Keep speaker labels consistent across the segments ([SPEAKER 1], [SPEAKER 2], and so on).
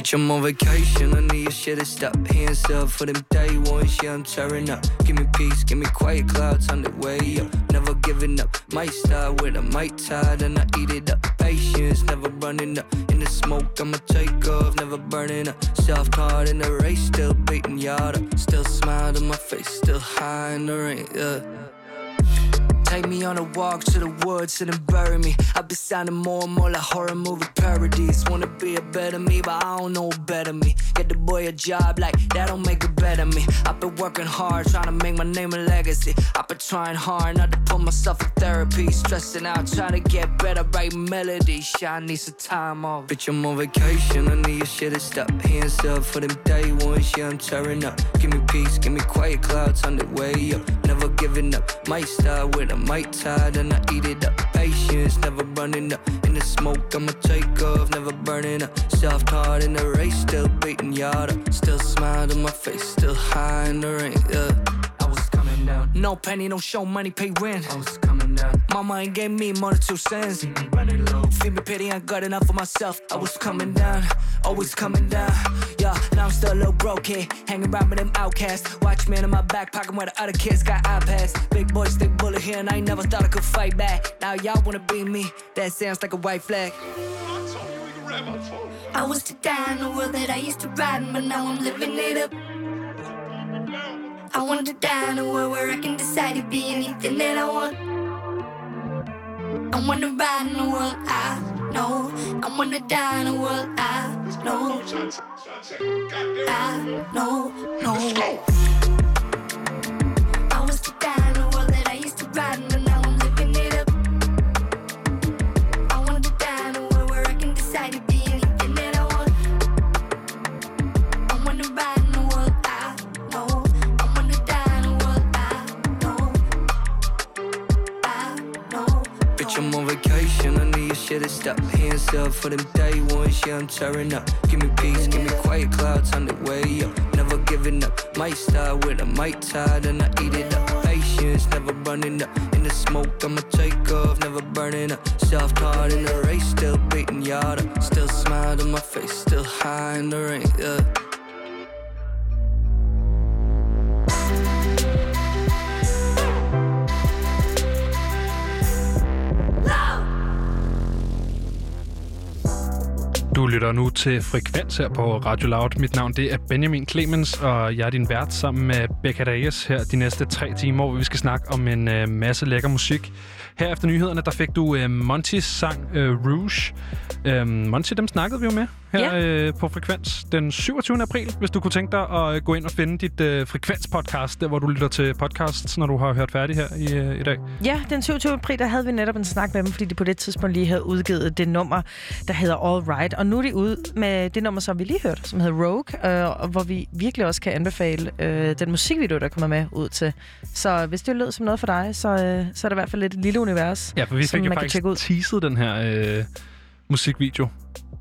[SPEAKER 1] Bitch, I'm on vacation, I need your shit to stop. Hands up for them day ones, yeah, I'm tearing up. Give me peace, give me quiet clouds on the way up. Never giving up. Might start with a might tide and I eat it up. Patience, never running up. In the smoke, I'ma take off, never burning up. Soft hard in the race, still beating yard up. Still smile on my face, still high in the rain, yeah. Take me on a walk to the woods and then bury me. I've been sounding more and more like horror movie parodies. Wanna be a better me, but I don't know better me. Get the boy a job like that don't make it better me. I've been working hard trying to make my name a legacy. I've been trying hard not to put myself in therapy. Stressing out, trying to get better, write melodies. Yeah, I need some time off. Bitch, I'm on vacation, I need your shit to stop. Hands up for them day ones, yeah, I'm tearing up. Give me peace, give me quiet clouds on the way up. Never giving up. Might start with a might tide and I eat it up. Patience, never running up. In the smoke, I'ma take off, never burning up. Soft hard in the race, still beating yard up. Still smile on my face, still high in the rain. Yeah. No penny, no show, money, pay rent. Oh, I was coming down. Mama ain't gave me more than two cents. Running low. Feel me pity, I got enough for myself. I was coming down, always coming down. Yeah, now I'm still a little broke kid, hanging around with them outcasts. Watch me in my back pocket where the other kids got iPads. Big boy, stick bullet here, and I ain't never thought I could fight back. Now y'all wanna be me, that sounds like a white flag.
[SPEAKER 2] I was the guy in the world that I used to ride, but now I'm living it up. I want to die in a world where I can decide to be anything that I want. I wanna ride in a world I know. I wanna die in a world I know. I know, no. I was the guy in the world that I used to ride, but I
[SPEAKER 1] need your shit to stop. Hands up for them day ones, yeah, I'm tearing up. Give me peace, give me quiet clouds on the way up. Never giving up. Might start with a might tide and I eat it up. Patience, never running up. In the smoke, I'ma take off, never burning up. Soft hard in the race, still beating yard up. Still smile on my face, still high in the rain, yeah.
[SPEAKER 3] Du lytter nu til Frekvens her på Radio Loud. Mit navn det er Benjamin Clemens, og jeg er din vært sammen med Becca Reyes her de næste tre timer, hvor vi skal snakke om en øh, masse lækker musik. Her efter nyhederne, der fik du øh, Montys sang øh, Rouge. Øh, Monty, dem snakkede vi jo med her
[SPEAKER 4] Ja.
[SPEAKER 3] øh, på Frekvens den 27. april, hvis du kunne tænke dig at øh, gå ind og finde dit øh, Frekvens-podcast, der hvor du lytter til podcasts, når du har hørt færdig her i, øh, i dag.
[SPEAKER 4] Ja, den 27. april, der havde vi netop en snak med dem, fordi de på det tidspunkt lige havde udgivet det nummer, der hedder All Right. Og nu er de ude med det nummer, som vi lige hørte, som hedder Rogue, øh, og hvor vi virkelig også kan anbefale øh, den musikvideo, der kommer med ud til. Så hvis det lød som noget for dig, så, øh, så er det i hvert fald et lille univers,
[SPEAKER 3] Ja, for vi
[SPEAKER 4] som
[SPEAKER 3] fik jo
[SPEAKER 4] man kan tjekke ud.
[SPEAKER 3] teaset den her øh, musikvideo,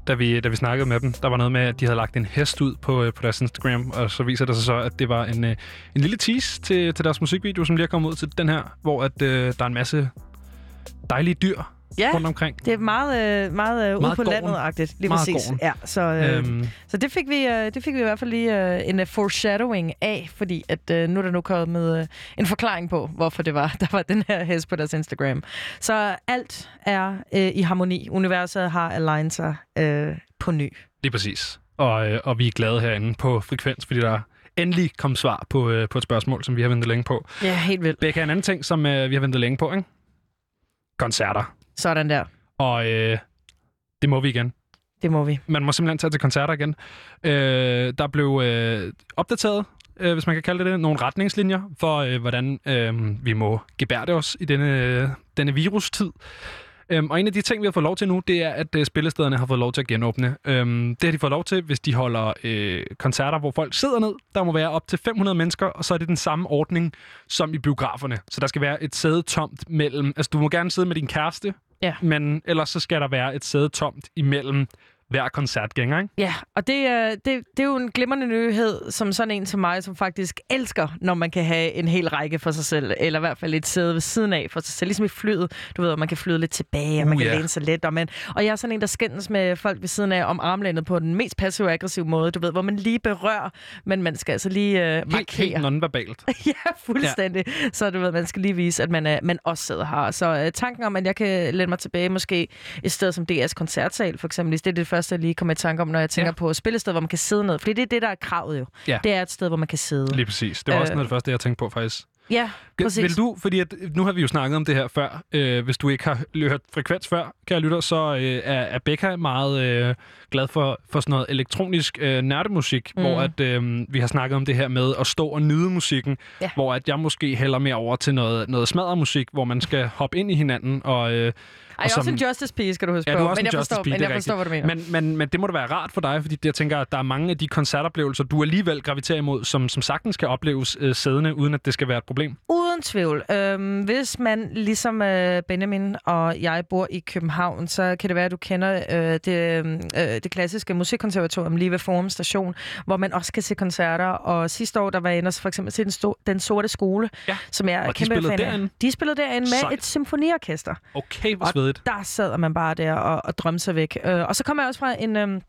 [SPEAKER 3] da vi, da vi snakkede med dem. Der var noget med, at de havde lagt en hest ud på, øh, på deres Instagram, og så viser det sig så, at det var en, øh, en lille tease til, til deres musikvideo, som lige er kommet ud til den her, hvor at, øh, der er en masse dejlige dyr
[SPEAKER 4] Ja,
[SPEAKER 3] rundt omkring.
[SPEAKER 4] det er meget, øh, meget, øh, ude
[SPEAKER 3] Meget
[SPEAKER 4] på
[SPEAKER 3] gården.
[SPEAKER 4] landet-agtigt, lige
[SPEAKER 3] Meget
[SPEAKER 4] præcis.
[SPEAKER 3] gården.
[SPEAKER 4] Ja, så, øh,
[SPEAKER 3] Øhm,
[SPEAKER 4] Så det fik vi, øh, det fik vi i hvert fald lige øh, en foreshadowing af, fordi at øh, nu er der nu kommet øh, en forklaring på, hvorfor det var, der var den her hest på deres Instagram. Så alt er øh, i harmoni. Universet har alignet sig øh, på ny.
[SPEAKER 3] lige præcis. Og, øh, og vi er glade herinde på Frekvens, fordi der endelig kom svar på, øh, på et spørgsmål, som vi har ventet længe på.
[SPEAKER 4] Ja, helt vildt.
[SPEAKER 3] Becca, en anden ting, som øh, vi har ventet længe på, ikke? Koncerter.
[SPEAKER 4] Sådan der.
[SPEAKER 3] Og øh, det må vi igen.
[SPEAKER 4] Det må vi.
[SPEAKER 3] man må simpelthen tage til koncerter igen. Øh, der blev øh, opdateret, øh, hvis man kan kalde det det, nogle retningslinjer for, øh, hvordan øh, vi må gebærde os i denne, øh, denne virustid. Øhm, og en af de ting, vi har fået lov til nu, det er, at øh, spillestederne har fået lov til at genåbne. Øhm, det har de fået lov til, hvis de holder øh, koncerter, hvor folk sidder ned. Der må være op til 500 mennesker, og så er det den samme ordning som i biograferne. Så der skal være et sæde tomt mellem... Altså, du må gerne sidde med din kæreste,
[SPEAKER 4] Ja.
[SPEAKER 3] men ellers så skal der være et sæde tomt imellem hver koncertgænger, ikke?
[SPEAKER 4] Ja, og det, er- det, det er jo en glimrende nyhed, som sådan en som mig, som faktisk elsker, når man kan have en hel række for sig selv, eller i hvert fald et sæde ved siden af for sig selv. Ligesom i flyet, du ved, at man kan flyde lidt tilbage, og man
[SPEAKER 3] Uh,
[SPEAKER 4] kan
[SPEAKER 3] ja.
[SPEAKER 4] læne sig let. Og, man, og jeg er sådan en, der skændes med folk ved siden af om armlænet på den mest passive og aggressive måde, du ved, hvor man lige berører, men man skal altså lige øh,
[SPEAKER 3] Helt,
[SPEAKER 4] markere.
[SPEAKER 3] helt nonverbalt.
[SPEAKER 4] ja, fuldstændig. Ja. Så du ved, man skal lige vise, at man, er, man også sidder her. Så øh, tanken om, at jeg kan læne mig tilbage måske et sted som DR's koncertsal, for eksempel, det er det første, jeg lige kommer i tanke om, når jeg tænker
[SPEAKER 3] Ja.
[SPEAKER 4] på spillested, hvor man kan sidde ned. Fordi det er det, der er kravet jo.
[SPEAKER 3] Ja.
[SPEAKER 4] Det er et sted, hvor man kan sidde.
[SPEAKER 3] Lige præcis. Det var også
[SPEAKER 4] Øh,
[SPEAKER 3] noget af det første, jeg tænkte på, faktisk.
[SPEAKER 4] Ja, præcis.
[SPEAKER 3] Vil du, fordi at, nu har vi jo snakket om det her før, øh, hvis du ikke har hørt frekvens før, kære lytter, så øh, er, er Becca meget øh, glad for, for sådan noget elektronisk øh, nørdemusik, mm. hvor at, øh, vi har snakket om det her med at stå og nyde musikken,
[SPEAKER 4] Ja.
[SPEAKER 3] hvor at jeg måske hælder mere over til noget, noget smadremusik, hvor man skal hoppe ind i hinanden og... Øh,
[SPEAKER 4] Ej, jeg
[SPEAKER 3] og
[SPEAKER 4] også en Justice Piece, skal du huske
[SPEAKER 3] Ja,
[SPEAKER 4] på.
[SPEAKER 3] du
[SPEAKER 4] men
[SPEAKER 3] en
[SPEAKER 4] jeg forstår,
[SPEAKER 3] Piece,
[SPEAKER 4] men
[SPEAKER 3] det
[SPEAKER 4] jeg forstår, hvad du mener.
[SPEAKER 3] Men, men, men det må da være rart for dig, fordi jeg tænker, at der er mange af de koncertoplevelser, du alligevel graviterer imod, som, som sagtens kan opleves øh, siddende, uden at det skal være et problem.
[SPEAKER 4] Uden tvivl. Øhm, hvis man, ligesom øh, Benjamin og jeg, bor i København, så kan det være, at du kender øh, det, øh, det klassiske musikkonservatorium lige ved Forum Station, hvor man også kan se koncerter. Og sidste år, der var jeg inde for eksempel til den, sto- den Sorte Skole,
[SPEAKER 3] Ja.
[SPEAKER 4] som jeg er
[SPEAKER 3] Og de
[SPEAKER 4] kæmpe
[SPEAKER 3] spillede
[SPEAKER 4] fan af.
[SPEAKER 3] derinde?
[SPEAKER 4] De spillede derinde med
[SPEAKER 3] Sejt.
[SPEAKER 4] et symfoniorkester.
[SPEAKER 3] Okay, hvor svedigt.
[SPEAKER 4] Der sad man bare der og, og drømte sig væk. Øh, og så kommer jeg også fra en... Øh,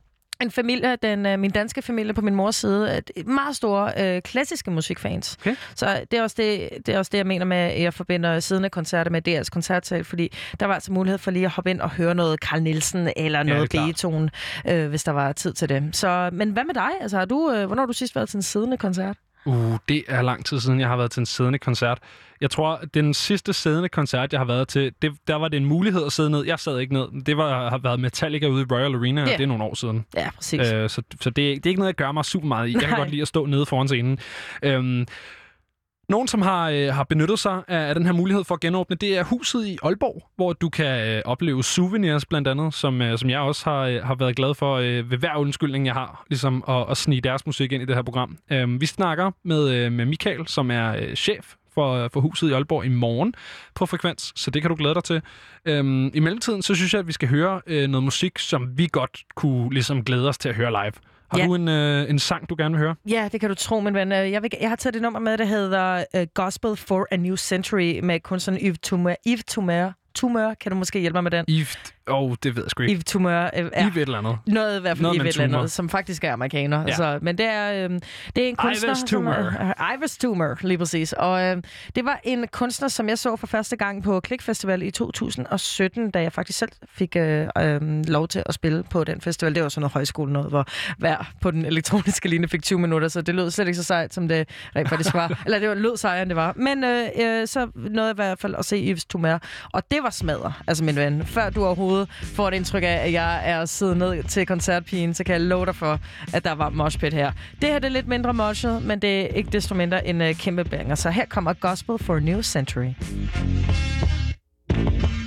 [SPEAKER 4] en familie, den, øh, min danske familie på min mors side, er et meget store øh, klassiske musikfans.
[SPEAKER 3] Okay.
[SPEAKER 4] Så det er, også det, det er også det, jeg mener med, at jeg forbinder siddende koncerter med DR's koncertsal, fordi der var altså mulighed for lige at hoppe ind og høre noget Carl Nielsen eller
[SPEAKER 3] er
[SPEAKER 4] noget
[SPEAKER 3] klart.
[SPEAKER 4] Beethoven, øh, hvis der var tid til det. Så, men hvad med dig? Altså, har du, øh, hvornår har du sidst været til en siddende koncert?
[SPEAKER 3] Uh, det er lang tid siden, jeg har været til en siddende koncert. Jeg tror, den sidste siddende koncert, jeg har været til, det, der var det en mulighed at sidde ned. Jeg sad ikke ned. Det var, har været Metallica ude i Royal Arena, og
[SPEAKER 4] Ja.
[SPEAKER 3] det er nogle år siden.
[SPEAKER 4] Ja, præcis.
[SPEAKER 3] Øh, så så det, er- det er ikke noget, jeg gør mig super meget i. Jeg kan
[SPEAKER 4] Nej.
[SPEAKER 3] godt lide at stå nede foran scenen. Øhm, nogen, som har, øh, har benyttet sig af, af den her mulighed for at genåbne, det er huset i Aalborg, hvor du kan øh, opleve souvenirs blandt andet, som, øh, som jeg også har, øh, har været glad for øh, ved hver undskyldning, jeg har, ligesom at, at snige deres musik ind i det her program. Øh, vi snakker med, øh, med Michael, som er øh, chef for, for huset i Aalborg i morgen på Frekvens, så det kan du glæde dig til. Øhm, I mellemtiden, så synes jeg, at vi skal høre øh, noget musik, som vi godt kunne ligesom glæde os til at høre live. Har
[SPEAKER 4] Ja.
[SPEAKER 3] du en, øh, en sang, du gerne vil høre?
[SPEAKER 4] Ja, det kan du tro, men ven. Øh, Jeg, vil, jeg har taget det nummer med, der hedder uh, Gospel for a New Century med kunstneren Yves Tumeur. Yves Tumeur. Tumeur, kan du måske hjælpe mig med den?
[SPEAKER 3] Yves... Oh, det ved jeg sgu ikke.
[SPEAKER 4] Yves Tumeur øh, er
[SPEAKER 3] Yves et eller andet.
[SPEAKER 4] noget i hvert fald
[SPEAKER 3] Noget med
[SPEAKER 4] et eller andet, som faktisk er amerikaner.
[SPEAKER 3] Ja.
[SPEAKER 4] Ja. Så, men det er, øh, det er en kunstner...
[SPEAKER 3] Ives
[SPEAKER 4] som
[SPEAKER 3] Tumor.
[SPEAKER 4] er- Ives Tumor, lige præcis. Og øh, det var en kunstner, som jeg så for første gang på Klik Festival i 2017, da jeg faktisk selv fik øh, øh, lov til at spille på den festival. Det var sådan noget højskole noget, hvor hver på den elektroniske linje fik 20 minutter, så det lød slet ikke så sejt, som det rent faktisk var. Eller det var, lød sejere, end det var. Men øh, øh, så nåede jeg i hvert fald at se Yves Tumor, og det var smadret, altså min ven. Før du overhovedet får et indtryk af, at jeg er siddet ned til koncertpigen, så kan jeg love dig for, at der var moshpit her. Det her det er lidt mindre moshet, men det er ikke desto mindre en uh, kæmpe banger. Så her kommer Gospel for a New Century.
[SPEAKER 5] I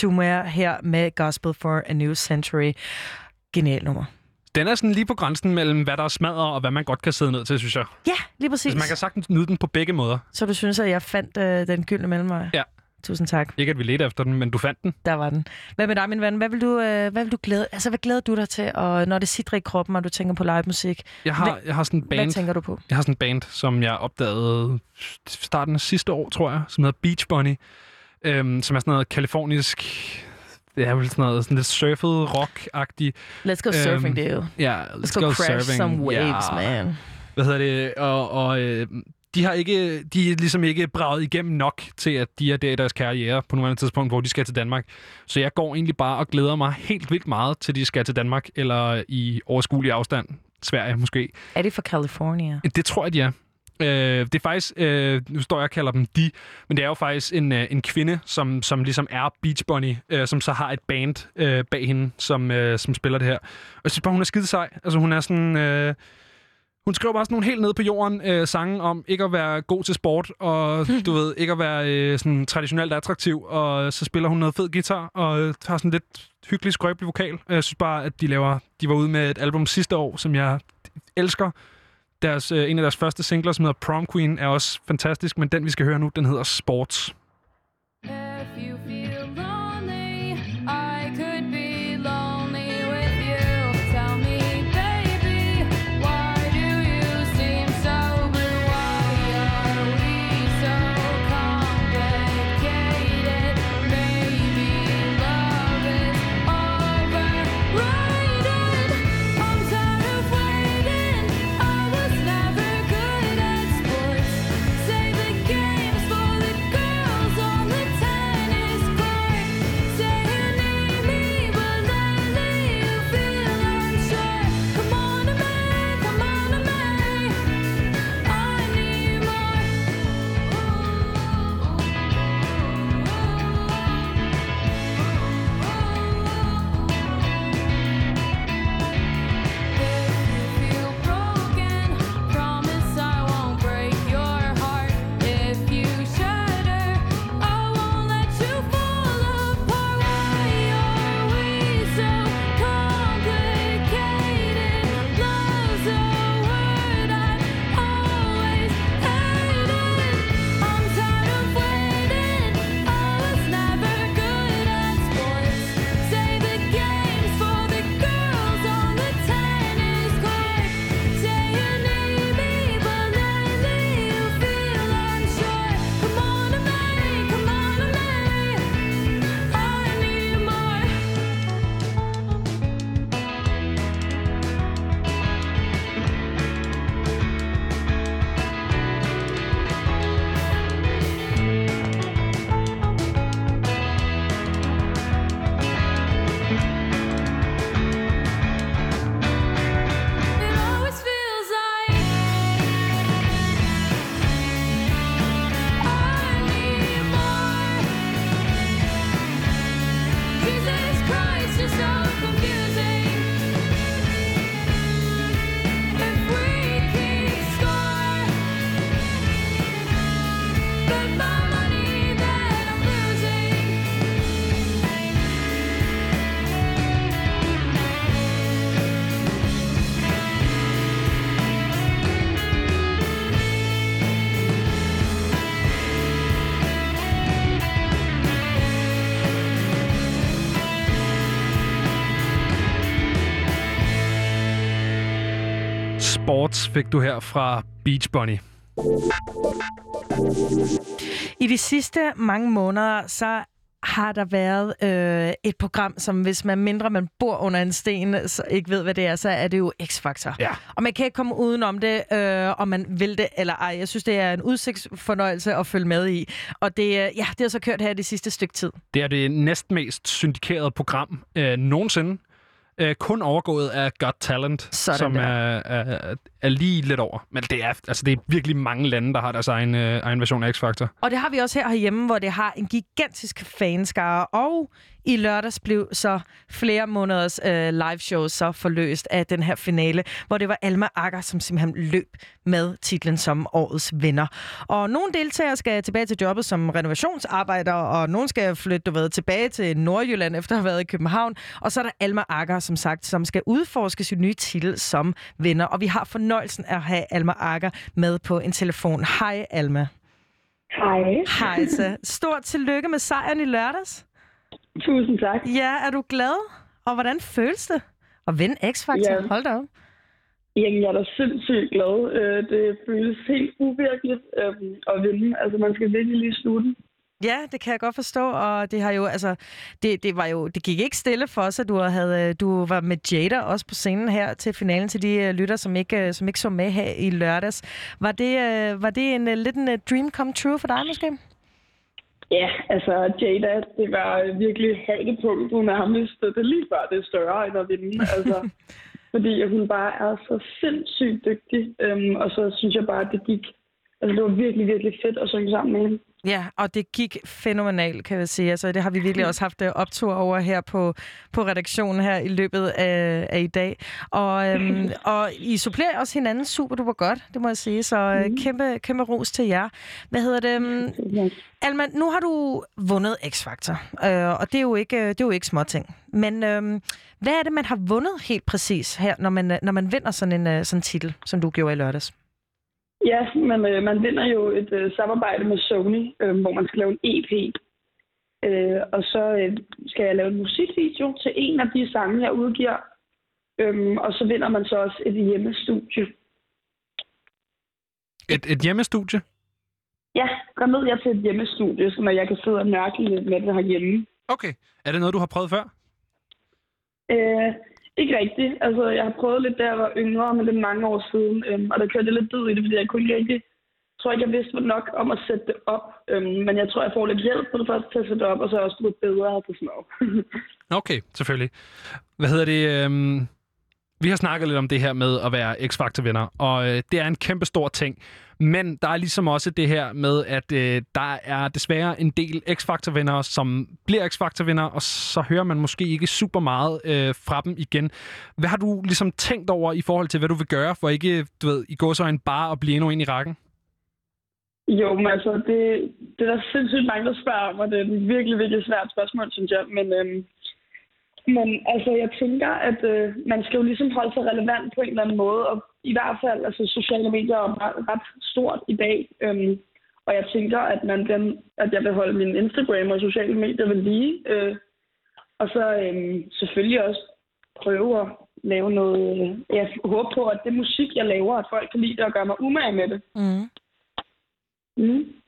[SPEAKER 4] Tumor her med Gospel for a New Century. Genial nummer.
[SPEAKER 3] Den er sådan lige på grænsen mellem, hvad der er smadret, og hvad man godt kan sidde ned til, synes jeg.
[SPEAKER 4] Ja, lige præcis.
[SPEAKER 3] Altså, man kan sagtens nyde den på begge måder.
[SPEAKER 4] Så du synes, at jeg fandt øh, den gyldne mellemvej?
[SPEAKER 3] Ja.
[SPEAKER 4] Tusind tak.
[SPEAKER 3] Ikke at vi ledte efter den, men du fandt den.
[SPEAKER 4] Der var den. Hvad med dig, min ven? Hvad vil du, øh, hvad vil du glæde, altså, hvad glæder du dig til, og når det sidder i kroppen, og du tænker på live musik?
[SPEAKER 3] Jeg har, jeg har sådan en
[SPEAKER 4] Hvad
[SPEAKER 3] band,
[SPEAKER 4] tænker du på?
[SPEAKER 3] jeg har sådan en band, som jeg opdagede starten af sidste år, tror jeg, som hedder Beach Bunny, øhm, som er sådan noget kalifornisk, det er vel sådan noget sådan lidt surfet rock-agtigt.
[SPEAKER 4] Let's go
[SPEAKER 3] Øhm,
[SPEAKER 4] surfing, dude.
[SPEAKER 3] Ja,
[SPEAKER 4] Let's go, crash some waves, man.
[SPEAKER 3] Hvad hedder det? Og, og øh, de har ikke, de er ligesom ikke braget igennem nok til, at de er der i deres karriere på nuværende tidspunkt, hvor de skal til Danmark. Så jeg går egentlig bare og glæder mig helt vildt meget til, de skal til Danmark, eller i overskuelig afstand. Sverige måske.
[SPEAKER 4] Er det fra California?
[SPEAKER 3] Det tror jeg, de er. Øh, det er faktisk, øh, nu står jeg og kalder dem de, men det er jo faktisk en, øh, en kvinde, som, som ligesom er Beach Bunny, øh, som så har et band øh, bag hende, som, øh, som spiller det her. Og jeg synes bare, hun er skide sej. Altså hun er sådan... Øh, hun skriver bare sådan nogle helt ned på jorden øh, sange om ikke at være god til sport, og du ved, ikke at være øh, sådan traditionelt attraktiv, og så spiller hun noget fed guitar, og øh, har sådan lidt hyggelig skrøbelig vokal. Jeg synes bare, at de laver, de var ude med et album sidste år, som jeg elsker. Deres, øh, en af deres første singler, som hedder Prom Queen, er også fantastisk, men den, vi skal høre nu, den hedder Sports.
[SPEAKER 6] Sports
[SPEAKER 3] fik du her fra Beach Bunny.
[SPEAKER 4] I de sidste mange måneder, så har der været øh, et program, som hvis man mindre man bor under en sten, så ikke ved, hvad det er, så er det jo X-Factor.
[SPEAKER 3] Ja.
[SPEAKER 4] Og man kan ikke komme udenom det, øh, om man vil det eller ej. Jeg synes, det er en udsigtsfornøjelse at følge med i. Og det, øh, ja, det har så kørt her det sidste stykke tid.
[SPEAKER 3] Det er det næstmest syndikerede program øh, nogensinde. Øh, kun overgået af Got Talent,
[SPEAKER 4] Sådan
[SPEAKER 3] som
[SPEAKER 4] der.
[SPEAKER 3] er, er er lige lidt over. Men det er, altså, det er virkelig mange lande, der har deres egen, øh, egen version af X-Factor.
[SPEAKER 4] Og det har vi også her herhjemme, hvor det har en gigantisk fanskare. Og i lørdags blev så flere måneders øh, live shows så forløst af den her finale, hvor det var Alma Akker, som simpelthen løb med titlen som årets vinder. Og nogle deltagere skal tilbage til jobbet som renovationsarbejder, og nogle skal flytte du ved, tilbage til Nordjylland efter at have været i København. Og så er der Alma Akker, som sagt, som skal udforske sin nye titel som vinder. Og vi har fornøjelsen at have Alma Akker med på en telefon. Hej Alma.
[SPEAKER 7] Hej.
[SPEAKER 4] Hej så. Stort tillykke med sejren i lørdags.
[SPEAKER 7] Tusind tak.
[SPEAKER 4] Ja, er du glad? Og hvordan føles det at vinde X-Factor?
[SPEAKER 7] Ja.
[SPEAKER 4] Hold da op.
[SPEAKER 7] Jamen, jeg er da sindssygt glad. Øh, Det føles helt uvirkeligt øhm, at vinde. Altså, man skal virkelig lige slutte.
[SPEAKER 4] Ja, det kan jeg godt forstå, og det har jo, altså, det, det var jo, det gik ikke stille for os, at du havde, øh, du var med Jada også på scenen her til finalen til de øh, lytter, som ikke, øh, som ikke så med her i lørdags. Var det, var det en lidt en dream come true for dig måske?
[SPEAKER 7] Ja, altså, Jada, det var virkelig højdepunktet nærmest. Det lige før, det er større end at vinde. Altså, fordi hun bare er så sindssygt dygtig. Øhm, og så synes jeg bare, at det gik... Altså, det var virkelig, virkelig fedt at synge sammen med hende.
[SPEAKER 4] Ja, og det gik fænomenalt, kan jeg sige. Altså, det har vi virkelig også haft øh, optur over her på, på redaktionen her i løbet af, af i dag. Og, øhm, og I supplerer også hinanden super duper godt, det må jeg sige. Så øh, kæmpe, kæmpe ros til jer. Hvad hedder det? øhm, Alma, nu har du vundet X-Factor, øh, og det er jo ikke, det er jo ikke småting. Men øh, hvad er det, man har vundet helt præcis her, når man, øh, når man vinder sådan en øh, sådan titel, som du gjorde i lørdags?
[SPEAKER 7] Ja, men øh, man vinder jo et øh, samarbejde med Sony, øh, hvor man skal lave en EP. Øh, og så øh, skal jeg lave en musikvideo til en af de sange, jeg udgiver. Øhm, og så vinder man så også et hjemmestudie.
[SPEAKER 3] Et, et hjemmestudie?
[SPEAKER 7] Ja, går ned jeg til et hjemmestudie, så jeg kan sidde og nørkle lidt med det herhjemme.
[SPEAKER 3] Okay. Er det noget, du har prøvet før?
[SPEAKER 7] Øh, ikke rigtigt. Altså, jeg har prøvet lidt, da jeg var yngre, men det er mange år siden. Øhm, og der kørte jeg lidt død i det, fordi jeg kunne ikke rigtig... Jeg tror ikke, jeg vidste nok om at sætte det op. Øhm, men jeg tror, jeg får lidt hjælp på det første til at sætte det op, og så er jeg også blevet bedre på sådan noget.
[SPEAKER 3] Okay, selvfølgelig. Hvad hedder det? Øhm, vi har snakket lidt om det her med at være X-Factor-venner, og øh, det er en kæmpe stor ting. Men der er ligesom også det her med, at øh, der er desværre en del X-Factor-vinder, som bliver X-Factor-vinder, og så hører man måske ikke super meget øh, fra dem igen. Hvad har du ligesom tænkt over i forhold til, hvad du vil gøre, for ikke, du ved, i går så en bare at blive endnu ind i rækken?
[SPEAKER 7] Jo, men altså, det, det er der sindssygt mange, der spørger om, og det er et virkelig, virkelig svært spørgsmål, synes jeg. Men, øhm, men altså, jeg tænker, at øh, man skal jo ligesom holde sig relevant på en eller anden måde, og i hvert fald, altså, sociale medier er ret, ret stort i dag. Øhm, og jeg tænker, at, man den, at jeg vil holde min Instagram og sociale medier ved lige. Øh, og så øhm, selvfølgelig også prøve at lave noget... Øh, jeg håber på, at det musik, jeg laver, at folk kan lide det og gøre mig umage med det.
[SPEAKER 4] Mm.
[SPEAKER 7] Mm.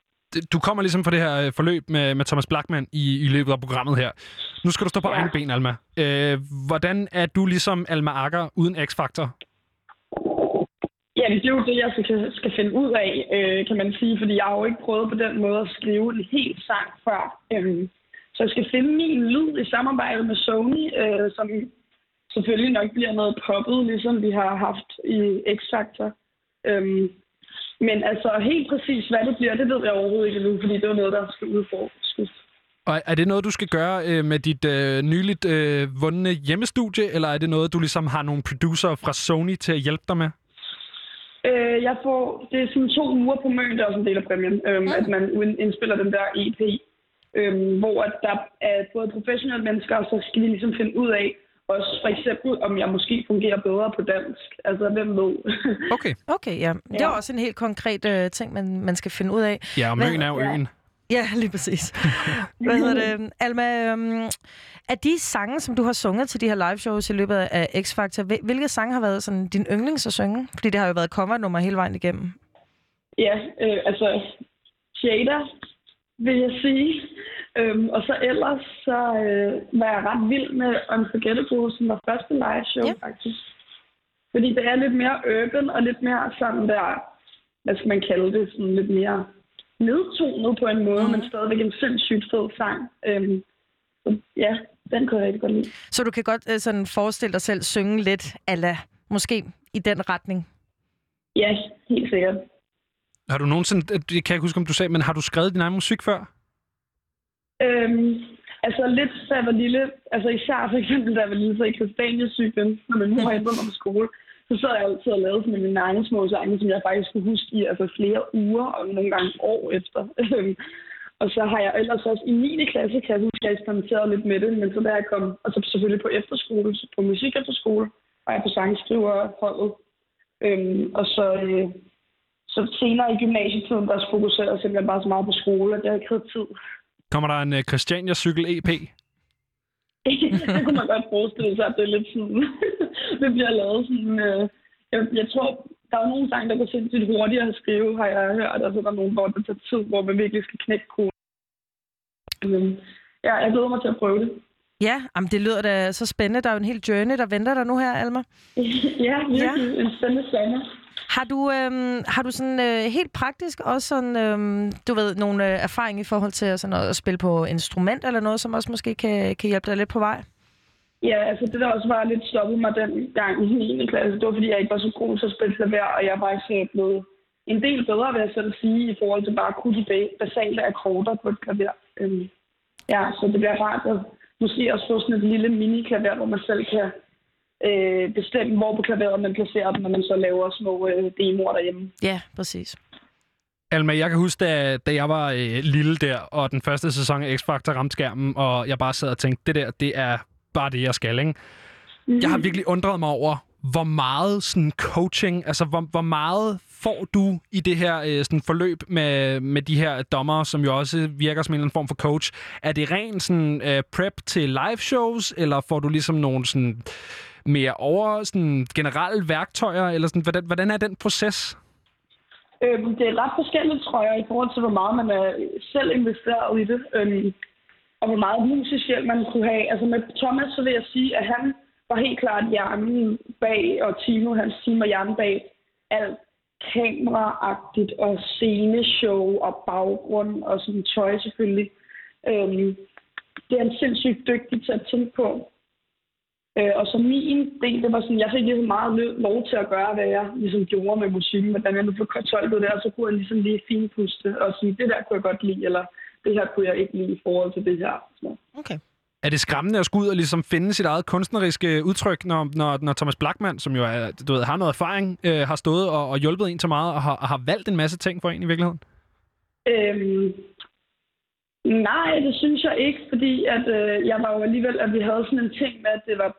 [SPEAKER 3] Du kommer ligesom fra det her øh, forløb med, med Thomas Blackman i, i løbet af programmet her. Nu skal du stå på ja. Egne ben, Alma. Øh, hvordan er du ligesom Alma Akker uden X-Factor?
[SPEAKER 7] Ja, det er jo det, jeg skal, skal finde ud af, øh, kan man sige, fordi jeg har jo ikke prøvet på den måde at skrive en helt sang før. Øhm, så jeg skal finde min lyd i samarbejde med Sony, øh, som selvfølgelig nok bliver noget poppet, ligesom vi har haft i X-Factor. Øhm, men altså helt præcis, hvad det bliver, det ved jeg overhovedet ikke endnu, fordi det er noget, der skal udforskes.
[SPEAKER 3] Og er det noget, du skal gøre øh, med dit øh, nyligt øh, vundne hjemmestudie, eller er det noget, du ligesom har nogle producer fra Sony til at hjælpe dig med?
[SPEAKER 7] Øh, jeg får, det er sådan to uger på Møn, der er også en del af præmien, øhm, at man ind- indspiller den der EP, øhm, hvor at der er både professionelle mennesker, og så skal vi ligesom finde ud af, også for eksempel, om jeg måske fungerer bedre på dansk. Altså, hvem ved?
[SPEAKER 3] Okay.
[SPEAKER 4] Okay, ja. Det er
[SPEAKER 7] Ja.
[SPEAKER 4] også en helt konkret øh, ting, man, man skal finde ud af.
[SPEAKER 3] Ja, og
[SPEAKER 4] Hvad-
[SPEAKER 3] Møn er jo øen.
[SPEAKER 4] Ja, lige præcis. Hvad hedder det? Alma, øhm, af de sange, som du har sunget til de her live shows i løbet af X-Factor, hvil- hvilke sange har været sådan din yndlings at synge? Fordi det har jo været covernummer hele vejen igennem.
[SPEAKER 7] Ja, øh, altså, Jada, vil jeg sige. Øhm, og så ellers, så øh, var jeg ret vild med Unforgettable, som var første live show,
[SPEAKER 4] Ja.
[SPEAKER 7] faktisk. Fordi det er lidt mere urban, og lidt mere sådan der, hvad skal man kalde det, sådan lidt mere nedtonet på en måde, mm. men stadigvæk en sindssygt fed sang. Øhm, så ja, den kunne jeg rigtig godt lide.
[SPEAKER 4] Så du kan godt øh, sådan forestille dig selv synge lidt ala, måske i den retning.
[SPEAKER 7] Ja, helt sikkert.
[SPEAKER 3] Har du nogensinde, øh, det kan jeg ikke huske, om du sagde, men har du skrevet din egen musik før?
[SPEAKER 7] Øhm, altså lidt, da jeg var lille, altså især for eksempel, da jeg var lille, så i Christiania-cyklen, når min mor hentede mig på skole, så sad jeg altid og lavede sådan mine egne små sange, som jeg faktisk kunne huske i altså flere uger, og nogle gange år efter. Øhm, og så har jeg ellers også i 9. klasse, kan jeg huske, at jeg eksperimenterede lidt med det, men så da jeg kom, og så selvfølgelig på efterskole, på musik efterskole, og jeg på sangskriverholdet. Øhm, og så, øh, så senere i gymnasietiden, der fokuserede jeg simpelthen bare så meget på skole, at jeg ikke havde tid.
[SPEAKER 3] Kommer der en uh, Christiania Cykel EP?
[SPEAKER 7] det kunne man godt forestille sig, at det er lidt sådan, det bliver lavet sådan, øh, jeg, jeg tror, der er nogle sange, der går sindssygt hurtigere at skrive, har jeg hørt, og så er der nogle, hvor det tager tid, hvor man virkelig skal knække koden. Men, ja, jeg glæder mig til at prøve det.
[SPEAKER 4] Ja, jamen, det lyder da så spændende. Der er jo en hel journey, der venter dig nu her, Alma.
[SPEAKER 7] ja, virkelig. Ja. En spændende sommer.
[SPEAKER 4] Har du, øhm, har du sådan øh, helt praktisk også sådan, øhm, du ved, nogle øh, erfaring i forhold til sådan at, at spille på instrument eller noget, som også måske kan, kan hjælpe dig lidt på vej?
[SPEAKER 7] Ja, altså det der også var lidt stoppet mig den gang i 9. klasse, det var fordi, jeg ikke var så god til at spille klaver, og jeg var ikke blevet en del bedre, vil jeg selv sige, i forhold til bare at kunne de basale akkorder på et klaver. Øhm, ja, så det bliver rart at måske også få sådan et lille mini-klaver, hvor man selv kan øh, bestemme, hvor på klaveret man placerer den, når man så laver små øh, demoer derhjemme.
[SPEAKER 4] Ja, præcis.
[SPEAKER 3] Alma, jeg kan huske, da, da jeg var øh, lille der, og den første sæson af X-Factor ramte skærmen, og jeg bare sad og tænkte, det der, det er bare det, jeg skal, ikke? Jeg har virkelig undret mig over, hvor meget sådan coaching, altså hvor, hvor meget får du i det her øh, sådan forløb med, med de her dommer, som jo også virker som en eller anden form for coach. Er det ren sådan, øh, prep til live shows, eller får du ligesom nogle sådan, mere over sådan, generelle værktøjer, eller sådan, hvordan, hvordan er den proces?
[SPEAKER 7] Øhm, det er ret forskelligt, tror jeg, i forhold til, hvor meget man er selv investeret i det. Øhm, og hvor meget musisk hjælp man kunne have. Altså med Thomas, så vil jeg sige, at han var helt klart hjernen bag, og Timo, hans team var hjernen bag alt kameraagtigt og sceneshow og baggrund og sådan tøj selvfølgelig. Øhm, det er han sindssygt dygtig til at tænke på. Øh, og så min del, det var sådan, jeg fik ligesom meget lov til at gøre, hvad jeg ligesom gjorde med musikken, hvordan jeg nu blev tolket der, så kunne jeg ligesom lige finpuste og sige, det der kunne jeg godt lide, eller det her kunne jeg ikke lide i forhold til det her. Så.
[SPEAKER 4] Okay.
[SPEAKER 3] Er det skræmmende at skulle ud og ligesom finde sit eget kunstneriske udtryk, når, når, når Thomas Blackman, som jo er, du ved, har noget erfaring, øh, har stået og, og hjulpet en så meget, og har, og har valgt en masse ting for en i virkeligheden?
[SPEAKER 7] Øhm, nej, det synes jeg ikke, fordi at, øh, jeg var jo alligevel, at vi havde sådan en ting med, at det var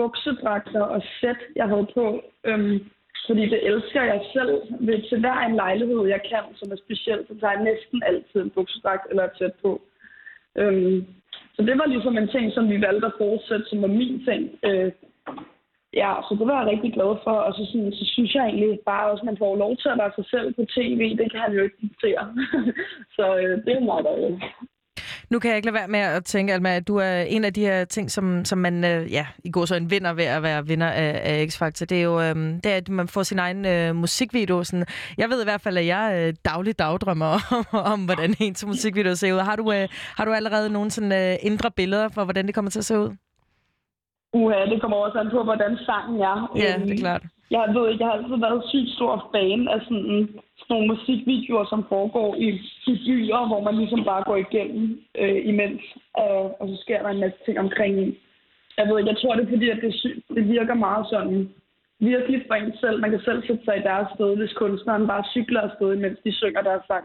[SPEAKER 7] buksedragter og sæt, jeg havde på. Øhm, fordi det elsker jeg selv. Ved, til hver en lejlighed, jeg kan, som er speciel, så tager jeg næsten altid en buksedragt eller et sæt på. Øhm, så det var ligesom en ting, som vi valgte at fortsætte, som var min ting. Øh, ja, så det var jeg rigtig glad for. Og så, sådan, så synes jeg egentlig bare også, at man får lov til at være sig selv på tv. Det kan han jo ikke diktere. så øh, det er meget dejligt.
[SPEAKER 4] Nu kan jeg ikke lade være med at tænke, Alma, at du er en af de her ting, som, som man øh, ja, i går så en vinder ved at være vinder af, af X-Factor. Det er jo, øh, det er, at man får sin egen øh, musikvideo. Sådan. Jeg ved i hvert fald, at jeg øh, dagligt dagdrømmer om, om, hvordan ens musikvideo ser ud. Har du, øh, har du allerede nogle sådan, øh, indre billeder for, hvordan det kommer til at se ud?
[SPEAKER 7] Uha, det kommer også an på, hvordan sangen er.
[SPEAKER 4] Ja,
[SPEAKER 7] Øhm,
[SPEAKER 4] det er klart.
[SPEAKER 7] Jeg ved ikke, jeg har altid været sygt stor fan af sådan, sådan nogle musikvideoer, som foregår i, i byer, hvor man ligesom bare går igennem øh, imens, og, og så sker der en masse ting omkring en. Jeg ved ikke, jeg tror det er fordi, at det, det virker meget sådan virkelig for en selv. Man kan selv sætte sig i deres sted, hvis kunstneren bare cykler afsted, mens de synger deres sang.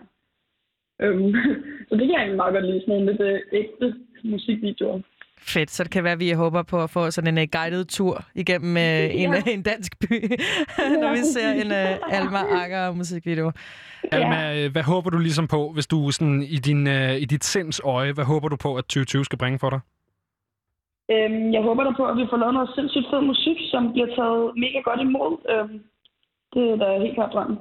[SPEAKER 7] Øhm, så det kan jeg egentlig meget godt lide, sådan nogle lidt øh, ægte musikvideoer.
[SPEAKER 4] Fedt, så det kan være, at vi håber på at få sådan en uh, guided tur igennem uh, en,
[SPEAKER 7] Ja.
[SPEAKER 4] en dansk by, når vi ser en uh, Alma Akker musikvideo.
[SPEAKER 3] Alma, øh, hvad håber du ligesom på, hvis du sådan i, din, øh, i dit sinds øje, hvad håber du på, at 2020 skal bringe for dig?
[SPEAKER 7] Øhm, jeg håber da på, at vi får lavet noget sindssygt fed musik, som bliver taget mega godt imod. Øhm, det er da helt klart drømmen.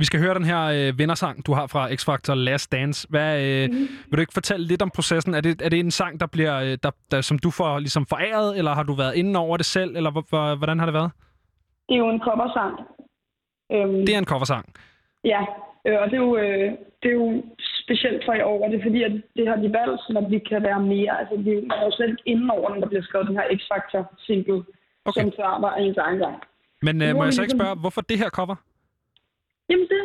[SPEAKER 3] Vi skal høre den her øh, vindersang, du har fra X-Factor Last Dance. Hvad, øh,
[SPEAKER 7] Mhm.
[SPEAKER 3] vil du ikke fortælle lidt om processen? Er det, er det en sang, der bliver, øh, der, der, som du får ligesom foræret, eller har du været inde over det selv, eller hvor- hvor- hvordan har det været?
[SPEAKER 7] Det er jo en coversang. Øhm,
[SPEAKER 3] Det er en coversang.
[SPEAKER 7] Ja, øh, og det er, jo, øh, det er jo specielt for i år, og det er fordi, at det har de valgt, så vi kan være mere. Altså, vi er jo slet ikke inde over, når der bliver skrevet den her X-Factor single,
[SPEAKER 3] Okay.
[SPEAKER 7] som før var ens egen gang.
[SPEAKER 3] Men øh, må jeg så ikke
[SPEAKER 7] ligesom-
[SPEAKER 3] spørge, hvorfor det her cover?
[SPEAKER 7] Jamen det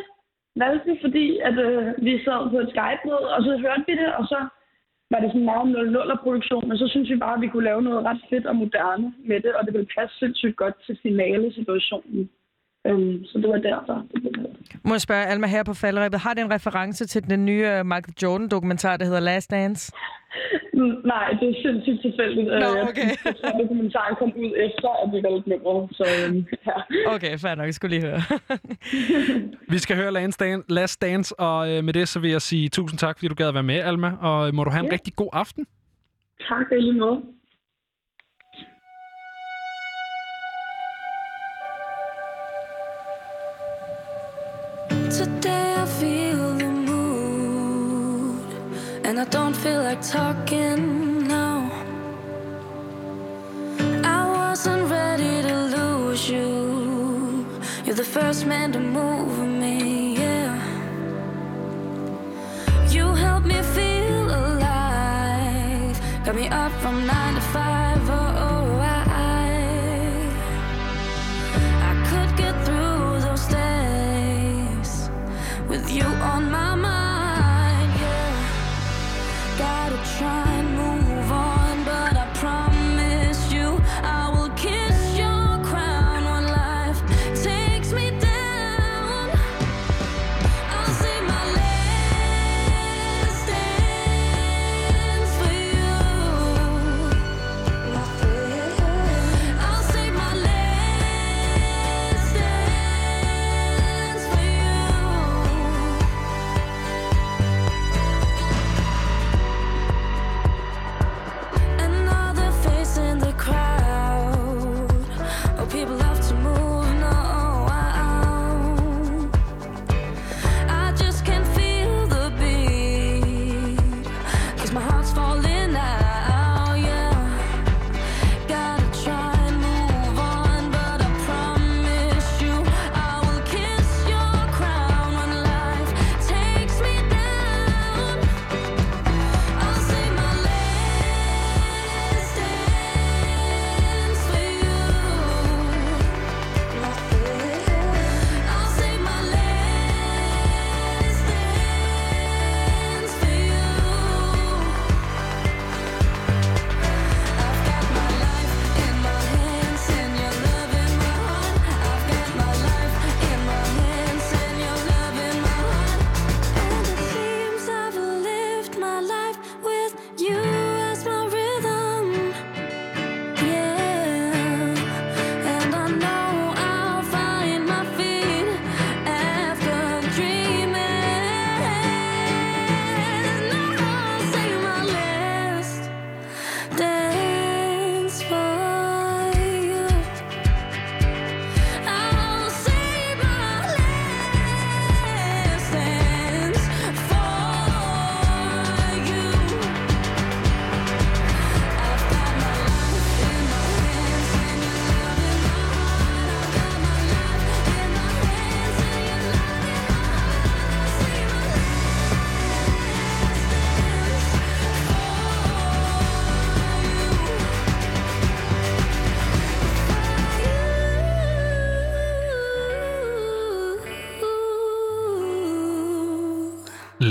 [SPEAKER 7] valgte vi, fordi at, øh, vi sad på et Skype-møde, og så hørte vi det, og så var det sådan meget 0 produktion men så synes vi bare, at vi kunne lave noget ret fedt og moderne med det, og det ville passe sindssygt godt til finale-situationen. Øhm, så det var derfor.
[SPEAKER 4] Må jeg spørge Alma her på faldrebet, har det en reference til den nye øh, Michael Jordan-dokumentar, der hedder Last Dance?
[SPEAKER 7] Mm, Nej, det er sindssygt tilfældigt.
[SPEAKER 4] Nå,
[SPEAKER 7] Øh,
[SPEAKER 4] okay.
[SPEAKER 7] Jeg tror, at dokumentaren kom ud efter, at vi valgte nummeret. Så øhm, ja.
[SPEAKER 4] Okay, fair nok, jeg skulle lige høre.
[SPEAKER 3] Vi skal høre Last Dance, Last Dance og øh, med det så vil jeg sige tusind tak, fordi du gad at være med, Alma. Og må du have en
[SPEAKER 7] Ja.
[SPEAKER 3] rigtig god aften.
[SPEAKER 7] Tak lige måde.
[SPEAKER 6] And I don't feel like talking now. I wasn't ready to lose you. You're the first man to move me, yeah. You help me feel alive, got me up from nine to five.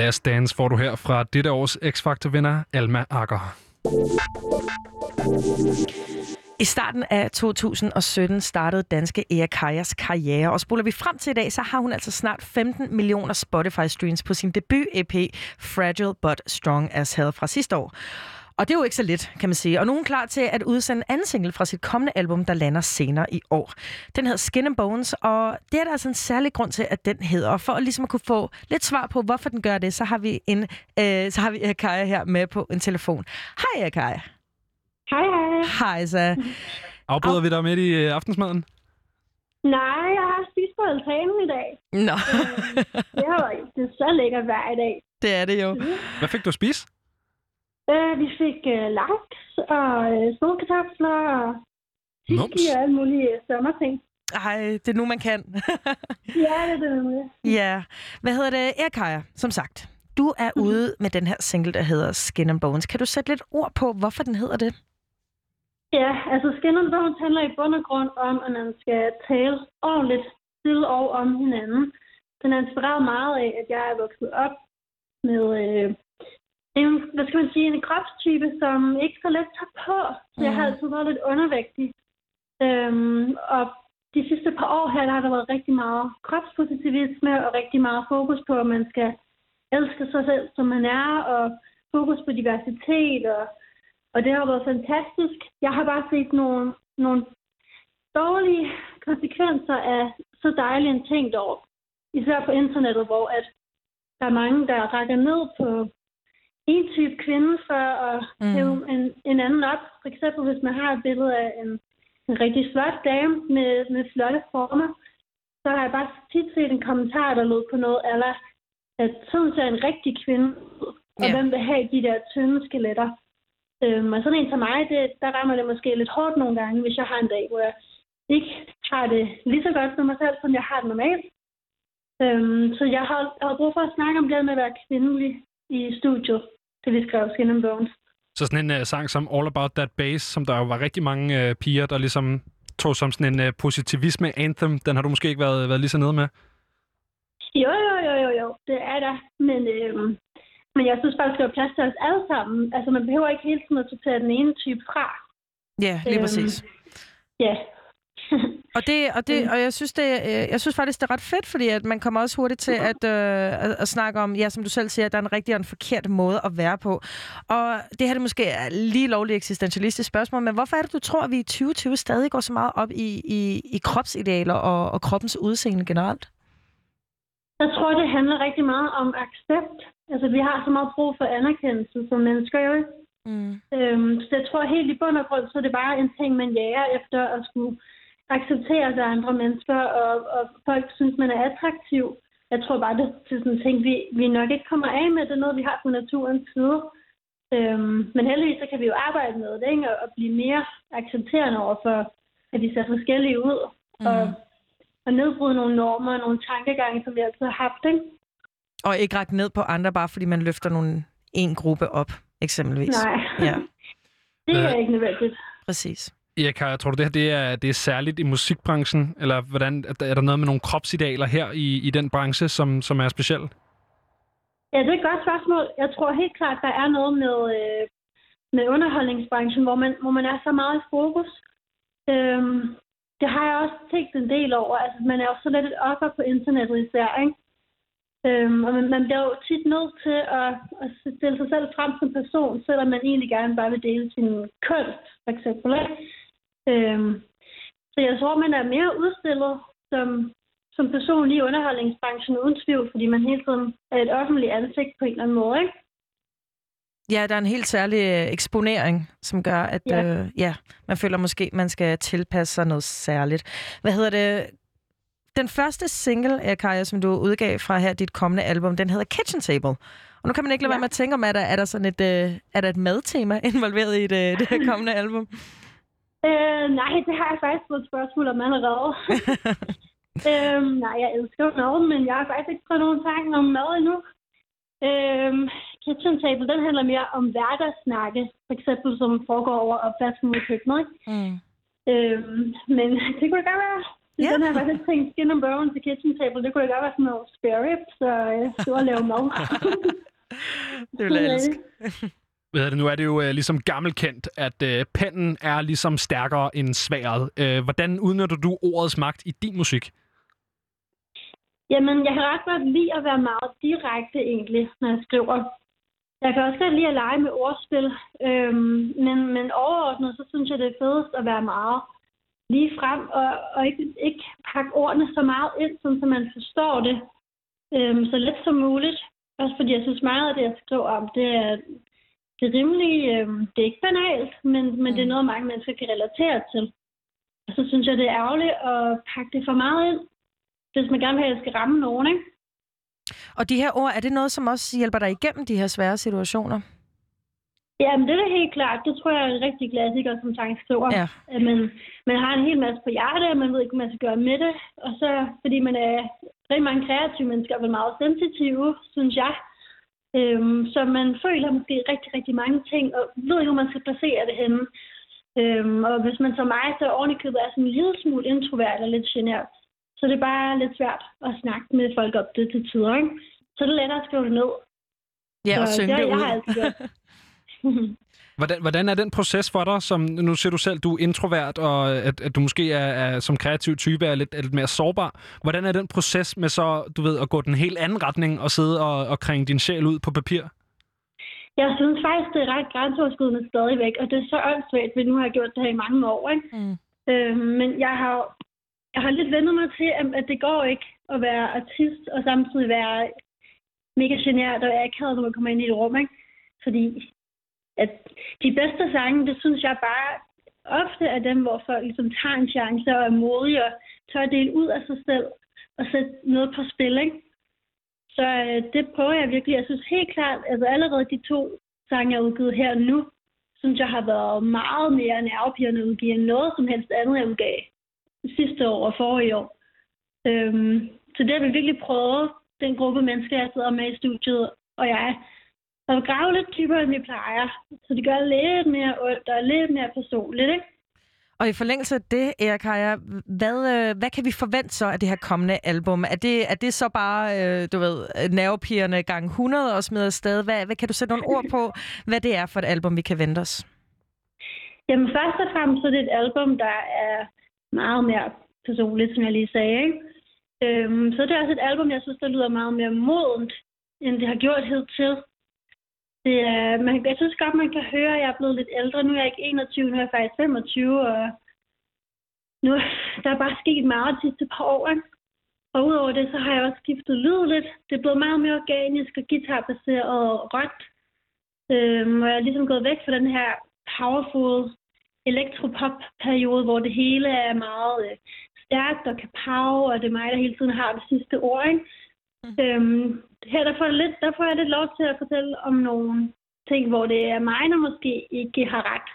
[SPEAKER 6] Last Dance
[SPEAKER 3] får du her fra dette års X-Factor-vinder, Alma Akker.
[SPEAKER 4] I starten af 2017 startede danske Ea Kajas karriere, og spoler vi frem til i dag, så har hun altså snart 15 millioner Spotify-streams på sin debut-EP Fragile But Strong As Hell fra sidste år. Og det er jo ikke så lidt, kan man sige. Og nu er hun klar til at udsende en anden single fra sit kommende album, der lander senere i år. Den hedder Skin and Bones, og det er der altså en særlig grund til, at den hedder. Og for at ligesom at kunne få lidt svar på, hvorfor den gør det, så har vi en, øh, så har vi Kaja her med på en telefon. Hej, Kaja.
[SPEAKER 8] Hej, hej.
[SPEAKER 4] Hej, så.
[SPEAKER 3] Afbryder vi dig midt i øh, aftensmaden?
[SPEAKER 8] Nej, jeg har spist på altanen i dag.
[SPEAKER 4] Nå,
[SPEAKER 8] Det, har, det er så lækkert vejr i dag.
[SPEAKER 4] det er det jo.
[SPEAKER 3] Hvad fik du at spise?
[SPEAKER 8] Øh, vi fik øh, laks og øh, solkartofler og fisk og alle mulige øh, sommerting.
[SPEAKER 4] Ej, det er nu, man kan.
[SPEAKER 8] Ja, det er det. med.
[SPEAKER 4] ja. Hvad hedder det? Erkaja, som sagt. Du er ude med den her single, der hedder Skin and Bones. Kan du sætte lidt ord på, hvorfor den hedder det?
[SPEAKER 8] Ja, altså Skin and Bones handler i bund og grund om, at man skal tale ordentligt til og om hinanden. den er inspireret meget af, at jeg er vokset op med øh, en, hvad skal man sige, en kropstype, som ikke så let tager på. Så jeg har altid været lidt undervægtig. Øhm, og de sidste par år her, der har der været rigtig meget kropspositivisme og rigtig meget fokus på, at man skal elske sig selv, som man er, og fokus på diversitet, og, og det har været fantastisk. Jeg har bare set nogle, nogle dårlige konsekvenser af så dejlig en ting dog. Især på internettet, hvor at der er mange, der rækker ned på en type kvinde for at
[SPEAKER 4] Mm.
[SPEAKER 8] hæve en, en anden op. For eksempel, hvis man har et billede af en, en rigtig flot dame med, med flotte former, så har jeg bare tit set en kommentar, der lød på noget, eller at sådan ser en rigtig kvinde ud, og
[SPEAKER 4] Ja.
[SPEAKER 8] hvem vil have de der tynde skeletter. Øhm, og sådan en som mig, det, der rammer det måske lidt hårdt nogle gange, hvis jeg har en dag, hvor jeg ikke har det lige så godt med mig selv, som jeg har det normalt. Øhm, så jeg har, har brug for at snakke om det med at være kvindelig i studiet, det vi skrev Skin and Bones.
[SPEAKER 3] Så sådan en uh, sang som All About That Bass, som der jo var rigtig mange uh, piger, der ligesom tog som sådan en uh, positivisme-anthem, den har du måske ikke været, været lige så nede med?
[SPEAKER 8] Jo, jo, jo, jo, jo, det er der. Men, øhm, men jeg synes bare, der være plads til os alle sammen. Altså, man behøver ikke hele tiden at sortere den ene type fra.
[SPEAKER 4] Ja, lige
[SPEAKER 8] Øhm,
[SPEAKER 4] præcis.
[SPEAKER 8] Ja.
[SPEAKER 4] Og, det, og, det, og jeg, synes det, øh, jeg synes faktisk, det er ret fedt, fordi at man kommer også hurtigt til at, øh, at, at snakke om, ja, som du selv siger, at der er en rigtig og en forkert måde at være på. Og det her det måske er lige lovligt eksistentialistisk spørgsmål, men hvorfor er det, du tror, at vi i 2020 stadig går så meget op i, i, i kropsidealer og, og kroppens udseende generelt?
[SPEAKER 8] Jeg tror, det handler rigtig meget om accept. Altså, vi har så meget brug for anerkendelse som mennesker, jo ikke?
[SPEAKER 4] Mm.
[SPEAKER 8] Øhm, så jeg tror helt i bund og grund, så er det bare en ting, man jager efter at skulle acceptere af andre mennesker, og, og folk synes, man er attraktiv. Jeg tror bare, det er sådan en ting, vi, vi nok ikke kommer af med. Det er noget, vi har på naturens side. Øhm, men heldigvis så kan vi jo arbejde med det, ikke? Og, og blive mere accepterende over for, at vi ser forskellige ud. Mm. Og, og nedbryde nogle normer og nogle tankegange, som vi altid har haft, ikke?
[SPEAKER 4] Og ikke række ned på andre, bare fordi man løfter nogle, en gruppe op, eksempelvis.
[SPEAKER 8] Nej,
[SPEAKER 4] Ja,
[SPEAKER 8] det er ikke nødvendigt.
[SPEAKER 4] præcis.
[SPEAKER 3] Erik, jeg tror du, det her det er, det er særligt i musikbranchen? Eller hvordan, er der- noget med nogle kropsidealer her i, i den branche, som, som er speciel?
[SPEAKER 8] Ja, det er et godt spørgsmål. Jeg tror helt klart, der er noget med, øh, med underholdningsbranchen, hvor man, hvor man er så meget i fokus. Øhm, det har jeg også tænkt en del over. Altså, man er jo så lidt et offer på internettet især, ikke? Øhm, og man, man bliver jo tit nødt til at, at stille sig selv frem som person, selvom man egentlig gerne bare vil dele sin kunst, for eksempel. Ikke? Øhm, så jeg tror, man er mere udstillet som, som person i underholdningsbranchen uden tvivl, fordi man hele tiden er et offentligt ansigt på en eller anden måde, ikke?
[SPEAKER 4] Ja, der er en helt særlig øh, eksponering, som gør, at
[SPEAKER 8] Ja.
[SPEAKER 4] øh, ja, man føler måske, man skal tilpasse sig noget særligt. Hvad hedder det? Den første single, Kaja, som du udgav fra her, dit kommende album, den hedder Kitchen Table. Og nu kan man ikke lade
[SPEAKER 8] Ja.
[SPEAKER 4] være med at tænke om, er der, er der sådan et, øh, er der et madtema involveret i det, det her kommende album?
[SPEAKER 8] Øh, nej, det har jeg faktisk fået et spørgsmål om allerede. øhm, nej, jeg elsker mad, men jeg har faktisk ikke fået nogen tanke om mad endnu. Øhm, Kitchen Table, den handler mere om hverdagssnakke, for eksempel som foregår over opvasken i køkkenet. Ikke?
[SPEAKER 4] Mm.
[SPEAKER 8] Øhm, men det kunne det godt være.
[SPEAKER 4] Ja.
[SPEAKER 8] Den her faktisk tænkt skin and bone til kitchen table. Det kunne da godt være sådan noget spare rib, så øh, var at lave mad.
[SPEAKER 4] Det vil jeg elske.
[SPEAKER 3] Hvad det, nu er det jo øh, ligesom gammelkendt, at øh, pennen er ligesom stærkere end sværet. Øh, hvordan udnytter du ordets magt i din musik?
[SPEAKER 8] Jamen, jeg kan ret godt lide at være meget direkte egentlig, når jeg skriver. Jeg kan også godt lide at lege med ordspil, øhm, men, men overordnet, så synes jeg, det er fedest at være meget lige frem, og, og ikke, ikke pakke ordene så meget ind, sådan, så man forstår det øhm, så let som muligt. Også fordi jeg synes meget af det, jeg skriver om, det er, det er rimelig, øhm, det er ikke banalt, men, men det er noget, mange mennesker kan relatere til. Og så synes jeg, det er ærgerligt at pakke det for meget ind, hvis man gerne vil have, at det skal ramme nogen, ikke?
[SPEAKER 4] Og de her ord, er det noget, som også hjælper dig igennem de her svære situationer?
[SPEAKER 8] Jamen, det er helt klart. Det tror jeg er en rigtig klassiker som sangskriver.
[SPEAKER 4] Ja.
[SPEAKER 8] At man, man har en hel masse på hjertet, og man ved ikke, hvad man skal gøre med det. Og så, fordi man er rigtig mange kreative mennesker, er vel meget sensitive, synes jeg. Øhm, så man føler måske rigtig, rigtig mange ting, og ved ikke, hvor man skal placere det henne. Øhm, og hvis man som mig, så oven i købet er sådan en lille smule introvert og lidt genert, så det er bare lidt svært at snakke med folk op det til tider, ikke? Så det er lettere at skrive det ned.
[SPEAKER 4] Ja, og
[SPEAKER 8] Så
[SPEAKER 4] synge
[SPEAKER 8] det,
[SPEAKER 4] det
[SPEAKER 8] jeg har
[SPEAKER 4] ud.
[SPEAKER 8] altid gjort.
[SPEAKER 3] Hvordan, hvordan er den proces for dig, som nu siger du selv, du er introvert, og at, at du måske er, er som kreativ type er lidt, er lidt mere sårbar. Hvordan er den proces med så, du ved, at gå den helt anden retning og sidde og, og kringe din sjæl ud på papir?
[SPEAKER 8] Jeg synes faktisk, det er ret grænseoverskridende stadigvæk, og det er så åndssvagt, fordi nu har jeg gjort det her i mange år, ikke?
[SPEAKER 4] Mm.
[SPEAKER 8] Øh, men jeg har, jeg har lidt vendt mig til, at, at det går ikke at være artist og samtidig være mega generet og akavet, når man kommer ind i et rum, ikke? Fordi at de bedste sange, det synes jeg bare ofte er dem, hvor folk ligesom tager en chance og er modige og tør at dele ud af sig selv og sætte noget på spil, ikke? Så øh, det prøver jeg virkelig. Jeg synes helt klart, altså allerede de to sange, jeg har udgivet her nu, synes jeg har været meget mere nervepirrende at udgive end noget som helst andet, jeg udgav sidste år og forrige år. Øhm, så det har vi virkelig prøvet, den gruppe mennesker, jeg sidder med i studiet, og jeg har gravet lidt dybere, end vi plejer. Så det gør lidt mere ondt og lidt mere personligt, ikke?
[SPEAKER 4] Og i forlængelse af det, Erik Kaja, hvad, øh, hvad kan vi forvente så af det her kommende album? Er det, er det så bare, øh, du ved, nervepigerne gang 100 og smider afsted? Hvad, hvad kan du sætte nogle ord på, hvad det er for et album, vi kan vente os?
[SPEAKER 8] Jamen først og fremmest så er det et album, der er meget mere personligt, som jeg lige sagde. Ikke? Øhm, så det er også et album, jeg synes, der lyder meget mere modent, end det har gjort hidtil. Det er, man, jeg synes godt, man kan høre, at jeg er blevet lidt ældre. Nu er jeg ikke 21, nu er jeg faktisk 25, og nu der er bare sket meget de sidste par år. Ikke? Og udover det, så har jeg også skiftet lyd lidt. Det er blevet meget mere organisk og guitarbaseret og råt. Øhm, og jeg er ligesom gået væk fra den her powerful elektropop-periode, hvor det hele er meget øh, stærkt og kapav, og det er mig, der hele tiden har det sidste ord. Ikke? Mm. Øhm, her der får, jeg lidt, der får jeg lidt lov til at fortælle om nogle ting, hvor det er mig, der måske ikke har ret,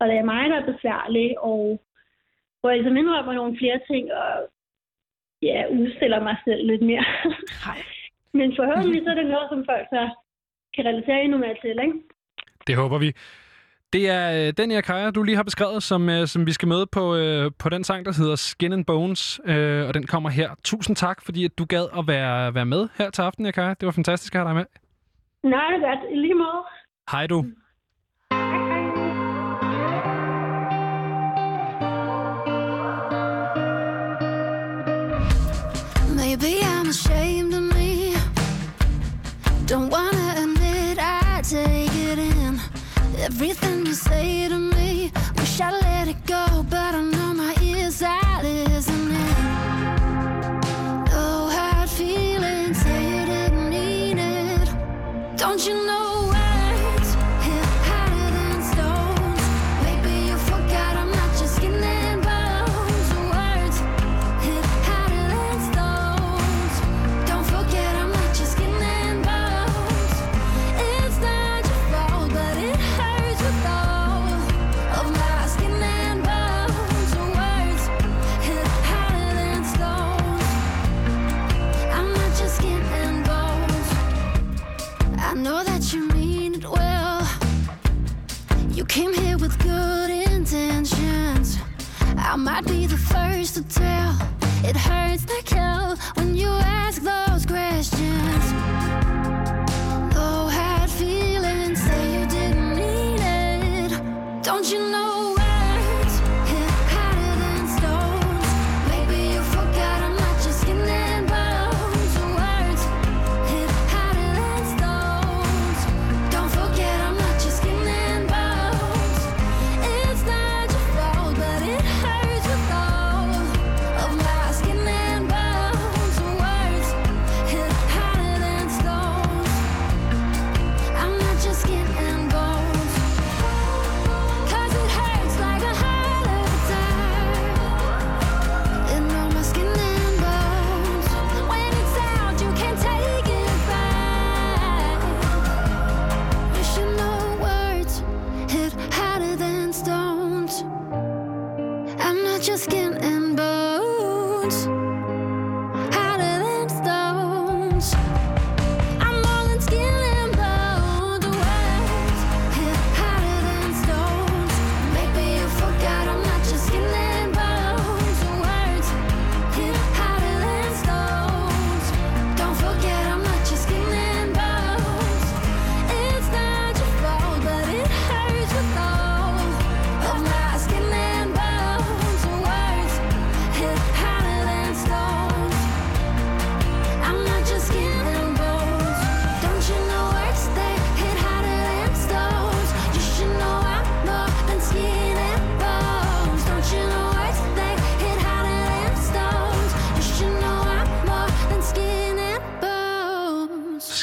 [SPEAKER 8] og det er mig, der er besværlig, og hvor jeg ligesom indrømmer nogle flere ting, og ja, udstiller mig selv lidt mere.
[SPEAKER 4] Hej.
[SPEAKER 8] Men forhåbentlig så er det noget, som folk så kan relatere endnu mere til, ikke?
[SPEAKER 3] Det håber vi. Det er øh, den, Kaja, du lige har beskrevet, som, øh, som vi skal møde på, øh, på den sang, der hedder Skin and Bones, øh, og den kommer her. Tusind tak, fordi at du gad at være, være med her til aften, Kaja. Det var fantastisk at have dig med.
[SPEAKER 8] Nej, det er godt. I lige måde.
[SPEAKER 3] Hej du.
[SPEAKER 9] Say to me, wish I let it go, but I know my ears are listening. No hard feelings, say you didn't mean it. Don't you know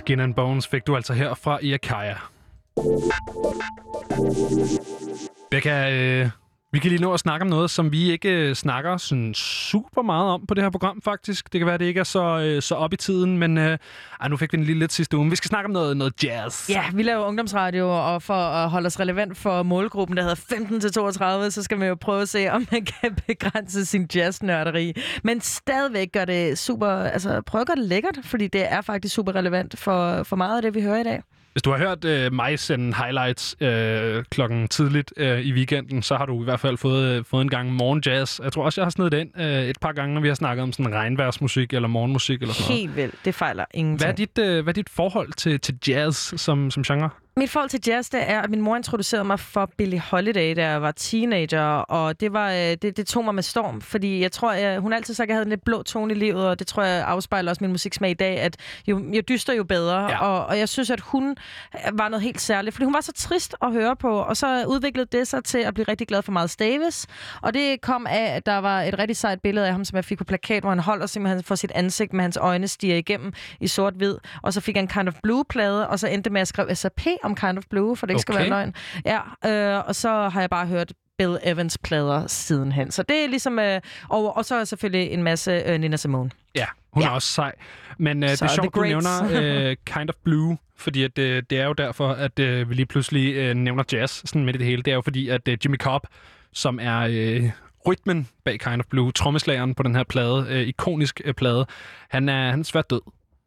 [SPEAKER 9] Skin and Bones
[SPEAKER 3] fik du altså her fra Iakaya. Becca, øh, vi kan lige nå at snakke om noget, som vi ikke øh, snakker sådan super meget om på det her program, faktisk. Det kan være, at det ikke er så, øh, så op i tiden, men øh, ej, nu fik vi den lige lidt sidste uge. Vi skal snakke om noget, noget jazz.
[SPEAKER 4] Ja, vi laver ungdomsradio, og for at holde os relevant for målgruppen, der hedder 15-32, så skal man jo prøve at se, om man kan begrænse sin jazznørderi. Men stadigvæk gør det super, altså prøv at gøre det lækkert, fordi det er faktisk super relevant for, for meget af det, vi hører i dag.
[SPEAKER 3] Hvis du har hørt øh, mig sende highlights øh, klokken tidligt øh, i weekenden, så har du i hvert fald fået, øh, fået en gang morgenjazz. Jeg tror også, jeg har snedet det ind øh, et par gange, når vi har snakket om sådan regnværsmusik eller morgenmusik eller sådan noget.
[SPEAKER 4] Helt vildt. Det fejler ingenting.
[SPEAKER 3] Hvad er dit, øh, hvad er dit forhold til, til jazz som, som genre?
[SPEAKER 4] Mit forhold til jazz, det er, at min mor introducerede mig for Billie Holiday, da jeg var teenager, og det, var, øh, det, det tog mig med storm, fordi jeg tror, jeg, hun altid sagt, at jeg havde en lidt blå tone i livet, og det tror jeg afspejler også min musiksmag i dag, at jo, jo dyster, jo bedre,
[SPEAKER 3] Ja.
[SPEAKER 4] og, og jeg synes, at hun var noget helt særligt, fordi hun var så trist at høre på, og så udviklede det sig til at blive rigtig glad for Miles Davis, og det kom af, at der var et rigtig sejt billede af ham, som jeg fik på plakat, hvor han holder simpelthen for sit ansigt med hans øjne stiger igennem i sort-hvid, og så fik han Kind of Blue-plade, og så endte med at skrive SAP om Kind of Blue, for det ikke skal
[SPEAKER 3] Okay.
[SPEAKER 4] være løgn. Ja, øh, og så har jeg bare hørt Bill Evans plader sidenhen. Så det er ligesom... Øh, og, og så er selvfølgelig en masse øh, Nina Simone.
[SPEAKER 3] Ja, hun ja. Er også sej. Men øh, det
[SPEAKER 4] Så
[SPEAKER 3] er
[SPEAKER 4] The
[SPEAKER 3] sjovt, du nævner øh, Kind of Blue, fordi at, øh, det er jo derfor, at øh, vi lige pludselig øh, nævner jazz sådan midt i det hele. Det er jo fordi, at øh, Jimmy Cobb, som er øh, rytmen bag Kind of Blue, trommeslageren på den her plade, øh, ikonisk øh, plade, han er, han er svært død.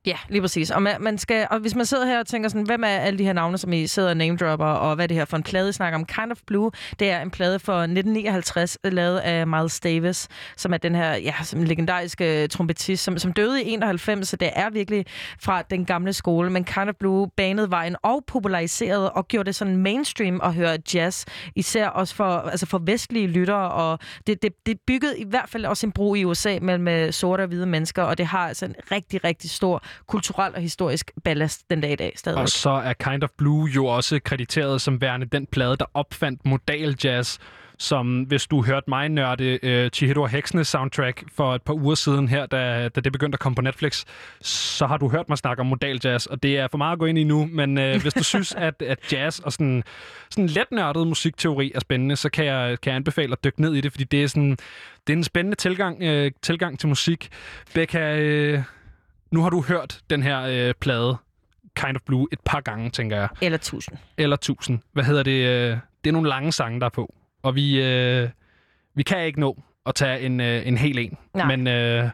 [SPEAKER 4] Ja, lige præcis. Og, man, man skal, og hvis man sidder her og tænker sådan, hvem er alle de her navne, som I sidder og namedropper, og hvad er det her for en plade, I snakker om? Kind of Blue, det er en plade fra 1959, lavet af Miles Davis, som er den her ja, som legendariske øh, trompetist, som, som døde i 91, så det er virkelig fra den gamle skole. Men Kind of Blue banede vejen og populariserede og gjorde det sådan mainstream at høre jazz, især også for, altså for vestlige lyttere, og det, det, det byggede i hvert fald også en bro i USA mellem øh, sorte og hvide mennesker, og det har altså en rigtig, rigtig stor kulturel og historisk ballast den dag i dag stadigvæk.
[SPEAKER 3] Og så er Kind of Blue jo også krediteret som værende den plade, der opfandt modal jazz, som hvis du hørte mig nørde uh, Chihiro Heksnes soundtrack for et par uger siden her, da, da det begyndte at komme på Netflix, så har du hørt mig snakke om modal jazz, og det er for meget at gå ind i nu, men uh, hvis du synes, at, at jazz og sådan, sådan let nørdet musikteori er spændende, så kan jeg, kan jeg anbefale at dykke ned i det, fordi det er sådan, det er en spændende tilgang, uh, tilgang til musik. Becca, uh, nu har du hørt den her uh, plade, Kind of Blue, et par gange, tænker jeg
[SPEAKER 4] Eller tusind.
[SPEAKER 3] eller 1000. Hvad hedder det? øh, Det er nogle lange sange, der er på. Og vi, øh, vi kan ikke nå at tage en, øh, en hel en.
[SPEAKER 4] Nej.
[SPEAKER 3] Men øh,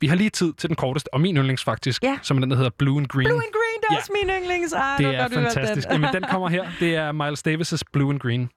[SPEAKER 3] vi har lige tid til den korteste, og min yndlings faktisk,
[SPEAKER 4] Ja.
[SPEAKER 3] som er den, der hedder Blue and Green.
[SPEAKER 4] Blue and Green, det er
[SPEAKER 3] Ja.
[SPEAKER 4] også min yndlings. Ej,
[SPEAKER 3] det er
[SPEAKER 4] godt,
[SPEAKER 3] fantastisk.
[SPEAKER 4] Den.
[SPEAKER 3] Jamen, den kommer her. Det er Miles Davis' Blue and Green.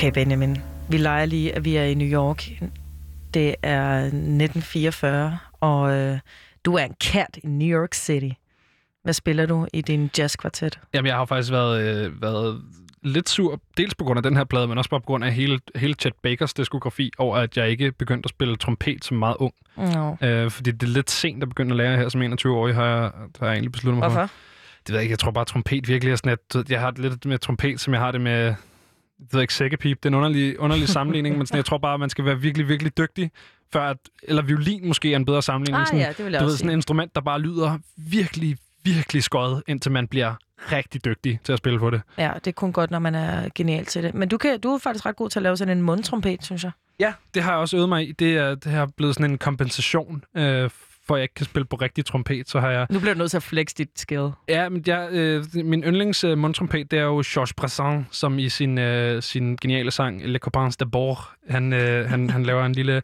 [SPEAKER 4] Okay, Benjamin. Vi leger lige, at vi er i New York. Det er 1944, og øh, du er en cat i New York City. Hvad spiller du i din jazzkvartet?
[SPEAKER 3] Jamen, jeg har faktisk været, øh, været lidt sur, dels på grund af den her plade, men også bare på grund af hele, hele Chet Bakers diskografi, over at jeg ikke begyndte at spille trompet som meget ung.
[SPEAKER 4] Nå.
[SPEAKER 3] Øh, fordi det er lidt sent at begynde at lære her som 21-årig, har jeg, har jeg egentlig besluttet mig for.
[SPEAKER 4] Hvorfor?
[SPEAKER 3] Det ved jeg ikke, jeg tror bare, at trompet virkelig er sådan, at jeg har det lidt med trompet, som jeg har det med, jeg ved ikke, sækkepip. Det er en underlig, underlig sammenligning, men sådan, jeg tror bare, at man skal være virkelig, virkelig dygtig, før at, eller violin måske er en bedre sammenligning.
[SPEAKER 4] Ah
[SPEAKER 3] sådan,
[SPEAKER 4] ja, det vil jeg
[SPEAKER 3] du ved, sådan et instrument, der bare lyder virkelig, virkelig skøjet, indtil man bliver rigtig dygtig til at spille på det.
[SPEAKER 4] Ja, det er kun godt, når man er genial til det. Men du, kan, du er faktisk ret god til at lave sådan en mundtrompet, synes jeg.
[SPEAKER 3] Ja, det har jeg også øvet mig i. Det, er, det har blevet sådan en kompensation, øh, for at jeg ikke kan spille på rigtig trompet. Så har jeg...
[SPEAKER 4] Nu bliver du nødt til at flex dit skill.
[SPEAKER 3] Ja, men jeg, øh, min yndlings øh, mundtrompet, det er jo Georges Brassens, som i sin, øh, sin geniale sang Le Copains d'abord, han, øh, han, han laver en lille...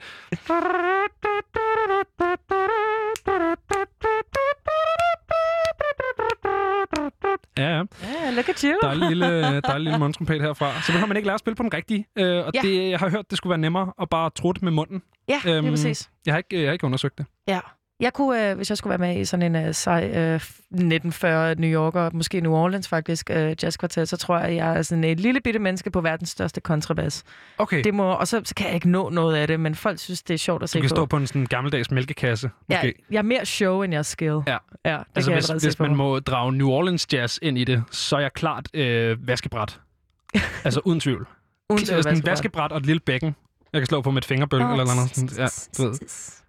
[SPEAKER 3] Ja, ja.
[SPEAKER 4] Ja, look at you.
[SPEAKER 3] Dejlig lille, dejlig lille mundtrompet herfra. Så behøver man ikke lære at spille på den rigtige. Øh, og
[SPEAKER 4] Ja.
[SPEAKER 3] det, jeg har hørt, det skulle være nemmere at bare trutte med munden.
[SPEAKER 4] Ja, det
[SPEAKER 3] Øhm,
[SPEAKER 4] er præcis.
[SPEAKER 3] Jeg har ikke, jeg har ikke undersøgt det.
[SPEAKER 4] Ja. Jeg kunne, øh, hvis jeg skulle være med i sådan en øh, sej øh, 1940 New Yorker, måske New Orleans faktisk, øh, jazzkvartet, så tror jeg, jeg er sådan et lille bitte menneske på verdens største kontrabas.
[SPEAKER 3] Okay,
[SPEAKER 4] Det må, og så, så kan jeg ikke nå noget af det, men folk synes, det er sjovt at se
[SPEAKER 3] du kan
[SPEAKER 4] på.
[SPEAKER 3] stå på en sådan gammeldags mælkekasse, måske.
[SPEAKER 4] ja, jeg er mere show, end jeg er skill.
[SPEAKER 3] Ja.
[SPEAKER 4] ja det
[SPEAKER 3] altså,
[SPEAKER 4] kan jeg
[SPEAKER 3] hvis,
[SPEAKER 4] se
[SPEAKER 3] hvis
[SPEAKER 4] på
[SPEAKER 3] man
[SPEAKER 4] mig.
[SPEAKER 3] må drage New Orleans jazz ind i det, så er jeg klart øh, vaskebræt. altså uden tvivl.
[SPEAKER 4] Uden tvivl,
[SPEAKER 3] sådan en
[SPEAKER 4] vaskebræt.
[SPEAKER 3] vaskebræt og et lille bækken. Jeg kan slå på med et fingerbøl
[SPEAKER 4] Åh,
[SPEAKER 3] eller noget. Sådan, ja, du ved,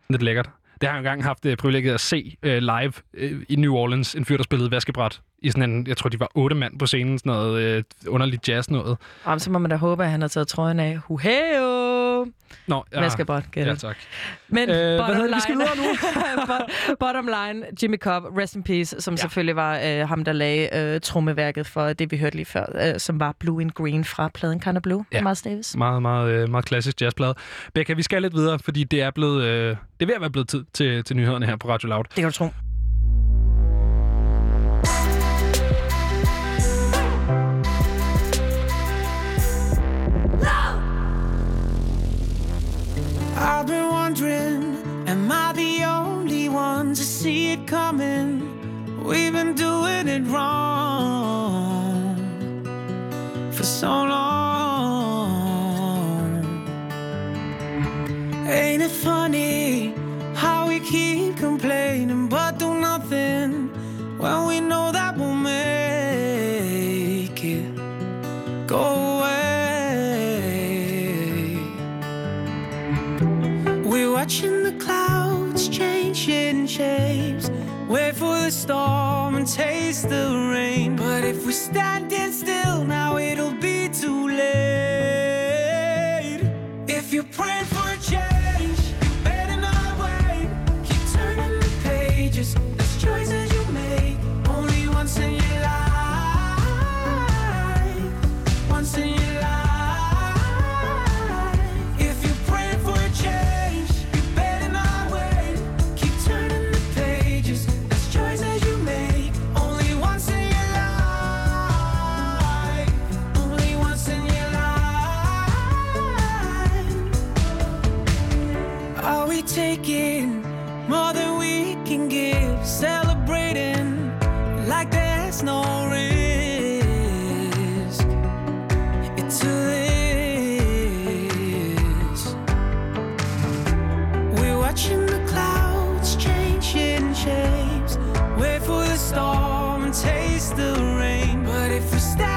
[SPEAKER 3] lidt lækkert. Det har jeg engang haft øh, privilegiet at se øh, live øh, i New Orleans. En fyr, der spillede vaskebræt i sådan en, jeg tror, de var otte mand på scenen. Sådan noget øh, underligt jazz noget.
[SPEAKER 4] Jamen, så må man da håbe, at han har taget trøjen af. Huheo!
[SPEAKER 3] Nå, ja,
[SPEAKER 4] Vaskebræt, get
[SPEAKER 3] ja,
[SPEAKER 4] it.
[SPEAKER 3] tak.
[SPEAKER 4] Men
[SPEAKER 3] Øh, hvad
[SPEAKER 4] bottom, line?
[SPEAKER 3] Vi skal videre nu.
[SPEAKER 4] Bot- bottom line, Jimmy Cobb, rest in peace, som
[SPEAKER 3] Ja.
[SPEAKER 4] ja. selvfølgelig var øh, ham, der lagde øh, trommeværket for det, vi hørte lige før, øh, som var Blue and Green fra pladen Kind of Blue,
[SPEAKER 3] Ja.
[SPEAKER 4] ja. Miles Davis.
[SPEAKER 3] Meget, meget, øh, meget klassisk jazzplade. Becca, vi skal lidt videre, fordi det er blevet, øh, det er ved at være blevet tid til, til nyhederne her på Radio Loud.
[SPEAKER 4] Det kan du tro.
[SPEAKER 10] I've been wondering, am I the only one to see it coming? We've been doing it wrong for so long. Ain't it funny how we keep complaining but do nothing when we know that we'll make it go We're watching the clouds changing shapes. Wait for the storm and taste the rain. But if we're standing still now, it'll be too late. If you're praying taking more than we can give? Celebrating like it's no risk. It's to this. We're watching the clouds changing shapes. Wait for the storm and taste the rain. But if we standing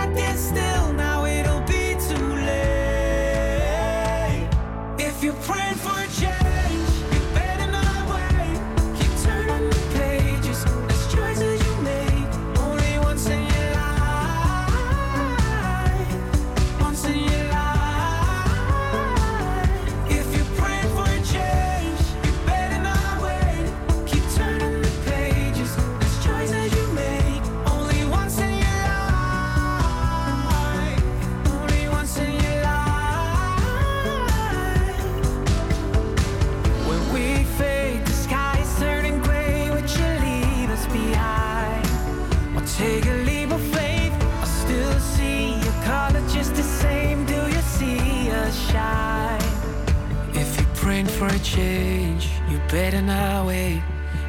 [SPEAKER 10] better not wait. Eh?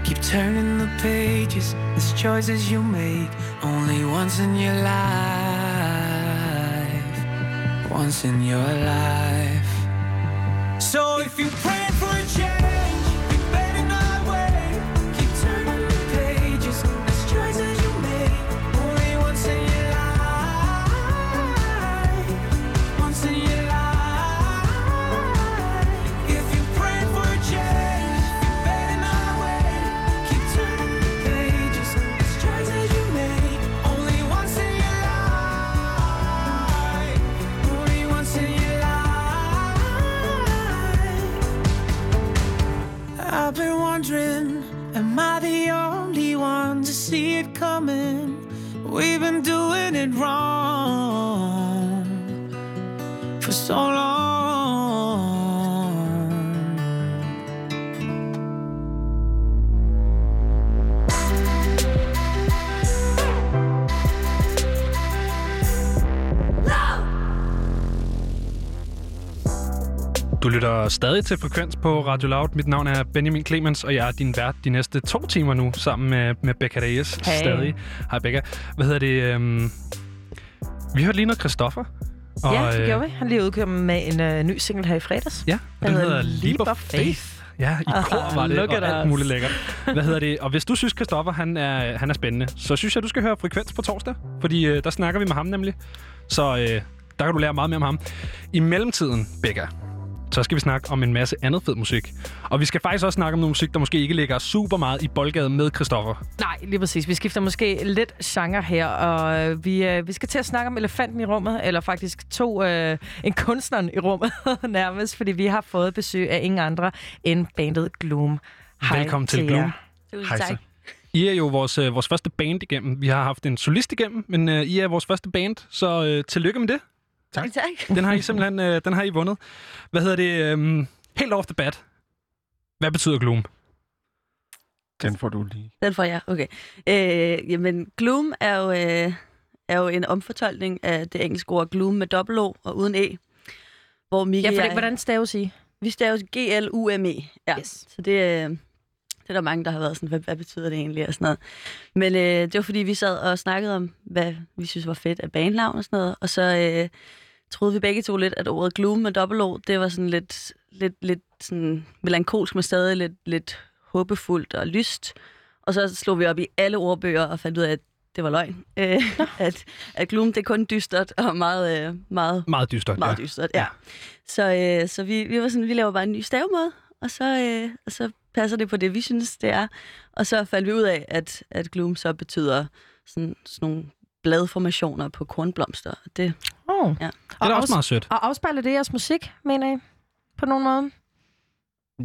[SPEAKER 10] Keep turning the pages. There's choices you make only once in your life. Once in your life. So if you're praying
[SPEAKER 3] lytter stadig til Frekvens på Radio Loud. Mit navn er Benjamin Clemens, og jeg er din vært de næste to timer nu, sammen med, med Becca Reyes.
[SPEAKER 4] Hey.
[SPEAKER 3] Stadig. Hej Becca. Hvad hedder det? Øhm... Vi hørte lige noget Christoffer. Og,
[SPEAKER 4] ja, det
[SPEAKER 3] øh,
[SPEAKER 4] gjorde vi. Han lige udkommet med en øh, ny single her i fredags.
[SPEAKER 3] Ja, og den
[SPEAKER 4] hedder
[SPEAKER 3] hedder
[SPEAKER 4] Leap of
[SPEAKER 3] of Faith. Ja, i
[SPEAKER 4] Aha,
[SPEAKER 3] kor var det, og alt
[SPEAKER 4] us.
[SPEAKER 3] muligt lækkert. Hvad hedder det? Og hvis du synes, Christoffer han er, han er spændende, så synes jeg, du skal høre Frekvens på torsdag. Fordi øh, der snakker vi med ham nemlig. Så øh, der kan du lære meget mere om ham. I mellemtiden, Becca, så skal vi snakke om en masse andet fed musik. Og vi skal faktisk også snakke om noget musik, der måske ikke ligger super meget i boldgaden med Christoffer.
[SPEAKER 4] Nej, lige præcis. Vi skifter måske lidt genre her, og øh, vi, øh, vi skal til at snakke om elefanten i rummet, eller faktisk to, øh, en kunstneren i rummet nærmest, fordi vi har fået besøg af ingen andre end bandet Gloom. Hej
[SPEAKER 3] Velkommen til
[SPEAKER 4] jer.
[SPEAKER 3] Gloom.
[SPEAKER 11] Tak.
[SPEAKER 3] I er jo vores, øh, vores første band igennem. Vi har haft en solist igennem, men øh, I er vores første band, så øh, tillykke med det.
[SPEAKER 11] Tak. tak.
[SPEAKER 3] Den har I simpelthen øh, den har I vundet. Hvad hedder det? Øh, helt off the bat. Hvad betyder Gloom?
[SPEAKER 12] Den får du lige.
[SPEAKER 11] Den får jeg, okay. Øh, jamen, gloom er jo, øh, er jo en omfortolkning af det engelske ord gloom med dobbelt O og uden E. Hvor Mika
[SPEAKER 4] Ja, for
[SPEAKER 11] og
[SPEAKER 4] det,
[SPEAKER 11] jeg-
[SPEAKER 4] hvordan staves I?
[SPEAKER 11] Vi staves G-L-U-M-E. Ja.
[SPEAKER 4] Yes.
[SPEAKER 11] Så det, øh, det er der mange, der har været sådan, hvad, hvad betyder det egentlig og sådan noget. Men øh, det var fordi, vi sad og snakkede om, hvad vi synes var fedt af bandnavn og sådan noget. Og så øh, troede vi begge to lidt, at ordet gloom med dobbelt O, det var sådan lidt, lidt, lidt sådan melankolsk, men stadig lidt, lidt håbefuldt og lyst. Og så slog vi op i alle ordbøger og fandt ud af, at det var løgn. Øh, at, at gloom, det er kun dystert og meget, øh, meget
[SPEAKER 3] Meget dystert.
[SPEAKER 11] meget
[SPEAKER 3] ja.
[SPEAKER 11] dystert, ja. Så, øh, så vi, vi var sådan, vi laver bare en ny stavemåde, og så, øh, og så passer det på det, vi synes, det er. Og så fandt vi ud af, at, at gloom så betyder sådan, sådan nogle bladformationer på kornblomster. Det,
[SPEAKER 4] Oh.
[SPEAKER 11] Ja.
[SPEAKER 3] Det er da også meget sødt.
[SPEAKER 4] Og afspejler det jeres musik, mener I? På nogen måde?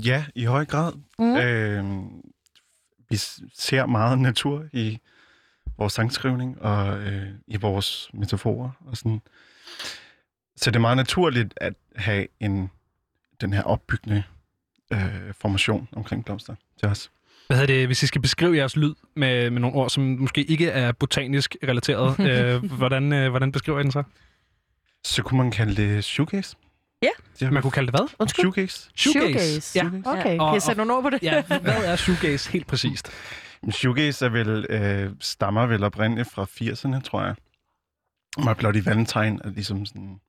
[SPEAKER 12] Ja, i høj grad.
[SPEAKER 4] Mm.
[SPEAKER 12] Øh, vi ser meget natur i vores sangskrivning og øh, i vores metaforer. Og sådan. Så det er meget naturligt at have en, den her opbyggende øh, formation omkring blomster til os.
[SPEAKER 3] Hvad hedder det, hvis I skal beskrive jeres lyd med, med nogle ord, som måske ikke er botanisk relateret, øh, hvordan, øh, hvordan beskriver I den så?
[SPEAKER 12] Så kunne man kalde det shoegaze.
[SPEAKER 11] Ja.
[SPEAKER 12] Har
[SPEAKER 3] Man kunne kalde det hvad?
[SPEAKER 4] Undskyld?
[SPEAKER 12] Shoegaze.
[SPEAKER 3] Shoegaze. Ja.
[SPEAKER 4] Okay,
[SPEAKER 3] Og-
[SPEAKER 4] kan jeg sætte nogle ord på det?
[SPEAKER 3] ja, hvad er shoegaze helt præcist?
[SPEAKER 12] Shoegaze er vel, øh, stammer vel oprindeligt fra 80'erne, tror jeg. My Bloody Valentine er ligesom sådan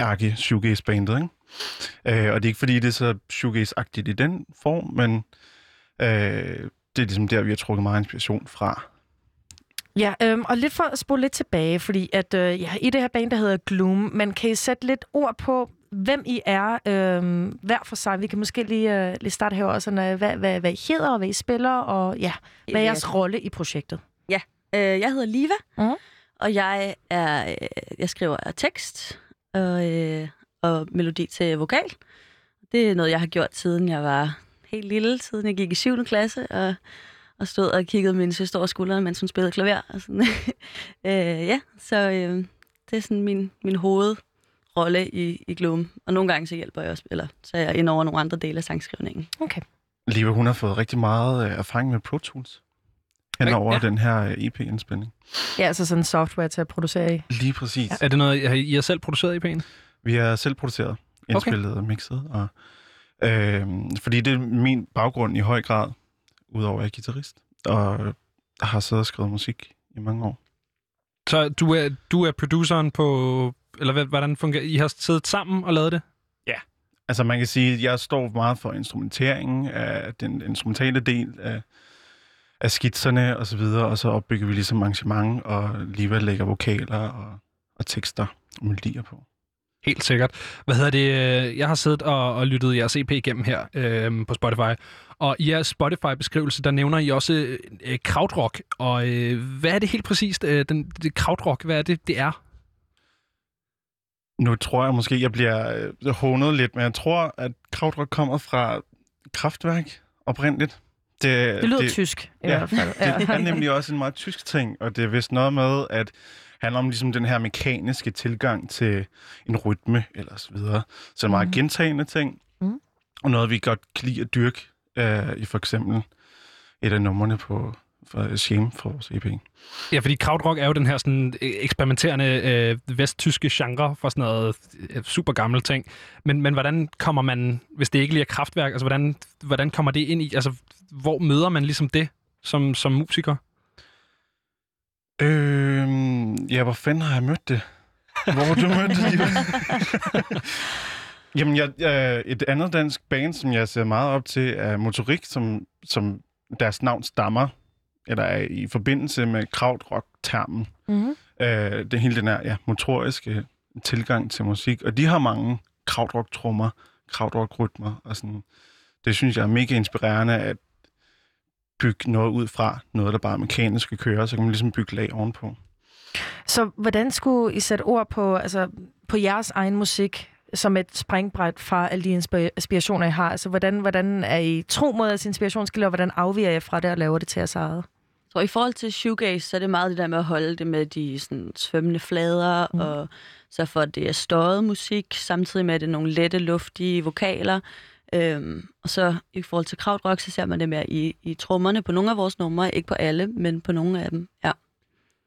[SPEAKER 12] ærke shoegaze-bandet, ikke? Øh, og det er ikke fordi, det er så shoegaze-agtigt i den form, men øh, det er ligesom der, vi har trukket meget inspiration fra.
[SPEAKER 4] Ja, øhm, og lidt for at spole lidt tilbage, fordi at øh, ja, i det her band, der hedder Gloom, men kan I sætte lidt ord på, hvem I er øh, hver for sig? Vi kan måske lige, øh, lige starte her også, sådan, øh, hvad, hvad, hvad I hedder, og hvad I spiller, og ja, hvad er jeres rolle i projektet?
[SPEAKER 11] Ja, øh, jeg hedder Liva,
[SPEAKER 4] Mhm.
[SPEAKER 11] og jeg er øh, jeg skriver tekst og, øh, og melodi til vokal. Det er noget, jeg har gjort siden jeg var helt lille, siden jeg gik i 7. klasse, og, og stod og kiggede min søster over skulderen, mens hun spillede klaver. Og sådan. øh, ja, så øh, det er sådan min, min hovedrolle i, i Gloom. Og nogle gange så hjælper jeg også, eller så er jeg ind over nogle andre dele af sangskrivningen.
[SPEAKER 4] Okay.
[SPEAKER 12] Liva, hun har fået rigtig meget øh, erfaring med Pro Tools hen
[SPEAKER 3] Ja.
[SPEAKER 12] over den her øh, EP-indspilning.
[SPEAKER 4] Ja, altså sådan software til at producere i.
[SPEAKER 12] Lige præcis. Ja.
[SPEAKER 3] Er det noget, I- I har selv produceret EP'en?
[SPEAKER 12] Vi er selv produceret, indspillet og mixet. Og, øh, fordi det er min baggrund i høj grad, udover at jeg er guitarist, og har siddet og skrevet musik i mange år.
[SPEAKER 3] Så du er, du er produceren på... Eller hvordan fungerer I har siddet sammen og lavet det?
[SPEAKER 12] Altså man kan sige, at jeg står meget for instrumenteringen af den instrumentale del af, af skitserne og så videre, og så opbygger vi ligesom arrangement, og Liva lægger vokaler og, og tekster og melodier på.
[SPEAKER 3] Helt sikkert. Hvad hedder det? øh, Jeg har siddet og, og lyttet jeres EP igennem her øh, på Spotify. Og i jeres Spotify-beskrivelse, der nævner I også øh, krautrock. Og øh, hvad er det helt præcist, øh, den, det krautrock, hvad er det, det er?
[SPEAKER 12] Nu tror jeg måske, jeg bliver øh, hånet lidt, men jeg tror, at krautrock kommer fra kraftværk oprindeligt. Det,
[SPEAKER 4] Det lyder det, tysk i
[SPEAKER 12] ja,
[SPEAKER 4] hvert fald.
[SPEAKER 12] det er nemlig også en meget tysk ting, og det er vist noget med, at handler om ligesom den her mekaniske tilgang til en rytme eller så videre. Så en meget
[SPEAKER 4] Mhm.
[SPEAKER 12] gentagende ting,
[SPEAKER 4] Mhm.
[SPEAKER 12] og noget, vi godt kan lide at dyrke øh, i for eksempel et af numrene på for Shame for vores EP.
[SPEAKER 3] Ja, fordi krautrock er jo den her sådan øh, eksperimenterende øh, vesttyske genre for sådan noget øh, super gammel ting. Men, men hvordan kommer man, hvis det ikke lige er kraftværk, altså hvordan, hvordan kommer det ind i, altså hvor møder man ligesom det som, som musiker?
[SPEAKER 12] Øhm, ja, hvor fanden har jeg mødt det? Hvor har du mødt det? Jamen, jeg, jeg, et andet dansk band, som jeg ser meget op til, er Motorik, som, som deres navn stammer, eller er i forbindelse med krautrock-termen.
[SPEAKER 4] Mm-hmm.
[SPEAKER 12] Øh, det hele den her ja, motoriske tilgang til musik. Og de har mange krautrock-trummer, krautrock-rytmer, og sådan. Det synes jeg er mega inspirerende at bygge noget ud fra, noget, der bare mekanisk skal køre, så kan man ligesom bygge lag ovenpå.
[SPEAKER 4] Så hvordan skulle I sætte ord på, altså, på jeres egen musik som et springbræt fra alle de inspi- inspirationer, I har? Altså, hvordan, hvordan er I tro mod jeres inspirationskilder, og hvordan afviger jeg fra det og laver det til jeres eget?
[SPEAKER 11] Så i forhold til shoegaze, så er det meget det der med at holde det med de sådan, svømmende flader, mm. og så for at det er støjet musik, samtidig med at det er nogle lette, luftige vokaler. Øhm, og så i forhold til krautrock, så ser man det mere i, i trommerne på nogle af vores numre, ikke på alle, men på nogle af dem, ja.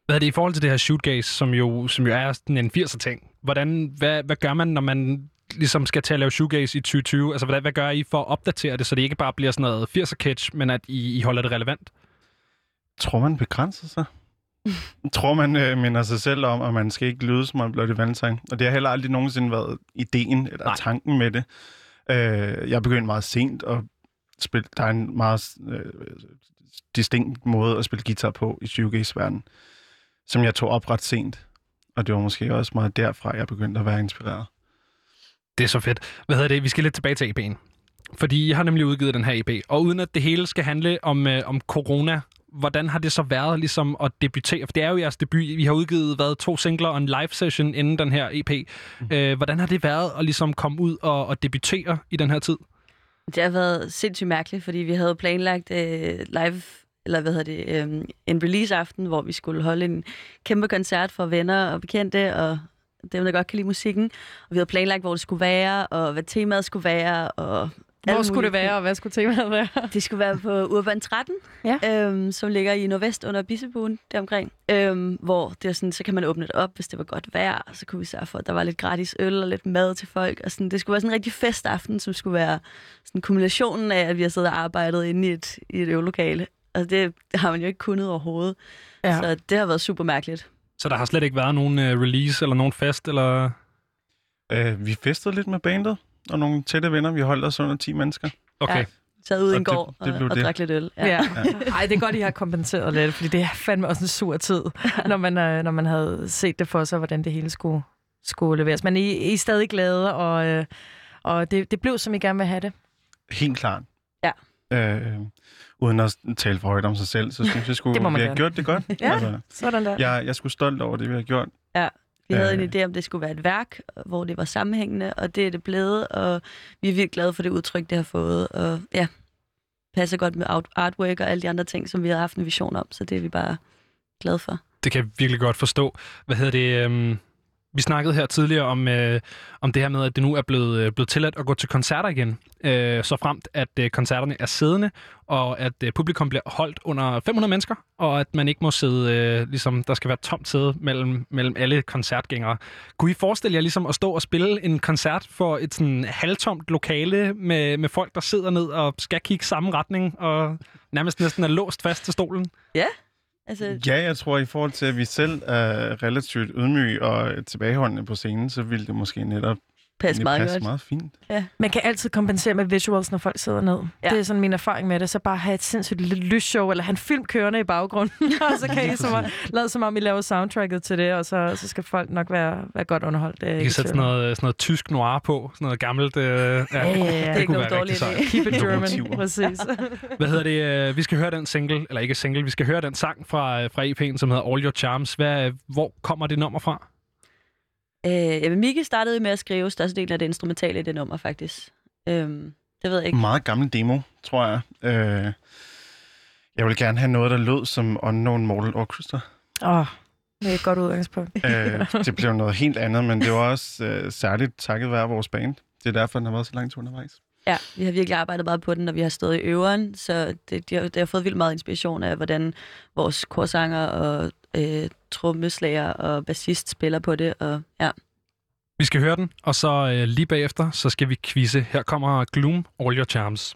[SPEAKER 3] Hvad er det i forhold til det her shootgaze, som jo, som jo er sådan en 80'er ting? Hvordan, hvad, hvad gør man, når man ligesom skal til at lave shoegaze i 2020? Altså, hvad, hvad gør I for at opdatere det, så det ikke bare bliver sådan noget 80'er catch, men at I, I holder det relevant?
[SPEAKER 12] Tror man begrænser sig? tror man øh, minder sig selv om, at man skal ikke lyde som en blot valentine. Og det har heller aldrig nogensinde været ideen eller.
[SPEAKER 3] Nej.
[SPEAKER 12] tanken med det. Øh, jeg begyndte meget sent at spille. Der er en meget øh, distinkt måde at spille guitar på i shoegaze-verdenen, som jeg tog op ret sent. Og det var måske også meget derfra, jeg begyndte at være inspireret.
[SPEAKER 3] Det er så fedt. Hvad hedder det? Vi skal lidt tilbage til EP'en. Fordi jeg har nemlig udgivet den her EP, og uden at det hele skal handle om, øh, om corona, hvordan har det så været ligesom at debutere? For det er jo jeres debut. Vi har udgivet hvad, to singler og en live session inden den her EP. Mm. Øh, hvordan har det været at ligesom komme ud og, og debutere i den her tid?
[SPEAKER 11] Det har været sindssygt mærkeligt, fordi vi havde planlagt øh, live, eller hvad hedder det, øh, en release-aften, hvor vi skulle holde en kæmpe koncert for venner og bekendte, og dem, der godt kan lide musikken. Og vi havde planlagt, hvor det skulle være, og hvad temaet skulle være, og
[SPEAKER 4] Hvor skulle det være, og hvad skulle temaet være?
[SPEAKER 11] Det skulle være på Urban 13,
[SPEAKER 4] Ja.
[SPEAKER 11] øhm, som ligger i Nordvest under Bissebuen deromkring. Øhm, hvor det er sådan, så kan man åbne det op, hvis det var godt vejr, og så kunne vi sørge for, at der var lidt gratis øl og lidt mad til folk. Og sådan, det skulle være sådan en rigtig festaften, som skulle være sådan kombinationen af, at vi har siddet og arbejdet inde i et, i et øvelokale. Og det har man jo ikke kunnet overhovedet.
[SPEAKER 4] Ja.
[SPEAKER 11] Så det har været super mærkeligt.
[SPEAKER 3] Så der har slet ikke været nogen uh, release eller nogen fest, eller...
[SPEAKER 12] Øh, vi festede lidt med bandet, og nogle tætte venner. Vi holdt os under 10 mennesker.
[SPEAKER 3] Okay.
[SPEAKER 11] Ja. Sad ude i
[SPEAKER 12] Og
[SPEAKER 11] en
[SPEAKER 12] det-
[SPEAKER 11] gård
[SPEAKER 12] det
[SPEAKER 11] og,
[SPEAKER 12] blev
[SPEAKER 11] og
[SPEAKER 12] det.
[SPEAKER 11] drak lidt øl.
[SPEAKER 4] Ja. ja. Ej, det er godt, I har kompenseret lidt, fordi det er fandme også en sur tid, når man, øh, når man havde set det for sig, hvordan det hele skulle, skulle leveres. Men I, I er stadig glade, og, øh, og det, det blev, som I gerne vil have det.
[SPEAKER 12] Helt klart.
[SPEAKER 11] Ja.
[SPEAKER 12] Øh, uden at tale for højt om sig selv, så synes jeg sgu,
[SPEAKER 4] Det må man
[SPEAKER 12] vi har gjort det godt.
[SPEAKER 4] Ja.
[SPEAKER 12] Altså,
[SPEAKER 4] Sådan der.
[SPEAKER 12] jeg, jeg er sgu stolt over det, vi har gjort.
[SPEAKER 11] Vi havde
[SPEAKER 12] Øh.
[SPEAKER 11] en idé om, det skulle være et værk, hvor det var sammenhængende, og det er det blevet, og vi er virkelig glade for det udtryk, det har fået. Og ja, passer godt med artwork og alle de andre ting, som vi har haft en vision om, så det er vi bare glade for.
[SPEAKER 3] Det kan jeg virkelig godt forstå. Hvad hedder det? Øhm, vi snakkede her tidligere om, øh, om det her med, at det nu er blevet, øh, blevet tilladt at gå til koncerter igen. Øh, så fremt, at øh, koncerterne er siddende, og at øh, publikum bliver holdt under 500 mennesker, og at man ikke må sidde, øh, ligesom der skal være tomt sæde mellem, mellem alle koncertgængere. Kunne I forestille jer ligesom at stå og spille en koncert for et sådan halvtomt lokale med, med folk, der sidder ned og skal kigge samme retning, og nærmest næsten er låst fast til stolen?
[SPEAKER 11] Ja, Altså,
[SPEAKER 12] Ja, jeg tror, i forhold til, at vi selv er relativt ydmyge og tilbageholdende på scenen, så ville det måske netop
[SPEAKER 11] pas
[SPEAKER 12] egentlig
[SPEAKER 11] meget
[SPEAKER 12] passe
[SPEAKER 11] godt.
[SPEAKER 12] meget fint.
[SPEAKER 4] Man kan altid kompensere med visuals, når folk sidder ned. Ja.
[SPEAKER 11] Ja.
[SPEAKER 4] Det er sådan min erfaring med det. Så bare have et sindssygt lille lysshow, eller have en film kørende i baggrunden, og så kan I som, om- lade som om, I laver soundtracket til det, og så, så skal folk nok være, være godt underholdt. Det er ikke
[SPEAKER 3] kan
[SPEAKER 4] i
[SPEAKER 3] sætte sådan noget, sådan noget tysk noir på, sådan noget gammelt. Øh, ja,
[SPEAKER 4] Ja, ja, ja.
[SPEAKER 11] Det er
[SPEAKER 3] det
[SPEAKER 11] ikke
[SPEAKER 3] kunne være
[SPEAKER 11] dårlig
[SPEAKER 3] rigtig sejt.
[SPEAKER 11] idé.
[SPEAKER 4] Keep it German, præcis.
[SPEAKER 3] Hvad hedder det? øh, Vi skal høre den single, eller ikke single, vi skal høre den sang fra, øh, fra EP'en, som hedder All Your Charms. Hvad, hvor kommer det nummer fra?
[SPEAKER 11] Øh, jamen, Miki startede med at skrive størstedelen af det instrumentale i det nummer, faktisk. Øhm, det ved jeg ikke.
[SPEAKER 12] Meget gammel demo, tror jeg. Øh, jeg vil gerne have noget, der lød som Unknown Mortal Orchestra.
[SPEAKER 4] Åh, oh, det er et godt udgangspunkt.
[SPEAKER 12] øh, det blev noget helt andet, men det var også øh, særligt takket være vores band. Det er derfor, den har været så langt undervejs.
[SPEAKER 11] Ja, vi har virkelig arbejdet meget på den, og vi har stået i øveren, så det, de har, det har fået vildt meget inspiration af, hvordan vores korsanger og øh, trommeslager og bassist spiller på det, og ja.
[SPEAKER 3] Vi skal høre den, og så øh, lige bagefter, så skal vi quizze. Her kommer Gloom, All Your Charms.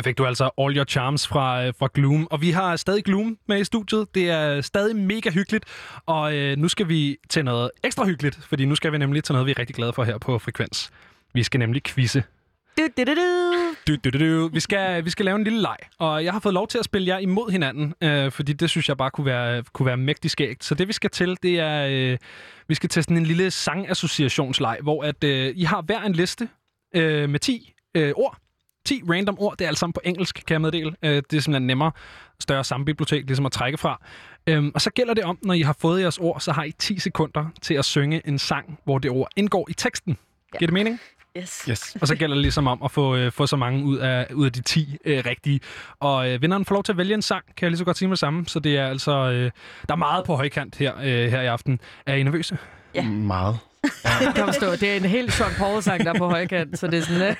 [SPEAKER 3] Der fik du altså All Your Charms fra, øh, fra Gloom. Og vi har stadig Gloom med i studiet. Det er stadig mega hyggeligt. Og øh, nu skal vi til noget ekstra hyggeligt, fordi nu skal vi nemlig til noget, vi er rigtig glade for her på Frekvens. Vi skal nemlig quizze.
[SPEAKER 4] Du, du, du, du.
[SPEAKER 3] Du, du, du, du. Vi, skal, vi skal lave en lille leg, og jeg har fået lov til at spille jer imod hinanden, øh, fordi det synes jeg bare kunne være, kunne være mægtig skægt. Så det vi skal til, det er, øh, vi skal til sådan en lille sangassociationsleg, hvor at, øh, I har hver en liste øh, med 10 øh, ord. 10 random ord, det er alt sammen på engelsk, kan jeg meddele. Øh, det er simpelthen nemmere, større sambibliotek, ligesom at trække fra. Øhm, og så gælder det om, når I har fået jeres ord, så har I 10 sekunder til at synge en sang, hvor det ord indgår i teksten. Ja. Giver det mening?
[SPEAKER 11] Yes.
[SPEAKER 12] Yes.
[SPEAKER 3] Og så gælder det ligesom om at få, øh, få så mange ud af, ud af de 10 øh, rigtige. Og øh, vinderen får lov til at vælge en sang, kan jeg lige så godt sige med det samme. Så det er altså, øh, der er meget på højkant her, øh, her i aften. Er I nervøse?
[SPEAKER 11] Ja.
[SPEAKER 12] Meget.
[SPEAKER 4] Det kan forstå. Det er en helt Sean Paul-sang, der er på højkant, så det er sådan, det,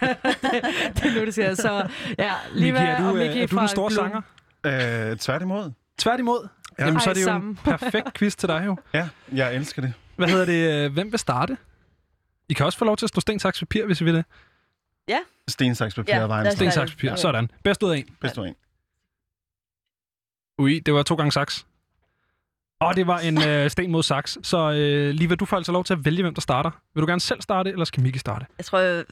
[SPEAKER 4] det er nu, det siger. Så ja, lige
[SPEAKER 3] Miki, er du,
[SPEAKER 4] og
[SPEAKER 3] øh,
[SPEAKER 4] Miki
[SPEAKER 3] er du den store
[SPEAKER 4] Gloom.
[SPEAKER 3] sanger?
[SPEAKER 12] Øh, tværtimod.
[SPEAKER 3] Tværtimod.
[SPEAKER 12] Ja.
[SPEAKER 3] Jamen, så er det jo en perfekt quiz til dig jo.
[SPEAKER 12] Ja, jeg elsker det.
[SPEAKER 3] Hvad hedder det? øh, Hvem vil starte? I kan også få lov til at stå sten, saks, papir, hvis I vil det.
[SPEAKER 12] Sten, saks, papir
[SPEAKER 11] Ja,
[SPEAKER 12] og vejen.
[SPEAKER 3] Sten, saks, papir.
[SPEAKER 11] Okay.
[SPEAKER 3] Sådan. Bedst ud af en.
[SPEAKER 12] Bedst du en.
[SPEAKER 3] Ui, det var to gange saks. Og det var en øh, sten mod saks. Så øh, Liva, du får altså lov til at vælge, hvem der starter. Vil du gerne selv starte, eller skal Miki starte?
[SPEAKER 11] Jeg tror, jeg,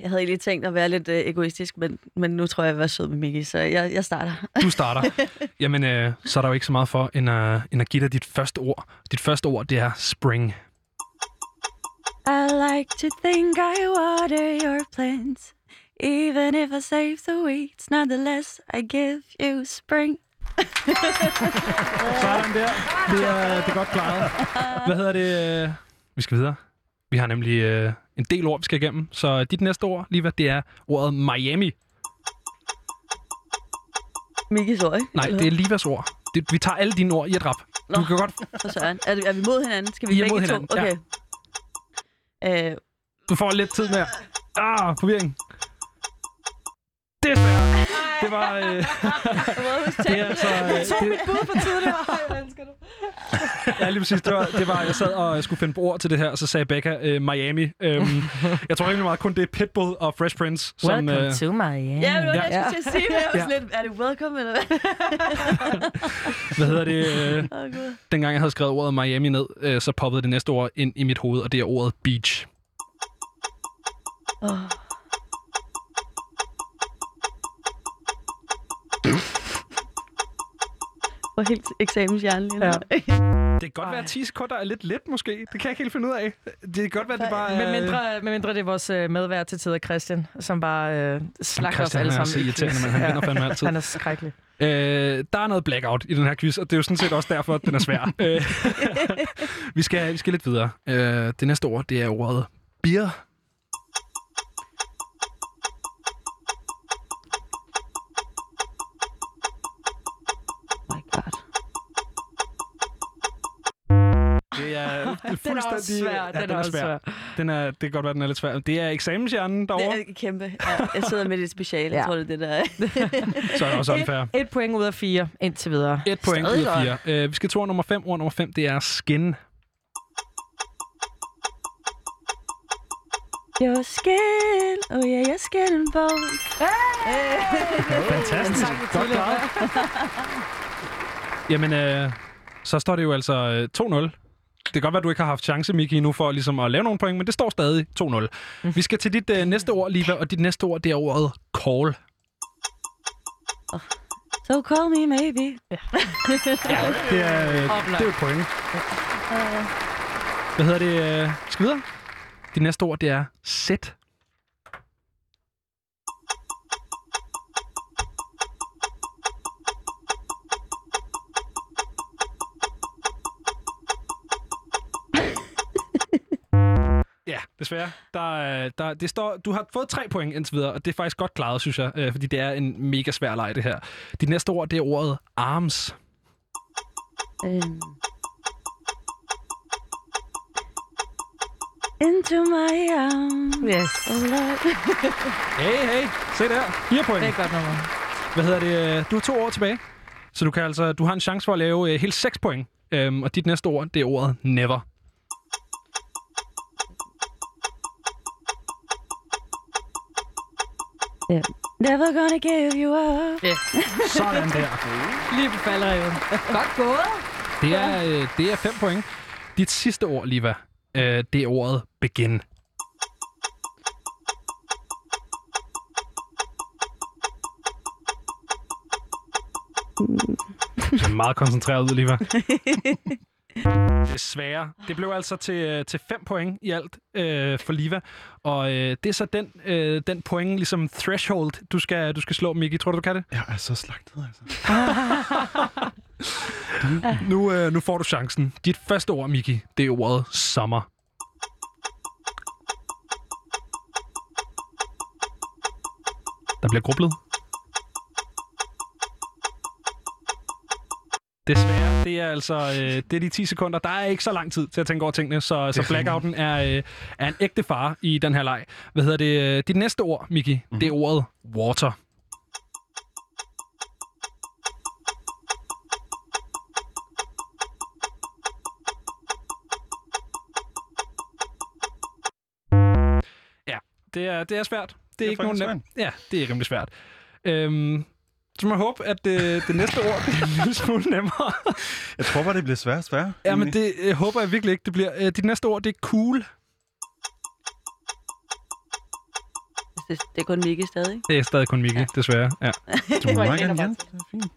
[SPEAKER 11] jeg havde egentlig tænkt at være lidt øh, egoistisk, men, men nu tror jeg, jeg være sød med Miki, så jeg, jeg starter.
[SPEAKER 3] Du starter. Jamen, øh, så er der jo ikke så meget for, end, øh, end at give dig dit første ord. Dit første ord, det er spring.
[SPEAKER 11] I like to think I water your plants. Even if I save the weeds, nonetheless, I give you spring.
[SPEAKER 3] Sådan der. Det er, det er godt klaret. Hvad hedder det? Vi skal videre. Vi har nemlig øh, en del ord, vi skal igennem. Så dit næste ord, Liva, det er ordet Miami.
[SPEAKER 11] Mikis ord, ikke?
[SPEAKER 3] Nej, det er Livas ord. Det, vi tager alle dine ord i et rap. Du
[SPEAKER 11] Nå.
[SPEAKER 3] kan godt...
[SPEAKER 11] hvad? For søren. Er, er vi mod hinanden? Skal vi
[SPEAKER 3] I er mod
[SPEAKER 11] to?
[SPEAKER 3] hinanden, ja.
[SPEAKER 11] Okay. Øh,
[SPEAKER 3] Du får lidt tid med. Ah, forvirring. Det er svært. Det var... Øh, det er altså... Øh, det,
[SPEAKER 4] Bud på tidligere. Ej, jeg elsker det.
[SPEAKER 3] Ja, lige præcis. Det var, det var, jeg sad og skulle finde på ord til det her, og så sagde Becca øh, Miami. Øhm, jeg tror rimelig meget kun det er Pitbull og Fresh Prince, som...
[SPEAKER 4] Welcome
[SPEAKER 3] Øh,
[SPEAKER 4] to Miami.
[SPEAKER 11] ja, det var det, jeg
[SPEAKER 3] Ja.
[SPEAKER 11] skulle til at sige, men jeg var
[SPEAKER 3] Ja.
[SPEAKER 11] lidt, er det welcome, eller hvad?
[SPEAKER 3] hvad hedder det? Øh,
[SPEAKER 11] Gud.
[SPEAKER 3] dengang jeg havde skrevet ordet Miami ned, øh, så poppede det næste ord ind i mit hoved, og det er ordet beach.
[SPEAKER 11] Åh. For helt eksamenshjernen lige.
[SPEAKER 4] Ja.
[SPEAKER 3] Det kan godt
[SPEAKER 4] Ej.
[SPEAKER 3] være, at 10 sekunder er lidt let, måske. Det kan jeg ikke helt finde ud af. Det kan godt være, at det bare er...
[SPEAKER 4] Med mindre, med mindre det er vores øh, medvært til tider, Christian, som bare øh, slagter os
[SPEAKER 3] Christian,
[SPEAKER 4] alle
[SPEAKER 3] er
[SPEAKER 4] sammen.
[SPEAKER 3] så
[SPEAKER 4] i
[SPEAKER 3] irriterende, men han vinder fandme altid.
[SPEAKER 4] Han er skrækkelig.
[SPEAKER 3] Øh, der er noget blackout i den her quiz, og det er jo sådan set også derfor, at den er svær. Øh, vi, skal, vi skal lidt videre. Øh, det næste ord, det er ordet beer. Er, det er
[SPEAKER 4] Den er også
[SPEAKER 3] fuldstændig...
[SPEAKER 4] svær.
[SPEAKER 3] Ja,
[SPEAKER 4] Den er også svær.
[SPEAKER 3] Den er, det kan godt være, den er lidt svær. Det er eksamenshjernen
[SPEAKER 11] Det
[SPEAKER 3] derovre,
[SPEAKER 11] er kæmpe. Ja, jeg sidder midt i et speciale. Jeg
[SPEAKER 4] Ja.
[SPEAKER 11] tror, det er det, der er.
[SPEAKER 3] så er det også unfair.
[SPEAKER 4] Et, et point ud af fire, indtil videre.
[SPEAKER 3] Et point
[SPEAKER 11] Stadig
[SPEAKER 3] ud af fire. Uh, vi skal til ord nummer 5. Ord nummer 5, det er skin.
[SPEAKER 11] Your skin, oh yeah, your skin and bones.
[SPEAKER 3] Fantastisk. Godt klaret. Jamen, øh, så står det jo altså øh, 2-0. Det kan godt være, at du ikke har haft chance, Miki, nu for ligesom at lave nogle point, men det står stadig 2-0. Vi skal til dit øh, næste ord, Liva, og dit næste ord, det er ordet call.
[SPEAKER 11] So call me maybe.
[SPEAKER 3] Ja, det er, øh, det er jo et point. Hvad hedder det? Øh, skal vi videre? Dit næste ord, det er sæt. Desværre. Der, er- der, det står, du har fået tre point indtil videre, og det er faktisk godt klaret, synes jeg, øh, fordi det er en mega svær leg, det her. Dit næste ord, det er ordet arms.
[SPEAKER 11] Um, into my arms.
[SPEAKER 4] Yes.
[SPEAKER 11] Oh.
[SPEAKER 3] Hey, hey, se der. Fire point.
[SPEAKER 4] Det er godt nummer.
[SPEAKER 3] Hvad hedder det? øh, Du har to år tilbage. Så du kan altså, du har en chance for at lave øh, helt seks point. Øhm, og dit næste ord, det er ordet never.
[SPEAKER 11] Ja. Never gonna give you up.
[SPEAKER 4] Ja.
[SPEAKER 3] Sådan der.
[SPEAKER 4] Lige på faldreven. Godt gået.
[SPEAKER 3] Det er, øh, det er fem point. Dit sidste ord, Liva, øh, det er ordet begin. Du er meget koncentreret ud, Liva. Desværre. Det blev altså til, øh, til fem point i alt øh, for Liva. Og øh, det er så den, øh, den point, ligesom threshold, du skal, du skal slå, Miki. Tror du, du kan det?
[SPEAKER 12] Jeg er så slagtet, altså.
[SPEAKER 3] Nu, øh, nu får du chancen. Dit første ord, Miki, det er ordet sommer. Der bliver grublet. Desværre, det er altså øh, det er de 10 sekunder. Der er ikke så lang tid til at tænke over tingene, så, så blackouten er, øh, er en ægte fare i den her leg. Hvad hedder det? øh, Dit næste ord, Miki, mm-hmm. det er ordet water. Ja, det er, det er svært. Det er,
[SPEAKER 12] er
[SPEAKER 3] ikke nogen nem. Ja, det er rimelig svært. Øhm, så må jeg håbe, at øh, det næste ord det er en lille smule nemmere.
[SPEAKER 12] Jeg tror bare, det bliver svært sværere.
[SPEAKER 3] ja, men det øh, håber jeg virkelig ikke, det bliver. Øh, dit næste ord, det er cool.
[SPEAKER 11] Det, det er kun Mikke stadig.
[SPEAKER 3] Det er stadig kun Miki, desværre. Ja.
[SPEAKER 12] Du må meget gerne. Det er fint.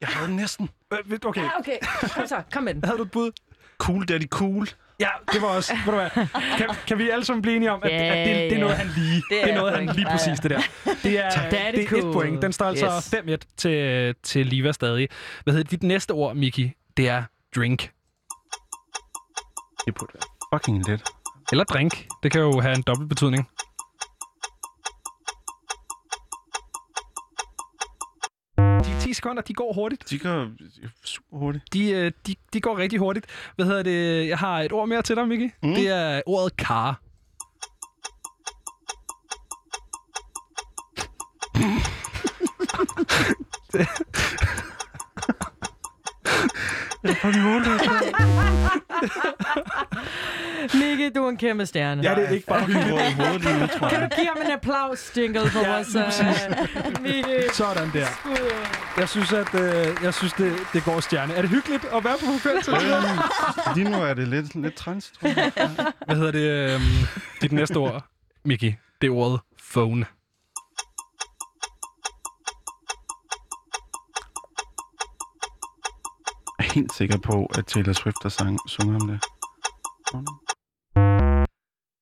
[SPEAKER 12] Jeg havde næsten.
[SPEAKER 3] Okay,
[SPEAKER 4] Ja, okay. Kom så, kom med den.
[SPEAKER 3] havde du et bud?
[SPEAKER 12] Cool daddy cool.
[SPEAKER 3] Ja, det var også. Ved du hvad? Kan, kan vi alle sammen blive enige om, at,
[SPEAKER 4] Ja,
[SPEAKER 3] at det, det er noget, han lige. Det
[SPEAKER 11] Det
[SPEAKER 3] er,
[SPEAKER 11] er
[SPEAKER 3] noget, han lige præcis, det der. Det er, det er et
[SPEAKER 4] cool.
[SPEAKER 3] point. Den står altså
[SPEAKER 11] Yes.
[SPEAKER 3] 5-1 til, til Liva stadig. Hvad hedder dit næste ord, Miki? Det er drink.
[SPEAKER 12] Det burde være fucking let.
[SPEAKER 3] Eller drink. Det kan jo have en dobbelt betydning. 10 sekunder, de går hurtigt.
[SPEAKER 12] De går super hurtigt.
[SPEAKER 3] De, øh, de, de går rigtig hurtigt. Hvad hedder det? Jeg har et ord mere til dig, Miki. Mm. Det er ordet kar.
[SPEAKER 4] Mikke, du er en kæmpe stjerne.
[SPEAKER 3] Ja, det er ikke bare
[SPEAKER 12] hovedet lige nu, tror
[SPEAKER 4] Kan
[SPEAKER 12] jeg.
[SPEAKER 4] du give ham en applaus, Jingle, for
[SPEAKER 3] Ja,
[SPEAKER 4] vores... Uh, Mikke.
[SPEAKER 3] Sådan der. Jeg synes, at øh, jeg synes, det, det går stjerne. Er det hyggeligt at være på frekvens?
[SPEAKER 12] Øhm, Lige nu er det lidt, lidt træns, tror jeg.
[SPEAKER 3] Hvad hedder det? Øh, dit næste ord, Miki, det er ordet phone.
[SPEAKER 12] Helt sikker på, at Taylor Swift har sang, sunget om det.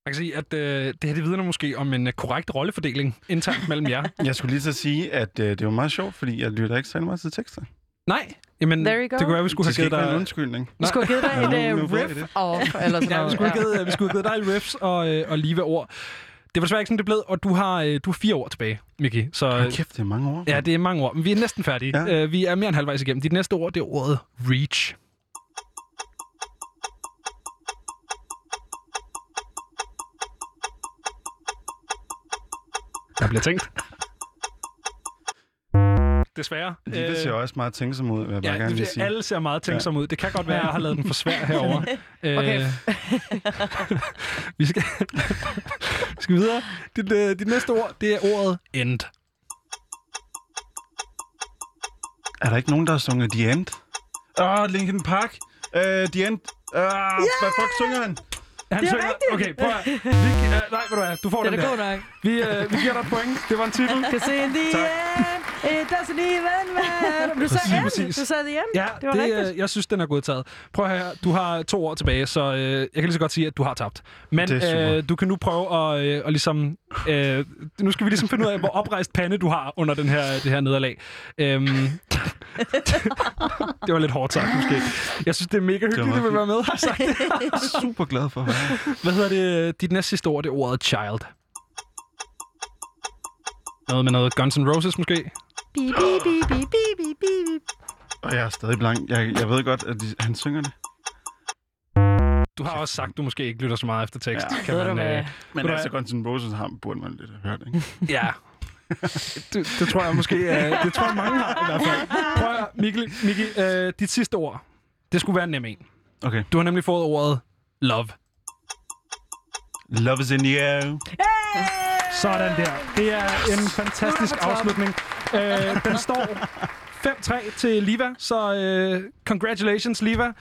[SPEAKER 3] Man kan sige, at øh, det her det vidner måske om en øh, korrekt rollefordeling internt mellem jer.
[SPEAKER 12] Jeg skulle lige så sige, at øh, det var meget sjovt, fordi jeg lytter ikke særlig meget til tekster.
[SPEAKER 3] Nej, jamen,
[SPEAKER 4] There you
[SPEAKER 3] det kunne være, vi skulle
[SPEAKER 12] Det
[SPEAKER 3] have
[SPEAKER 12] skal
[SPEAKER 3] givet
[SPEAKER 12] være en
[SPEAKER 3] dig...
[SPEAKER 12] undskyldning.
[SPEAKER 4] Vi skulle have givet dig et uh,
[SPEAKER 12] jeg
[SPEAKER 4] riff off, eller sådan
[SPEAKER 3] Ja, vi
[SPEAKER 4] noget.
[SPEAKER 3] skulle, have givet, vi skulle have givet dig riffs og, øh, og lige ord. Det var desværre ikke sådan, det blev, og du har, øh, du har fire år tilbage, Miki. Så
[SPEAKER 12] Hold kæft, det er mange år.
[SPEAKER 3] ja, det er mange ord, men vi er næsten færdige.
[SPEAKER 12] Ja.
[SPEAKER 3] Øh, vi er mere end halvvejs igennem. Dit næste ord, det er ordet reach. Der bliver tænkt. Desværre.
[SPEAKER 12] Det ser også meget tænksom ud, vil jeg bare
[SPEAKER 3] Ja,
[SPEAKER 12] gerne
[SPEAKER 3] det,
[SPEAKER 12] sige.
[SPEAKER 3] alle ser meget tænksomme ud. Det kan godt være, at jeg har lavet den for svær herovre.
[SPEAKER 4] Okay.
[SPEAKER 3] Øh, vi, skal, vi skal videre. Dit, øh, dit næste ord, det er ordet end.
[SPEAKER 12] Er der ikke nogen, der har sunget The End? Åh, oh, Linkin Park. Uh, The End. Uh, yeah! Hvad fuck synger han?
[SPEAKER 3] Han
[SPEAKER 4] Det er
[SPEAKER 3] synger,
[SPEAKER 4] rigtigt.
[SPEAKER 3] Okay, prøv at, vi, uh, Nej, ved du hvad, du får
[SPEAKER 4] Det
[SPEAKER 3] den
[SPEAKER 4] er da god
[SPEAKER 3] der.
[SPEAKER 4] nok.
[SPEAKER 3] Vi, uh, vi giver dig et point. Det var en titel.
[SPEAKER 4] Cause in the
[SPEAKER 3] Tak.
[SPEAKER 4] end, it doesn't even matter. Du sagde end. Du sagde the end.
[SPEAKER 3] Ja,
[SPEAKER 4] det var
[SPEAKER 3] det,
[SPEAKER 4] rigtigt.
[SPEAKER 3] øh, jeg synes, den er godtaget. Prøv at høre, du har to år tilbage, så øh, jeg kan lige så godt sige, at du har tabt. Men øh, du kan nu prøve at, øh, at ligesom... Øh, nu skal vi ligesom finde ud af, hvor oprejst pande du har under den her, det her nederlag. Øhm, det var lidt hårdt sagt, måske. Jeg synes, det er mega hyggeligt, at du vil være med. Har jeg sagt det?
[SPEAKER 12] Super glad for at være
[SPEAKER 3] Hvad hedder det? Dit næste sidste ord, det er ordet child. Noget med noget Guns N' Roses, måske?
[SPEAKER 11] Bi, bi, bi, bi, bi, bi, bi.
[SPEAKER 12] Og jeg er stadig blank. Jeg, jeg ved godt, at de, han synger det.
[SPEAKER 3] Du har også sagt, du måske ikke lytter så meget efter tekst.
[SPEAKER 12] Ja.
[SPEAKER 3] kan man, øh,
[SPEAKER 12] Men altså? Guns N' Roses har, burde man lidt have hørt, ikke?
[SPEAKER 3] Ja. det, det tror jeg måske, uh, det tror jeg mange har i hvert fald. Prøv at Mikkel, Mikkel uh, dit sidste ord, det skulle være en nem en.
[SPEAKER 12] Okay.
[SPEAKER 3] Du har nemlig fået ordet love.
[SPEAKER 12] Love is in the air.
[SPEAKER 3] Sådan der. Det er en fantastisk afslutning. Øh, den står 5-3 til Liva, så øh, congratulations, Liva.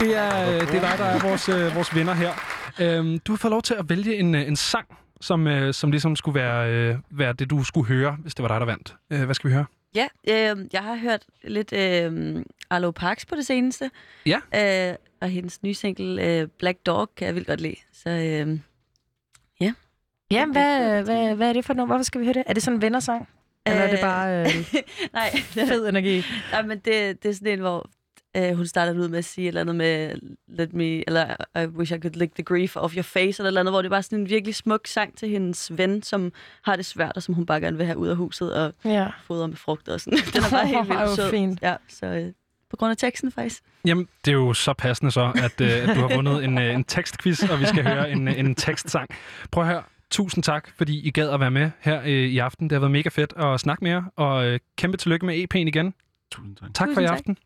[SPEAKER 3] Det er, øh, det er dig, der er vores, øh, vores vinder her. Øhm, du har fået lov til at vælge en, øh, en sang, som, øh, som ligesom skulle være, øh, være det, du skulle høre, hvis det var dig, der vandt. Øh, hvad skal vi høre?
[SPEAKER 11] Ja, øh, jeg har hørt lidt øh, Arlo Parks på det seneste.
[SPEAKER 3] Ja.
[SPEAKER 11] Øh, og hendes nye single, øh, Black Dog, kan jeg vildt godt lide. Så øh.
[SPEAKER 4] Ja, hvad, hvad, hvad er det for noget? Hvorfor skal vi høre det? Er det sådan en vennersang? Eller er det
[SPEAKER 11] Øh,
[SPEAKER 4] bare øh,
[SPEAKER 11] Nej,
[SPEAKER 4] fed energi?
[SPEAKER 11] Nej, men det, det er sådan en, hvor øh, hun starter ud med at sige et eller andet med Let me, eller I wish I could lick the grief off your face, eller et eller andet, hvor det er bare sådan en virkelig smuk sang til hendes ven, som har det svært, og som hun bare gerne vil have ud af huset og
[SPEAKER 4] Ja.
[SPEAKER 11] fodre med frugt og sådan. Den er bare helt vildt sød.
[SPEAKER 4] fint.
[SPEAKER 11] Ja, så øh, på grund af teksten faktisk.
[SPEAKER 3] Jamen, det er jo så passende så, at, øh, at du har vundet en, øh, en tekstquiz, og vi skal høre en, øh, en tekstsang. Prøv at høre. Tusind tak, fordi I gad at være med her øh, i aften. Det har været mega fedt at snakke med jer, og øh, kæmpe tillykke med EP'en igen.
[SPEAKER 12] Tusind tak.
[SPEAKER 3] Tak for
[SPEAKER 11] Tusind
[SPEAKER 3] i
[SPEAKER 11] tak.
[SPEAKER 3] aften.
[SPEAKER 2] I'd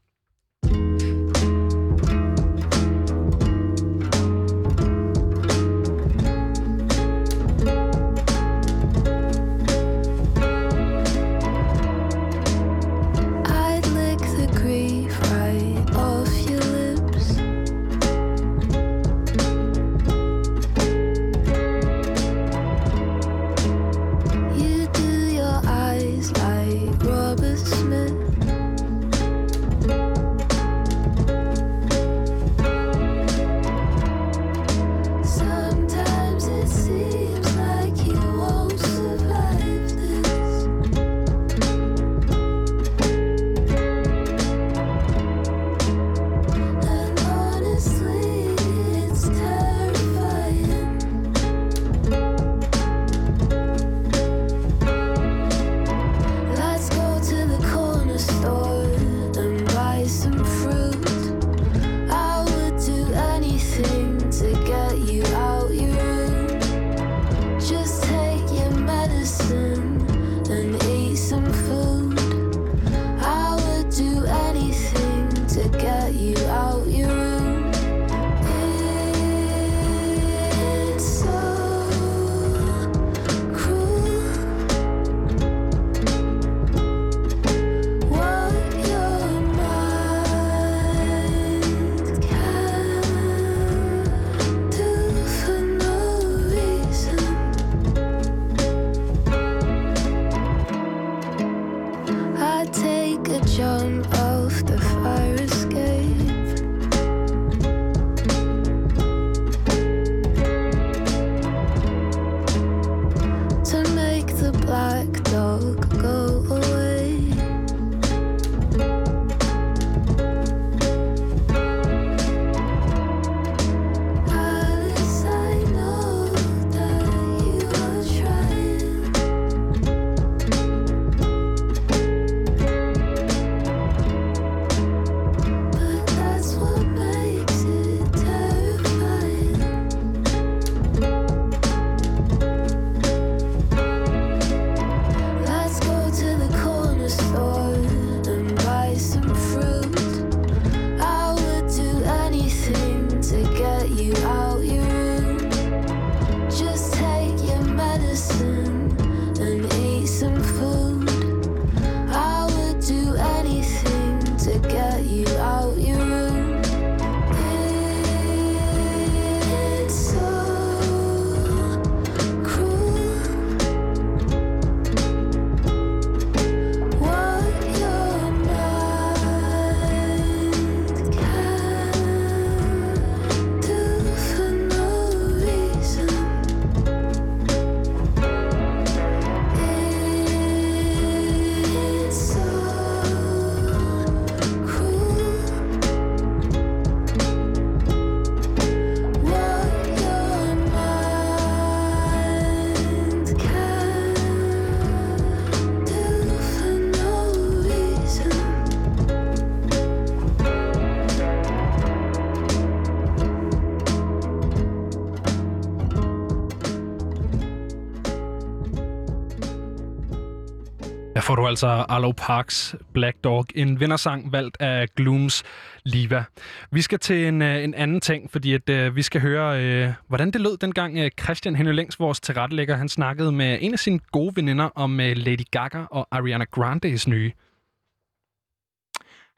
[SPEAKER 3] altså Arlo Parks Black Dog, en vindersang valgt af Glooms Liva. Vi skal til en, øh, en anden ting, fordi at, øh, vi skal høre, øh, hvordan det lød dengang øh, Christian Henry Længs, vores tilrettelægger, han snakkede med en af sine gode veninder om øh, Lady Gaga og Ariana Grandes nye.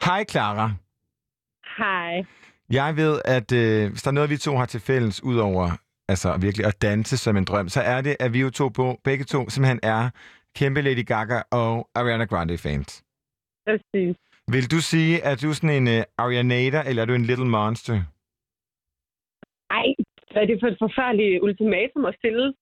[SPEAKER 13] Hej Clara.
[SPEAKER 14] Hej.
[SPEAKER 13] Jeg ved, at øh, hvis der er noget, vi to har til fælles, udover altså virkelig at danse som en drøm, så er det, at vi jo to på, begge to simpelthen er kæmpe Lady Gaga og Ariana Grande-fans.
[SPEAKER 14] Præcis.
[SPEAKER 13] Vil du sige, at du er sådan en uh, Arianator, eller er du en Little Monster?
[SPEAKER 14] Ej, hvad er det for et forfærdeligt ultimatum at stille?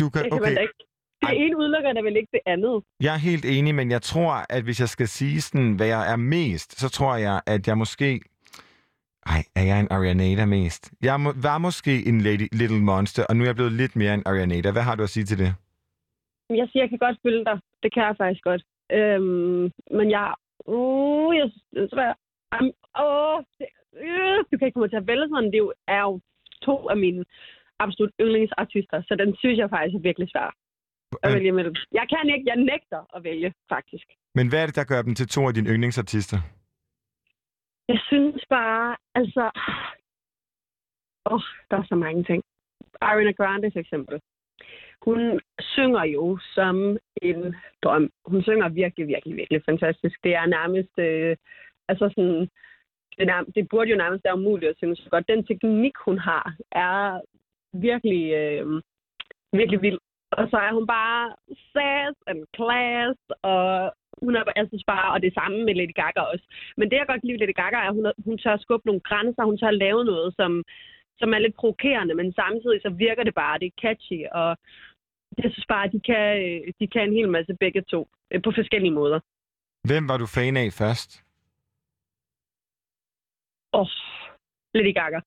[SPEAKER 13] Du kan,
[SPEAKER 14] Det kan
[SPEAKER 13] okay.
[SPEAKER 14] ikke. Det ene udelukker da vel ikke det andet.
[SPEAKER 13] Jeg er helt enig, men jeg tror, at hvis jeg skal sige sådan, hvad jeg er mest, så tror jeg, at jeg måske... Ej, er jeg en Arianator mest? Jeg må, var måske en lady, Little Monster, og nu er jeg blevet lidt mere en Arianator. Hvad har du at sige til det?
[SPEAKER 14] Jeg siger, jeg kan godt følge dig. Det kan jeg faktisk godt. Øhm, men jeg... Uh, jeg synes, det er svært. Um, det, øh, du kan ikke komme til at vælge sådan. Det er jo, er jo to af mine absolut yndlingsartister, så den synes jeg faktisk er virkelig svær at
[SPEAKER 13] Men-
[SPEAKER 14] vælge mellem. Jeg kan ikke, jeg nægter at vælge, faktisk.
[SPEAKER 13] Men hvad er det, der gør dem til to af dine yndlingsartister?
[SPEAKER 14] Jeg synes bare, altså... Åh, oh, der er så mange ting. Ariana Grande for eksempel. Hun synger jo som en drøm. Hun synger virkelig, virkelig, virkelig fantastisk. Det er nærmest... Øh, altså sådan... Det, nærm- det burde jo nærmest være umuligt at synge så godt. Den teknik, hun har, er virkelig, øh, virkelig vild. Og så er hun bare sass and class, og hun er, jeg synes bare, og det samme med Lady Gaga også. Men det, jeg godt kan lide ved Lady Gaga, er, at hun, hun tør skubbe nogle grænser, hun tør lave noget, som, som er lidt provokerende, men samtidig så virker det bare, det er catchy, og jeg synes bare, at de kan, øh, de kan en hel masse begge to, øh, på forskellige måder.
[SPEAKER 13] Hvem var du fan af først?
[SPEAKER 14] Åh, oh, Lady Gaga.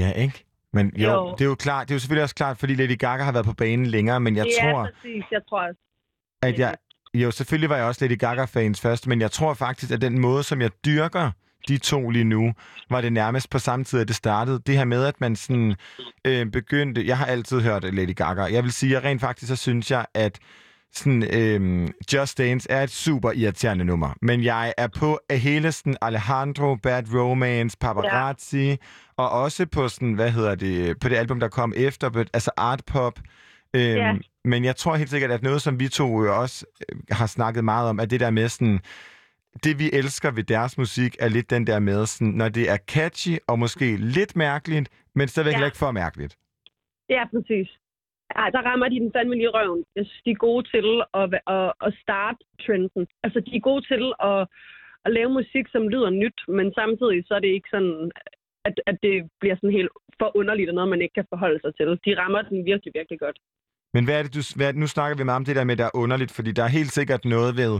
[SPEAKER 13] Ja, ikke? Men jo,
[SPEAKER 14] Jo.
[SPEAKER 13] det er jo klart, det er jo selvfølgelig også klart, fordi Lady Gaga har været på banen længere, men jeg
[SPEAKER 14] ja,
[SPEAKER 13] tror,
[SPEAKER 14] præcis, jeg tror også.
[SPEAKER 13] at jeg... Jo, selvfølgelig var jeg også Lady Gaga-fans først, men jeg tror faktisk, at den måde, som jeg dyrker de to lige nu, var det nærmest på samme tid, at det startede. Det her med, at man sådan øh, begyndte... Jeg har altid hørt Lady Gaga. Jeg vil sige, at rent faktisk, så synes jeg, at sådan, øh, Just Dance er et super irriterende nummer. Men jeg er på af hele sådan Alejandro, Bad Romance, Paparazzi, ja. og også på sådan, hvad hedder det, på det album, der kom efter, altså Art Pop. Øhm,
[SPEAKER 14] Ja.
[SPEAKER 13] Men jeg tror helt sikkert, at noget, som vi to også øh, har snakket meget om, er det der med sådan, det vi elsker ved deres musik, er lidt den der med, sådan, når det er catchy og måske lidt mærkeligt, men stadigvæk
[SPEAKER 14] Ja.
[SPEAKER 13] ikke for mærkeligt.
[SPEAKER 14] Ja, præcis. Ja, der rammer de den fandme lige røven. Jeg synes, de er gode til at, at, at starte trenden. Altså, de er gode til at, at lave musik, som lyder nyt, men samtidig så er det ikke sådan, at, at det bliver sådan helt for underligt og noget, man ikke kan forholde sig til. De rammer den virkelig, virkelig godt.
[SPEAKER 13] Men hvad er det, du, hvad, nu snakker vi meget om det der med, der er underligt, fordi der er helt sikkert noget ved,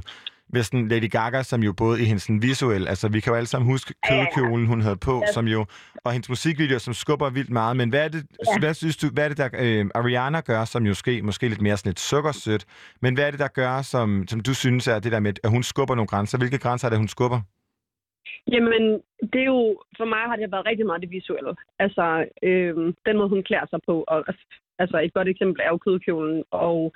[SPEAKER 13] ved sådan Lady Gaga, som jo både i hendes visuel, altså vi kan jo alle sammen huske kødkjolen, hun havde på, som jo, og hendes musikvideoer, som skubber vildt meget, men hvad er det,
[SPEAKER 14] Ja.
[SPEAKER 13] hvad synes du, hvad er det, der øh, Ariana gør, som jo måske, måske lidt mere sådan lidt sukkersødt, men hvad er det, der gør, som, som du synes er det der med, at hun skubber nogle grænser? Hvilke grænser er det, hun skubber?
[SPEAKER 14] Jamen, det er jo, for mig har det været rigtig meget det visuelle. Altså, øhm, den måde, hun klæder sig på. Og, altså, et godt eksempel er jo kødkjolen. Og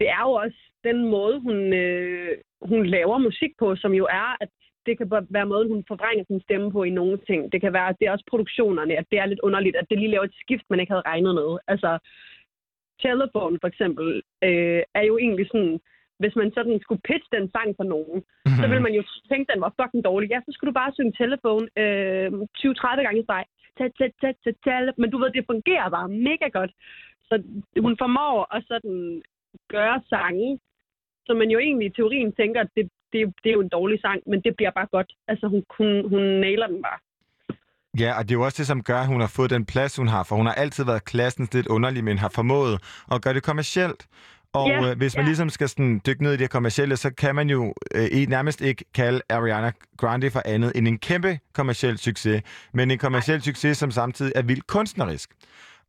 [SPEAKER 14] det er jo også den måde, hun, øh, hun laver musik på, som jo er, at det kan være måden, hun forvrænger sin stemme på i nogle ting. Det kan være, at det er også produktionerne, at det er lidt underligt, at det lige laver et skift, man ikke havde regnet med. Altså, Telephone for eksempel øh, er jo egentlig sådan, hvis man sådan skulle pitche den sang for nogen, så ville man jo tænke, at den var fucking dårlig. Ja, så skulle du bare synge Telephone øh, 20-30 gange i streg. Men du ved, det fungerer bare mega godt. Så hun formår at sådan gøre sange, som man jo egentlig i teorien tænker, at det, det, det er jo en dårlig sang, men det bliver bare godt. Altså, hun, hun, hun nailer den bare.
[SPEAKER 13] Ja, og det er jo også det, som gør, at hun har fået den plads, hun har, for hun har altid været klassens lidt underlig, men har formået at gøre det kommercielt. Og
[SPEAKER 14] Ja,
[SPEAKER 13] øh, hvis man
[SPEAKER 14] ja.
[SPEAKER 13] ligesom skal sådan, dykke ned i det kommercielle, så kan man jo øh, nærmest ikke kalde Ariana Grande for andet end en kæmpe kommerciel succes, men en kommerciel succes, som samtidig er vildt kunstnerisk.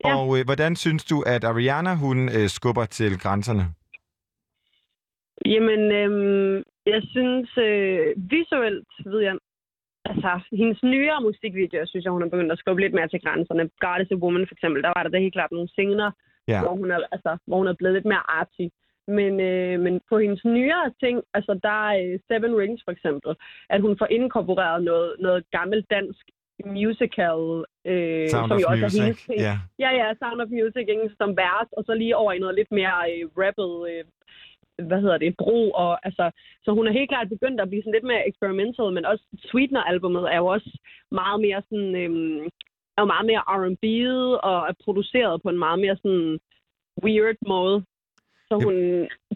[SPEAKER 14] Ja.
[SPEAKER 13] Og øh, hvordan synes du, at Ariana, hun øh, skubber til grænserne?
[SPEAKER 14] Jamen, øhm, jeg synes øh, visuelt, ved jeg, altså hendes nyere musikvideoer, synes jeg, hun har begyndt at skubbe lidt mere til grænserne. God is a Woman for eksempel, der var der da helt klart nogle scener,
[SPEAKER 13] Ja.
[SPEAKER 14] hvor, hun er, altså, hvor hun er blevet lidt mere arty. Men, øh, men på hendes nyere ting, altså der er øh, Seven Rings for eksempel, at hun får inkorporeret noget, noget gammelt dansk musical, øh,
[SPEAKER 13] Sound
[SPEAKER 14] som jo også
[SPEAKER 13] Music,
[SPEAKER 14] er hendes ting.
[SPEAKER 13] ja.
[SPEAKER 14] Ja, ja, Sound of Music som vers, og så lige over i noget lidt mere øh, rappet, øh, hvad hedder det, bro, og altså, så hun er helt klart begyndt at blive sådan lidt mere experimental, men også Sweetener-albummet er jo også meget mere sådan, øh, er jo meget mere R&B'et, og er produceret på en meget mere sådan weird måde. Så hun,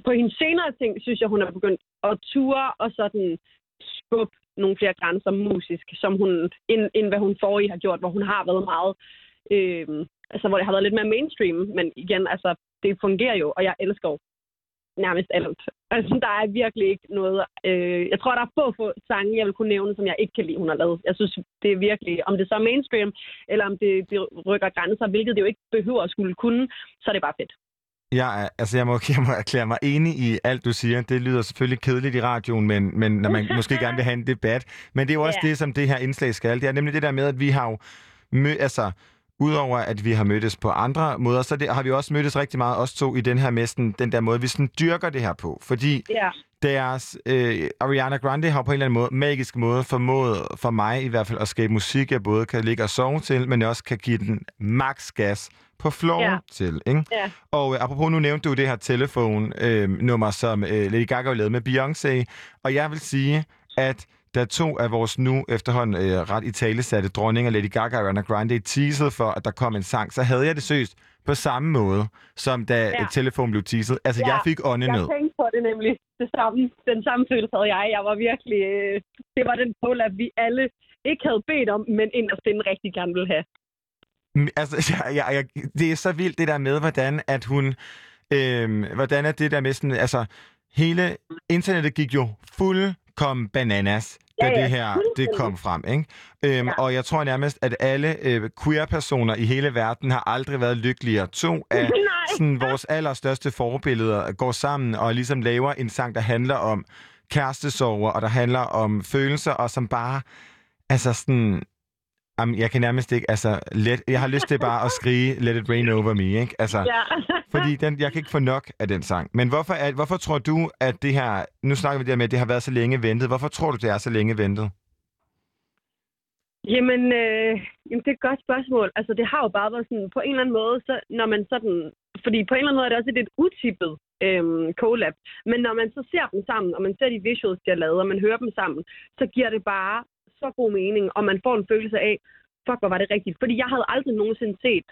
[SPEAKER 14] på hendes senere ting, synes jeg, hun er begyndt at ture og sådan skubbe nogle flere grænser musisk, som hun, end, end hvad hun forrige har gjort, hvor hun har været meget, øh, altså hvor det har været lidt mere mainstream, men igen, altså, det fungerer jo, og jeg elsker jo nærmest alt. Altså, der er virkelig ikke noget... Øh, jeg tror, der er få, få sange, jeg vil kunne nævne, som jeg ikke kan lide, hun har lavet. Jeg synes, det er virkelig... Om det så er mainstream, eller om det, det rykker grænser, hvilket det jo ikke behøver at skulle kunne, så er det bare fedt.
[SPEAKER 13] Jeg, er, altså jeg, må, jeg må erklære mig enig i alt, du siger. Det lyder selvfølgelig kedeligt i radioen, men, men når man måske gerne vil have en debat. Men det er jo også
[SPEAKER 14] Ja.
[SPEAKER 13] det, som det her indslag skal. Det er nemlig det der med, at vi har jo mø, altså, Udover at vi har mødtes på andre måder, så det, har vi også mødtes rigtig meget, os to, i den her med sådan, den der måde, vi sådan dyrker det her på. Fordi
[SPEAKER 14] Ja.
[SPEAKER 13] deres, øh, Ariana Grande har på en eller anden måde, magisk måde, formået for mig i hvert fald at skabe musik, jeg både kan ligge og sove til, men også kan give den max gas på floor
[SPEAKER 14] Ja.
[SPEAKER 13] til. Ikke?
[SPEAKER 14] Ja.
[SPEAKER 13] Og øh, apropos, nu nævnte du det her telefonnummer, som øh, Lady Gaga lavet med Beyoncé. Og jeg vil sige, at da to af vores nu efterhånden øh, ret italesatte dronninger, Lady Gaga og Ariana Grande, teasede for, at der kom en sang, så havde jeg det søst på samme måde, som da
[SPEAKER 14] Ja.
[SPEAKER 13] telefonen blev teaset. Altså,
[SPEAKER 14] Ja,
[SPEAKER 13] jeg fik åndenød.
[SPEAKER 14] Jeg tænkte på det nemlig. Det samme, den samme følelse havde jeg. Jeg var virkelig... Øh, det var den collab, vi alle ikke havde bedt om, men inderst inde rigtig gerne ville have.
[SPEAKER 13] Altså, jeg, jeg, jeg, det er så vildt det der med, hvordan at hun... Øh, hvordan er det der med sådan... Altså, hele internettet gik jo fuldkommen bananas, da
[SPEAKER 14] Ja, ja,
[SPEAKER 13] det her det kom frem. Ikke? Øhm, Og jeg tror nærmest, at alle øh, queer-personer i hele verden har aldrig været lykkeligere. To af sådan, vores allerstørste forbilleder går sammen og ligesom laver en sang, der handler om kærestesorger, og der handler om følelser, og som bare... Altså sådan... Jamen, jeg kan nærmest ikke, altså, let, jeg har lyst til bare at skrige, let it rain over me, ikke? Altså,
[SPEAKER 14] Ja.
[SPEAKER 13] fordi den, jeg kan ikke få nok af den sang. Men hvorfor, er, hvorfor tror du, at det her, nu snakker vi der med, at det har været så længe ventet. Hvorfor tror du, det er så længe ventet?
[SPEAKER 14] Jamen, øh, jamen, det er et godt spørgsmål. Altså, det har jo bare været sådan, på en eller anden måde, så, når man sådan... Fordi på en eller anden måde er det også et lidt utippet øhm, collab. Men når man så ser dem sammen, og man ser de visuals, de har lavet, og man hører dem sammen, så giver det bare så god mening, og man får en følelse af, fuck, hvor var det rigtigt. Fordi jeg havde aldrig nogensinde set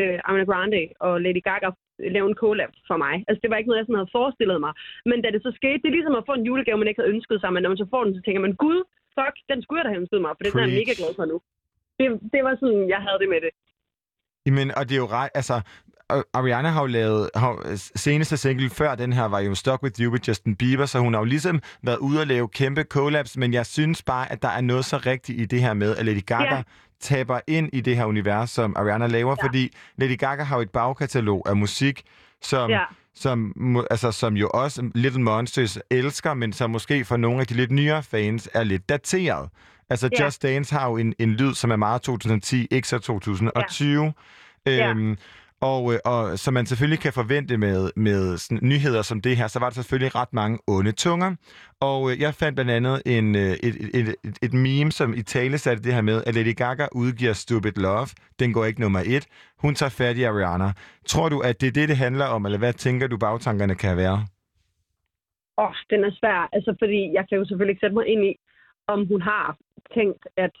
[SPEAKER 14] øh, Ariana Grande og Lady Gaga lave en collab for mig. Altså, det var ikke noget, jeg sådan havde forestillet mig. Men da det så skete, det er ligesom at få en julegave, man ikke havde ønsket sig, men når man så får den, så tænker man, gud, fuck, den skulle jeg da have ønsket mig, for den er jeg mega glad for nu. Det, det var sådan, jeg havde det med det.
[SPEAKER 13] Jamen, og det er jo ret, altså, Ariana har jo lavet, har, seneste single før den her var jo Stuck With You with Justin Bieber, så hun har jo ligesom været ude og lave kæmpe collabs, men jeg synes bare, at der er noget så rigtigt i det her med, at Lady Gaga
[SPEAKER 14] Ja.
[SPEAKER 13] taber ind i det her univers, som Ariana laver,
[SPEAKER 14] Ja.
[SPEAKER 13] fordi Lady Gaga har jo et bagkatalog af musik, som,
[SPEAKER 14] Ja.
[SPEAKER 13] som, altså, som jo også Little Monsters elsker, men som måske for nogle af de lidt nyere fans er lidt dateret. Altså
[SPEAKER 14] Ja.
[SPEAKER 13] Just Dance har jo en, en lyd, som er meget 2010, ikke så 2020.
[SPEAKER 14] Ja.
[SPEAKER 13] Øhm, og, øh, og som man selvfølgelig kan forvente med, med sådan, nyheder som det her, så var der selvfølgelig ret mange onde tunger. Og øh, jeg fandt blandt andet en, øh, et, et, et, et meme, som i tale satte det her med, at Lady Gaga udgiver Stupid Love. Den går ikke nummer et. Hun tager fat i Ariana. Tror du, at det er det, det handler om, eller hvad tænker du, bagtankerne kan være?
[SPEAKER 14] Åh, oh, den er svær. Altså, fordi jeg kan jo selvfølgelig ikke sætte mig ind i, om hun har tænkt, at...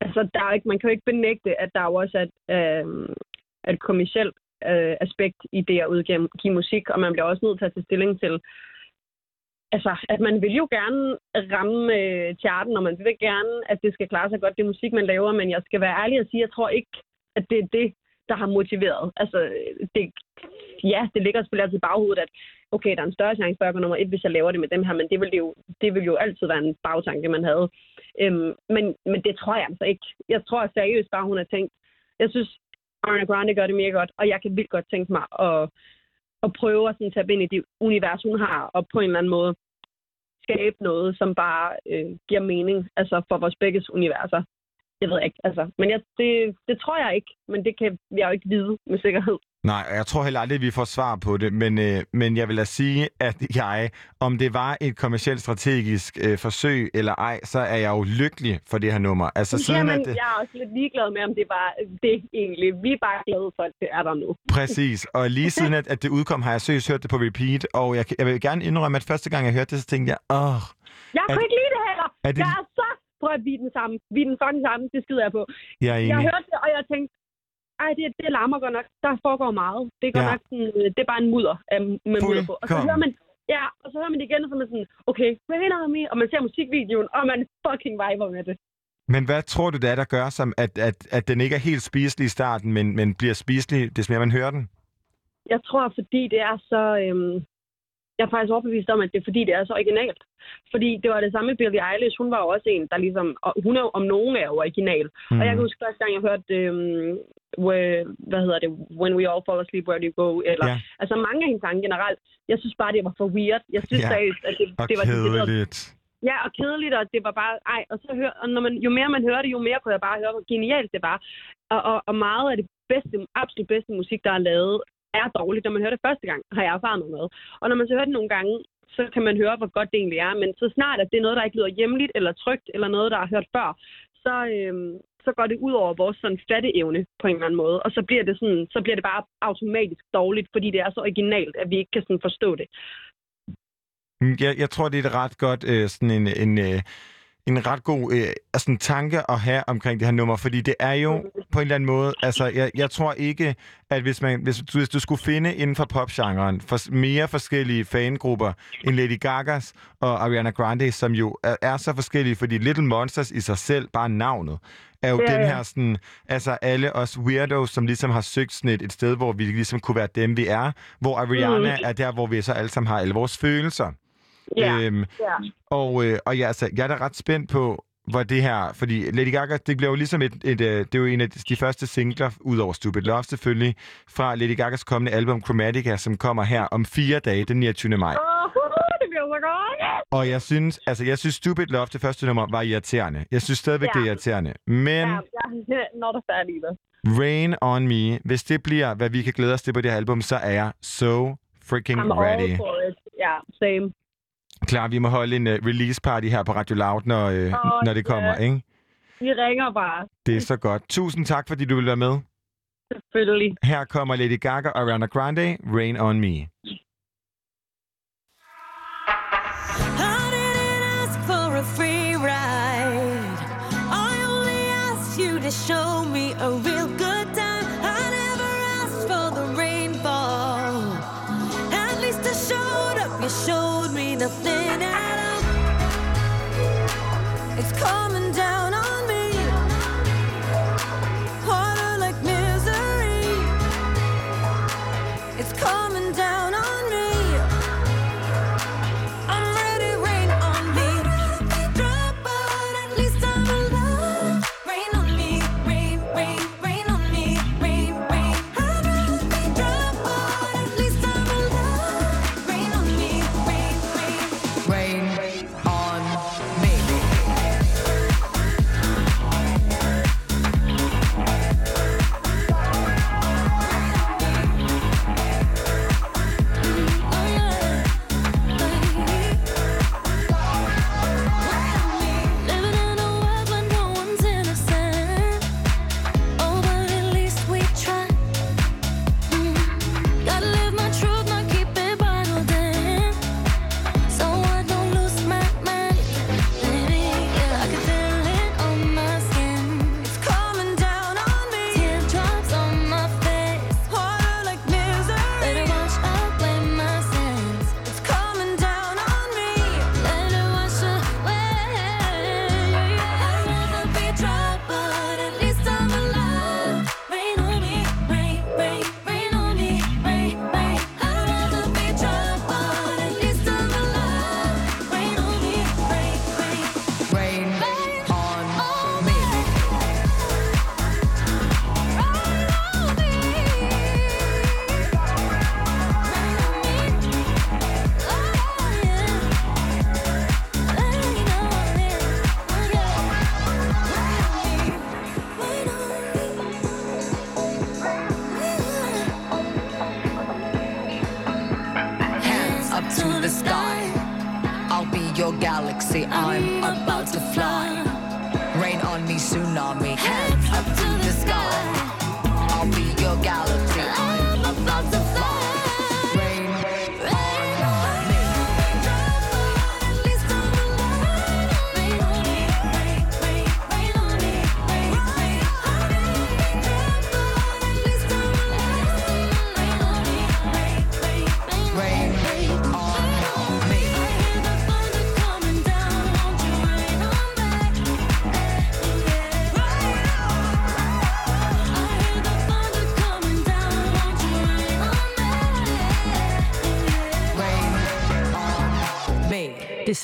[SPEAKER 14] Altså, der er ikke, man kan jo ikke benægte, at der jo også er øh, et kommersielt øh, aspekt i det at udgive give musik, og man bliver også nødt til at tage stilling til, altså, at man vil jo gerne ramme øh, charten, og man vil gerne, at det skal klare sig godt, det musik, man laver, men jeg skal være ærlig og sige, jeg tror ikke, at det er det, der har motiveret. Altså, det, ja, det ligger selvfølgelig altid i baghovedet, at okay, der er en større chance for at gå nummer et, hvis jeg laver det med dem her, men det vil, det jo, det vil jo altid være en bagtanke, man havde. Øhm, men, men det tror jeg altså ikke. Jeg tror seriøst bare, hun har tænkt, jeg synes, Ariana Grande gør det mega godt, og jeg kan vildt godt tænke mig at, at prøve at sådan, tage ind i det univers, hun har, og på en eller anden måde skabe noget, som bare øh, giver mening altså for vores begges universer. Det ved jeg ikke, altså. Men jeg, det, det tror jeg ikke, men det kan jeg jo ikke vide med sikkerhed.
[SPEAKER 13] Nej, og jeg tror heller aldrig, at vi får svar på det, men, øh, men jeg vil da sige, at jeg, om det var et kommercielt strategisk øh, forsøg eller ej, så er jeg jo lykkelig for det her nummer. Altså siden
[SPEAKER 14] Jamen,
[SPEAKER 13] at det,
[SPEAKER 14] jeg er også lidt ligeglad med, om det var det egentlig. Vi er bare glade for, at det er der nu.
[SPEAKER 13] Præcis, og lige siden at, at det udkom, har jeg seriøst hørt det på repeat, og jeg, jeg vil gerne indrømme, at første gang jeg hørte det, så tænkte jeg, åh,
[SPEAKER 14] Jeg
[SPEAKER 13] Er-
[SPEAKER 14] kunne ikke lide det heller.
[SPEAKER 13] er det-
[SPEAKER 14] Jeg er så... Prøv at vi er den samme. Vi er den fucking samme. Det skider jeg på.
[SPEAKER 13] jeg er
[SPEAKER 14] Jeg
[SPEAKER 13] enig.
[SPEAKER 14] hørte det, og jeg tænkte, ej, det, det larmer godt nok. Der foregår meget. Det er godt
[SPEAKER 13] Ja.
[SPEAKER 14] nok sådan, øh, det er bare en mudder af, med mudder på. Og så hører man, ja, og så hører man det igen, og så er man sådan, okay, Rain on me, og man ser musikvideoen, og man fucking viber med det.
[SPEAKER 13] Men hvad tror du, det er, der gør, som at, at, at den ikke er helt spiselig i starten, men, men bliver spiselig, des mere man hører den?
[SPEAKER 14] Jeg tror, fordi det er så... Øhm, jeg er faktisk overbevist om, at det er fordi, det er så originalt. Fordi det var det samme med Billie Eilish. Hun var jo også en, der ligesom... Og hun er om nogen er jo original. Mm. Og jeg kan huske første gang, jeg hørte... Øhm, where, hvad hedder det? When we all fall asleep, where do you go? Eller,
[SPEAKER 13] Ja.
[SPEAKER 14] Altså mange af hendes sange generelt. Jeg synes bare, det var for weird. Jeg synes
[SPEAKER 13] Ja.
[SPEAKER 14] seriøst, at det,
[SPEAKER 13] Og
[SPEAKER 14] det var
[SPEAKER 13] kedeligt.
[SPEAKER 14] Ja, og kedeligt, og det var bare... Ej, og, så hør, og når man, jo mere man hører det, jo mere kunne jeg bare høre, hvor genialt det var. Og, og, og meget af det bedste, absolut bedste musik, der er lavet, er dårligt, når man hører det første gang, har jeg erfaret noget med. Og når man så hører det nogle gange, så kan man høre, hvor godt det egentlig er. Men så snart, at det er noget, der ikke lyder hjemligt eller trygt, eller noget, der er hørt før, så, øhm, så går det ud over vores sådan fatteevne på en eller anden måde. Og så bliver det, sådan, så bliver det bare automatisk dårligt, fordi det er så originalt, at vi ikke kan sådan forstå det.
[SPEAKER 13] Mm, jeg, jeg tror, det er et ret godt øh, sådan en, en, øh, en ret god øh, sådan tanke at have omkring det her nummer, fordi det er jo på en eller anden måde, altså jeg, jeg tror ikke, at hvis, man, hvis, du, hvis du skulle finde inden for popgenren for mere forskellige fangrupper end Lady Gagas og Ariana Grande, som jo er, er så forskellige, fordi Little Monsters i sig selv, bare navnet, er jo
[SPEAKER 14] Ja,
[SPEAKER 13] den her sådan, altså alle os weirdos, som ligesom har søgt sådan et, et sted, hvor vi ligesom kunne være dem, vi er, hvor Ariana
[SPEAKER 14] Mm.
[SPEAKER 13] er der, hvor vi så alle sammen har alle vores følelser.
[SPEAKER 14] Ja,
[SPEAKER 13] Øhm,
[SPEAKER 14] ja.
[SPEAKER 13] og, øh, og ja, altså, jeg er da ret spændt på, hvor det her... Fordi Lady Gaga, det bliver jo ligesom et... et øh, det er jo en af de første singler, ud over Stupid Love selvfølgelig, fra Lady Gagas kommende album Chromatica, som kommer her om fire dage, den 29. maj.
[SPEAKER 14] Åh, det bliver så godt!
[SPEAKER 13] Og jeg synes, altså, jeg synes Stupid Love, det første nummer, var irriterende. Jeg synes stadigvæk,
[SPEAKER 14] Ja.
[SPEAKER 13] det er irriterende. Men
[SPEAKER 14] Ja, jeg er not a fan either.
[SPEAKER 13] Rain On Me, hvis det bliver, hvad vi kan glæde os til på det her album, så er jeg so freaking
[SPEAKER 14] I'm
[SPEAKER 13] ready.
[SPEAKER 14] all for it. Ja, same.
[SPEAKER 13] Klar, vi må holde en uh, release party her på Radio Loud, når, uh,
[SPEAKER 14] Åh,
[SPEAKER 13] når det kommer,
[SPEAKER 14] ja.
[SPEAKER 13] ikke?
[SPEAKER 14] Vi ringer bare.
[SPEAKER 13] Det er så godt. Tusind tak, fordi du vil være med.
[SPEAKER 14] Selvfølgelig.
[SPEAKER 13] Her kommer Lady Gaga og Ariana Grande, Rain On Me.
[SPEAKER 6] Free ride. I only asked you to show me a real
[SPEAKER 4] come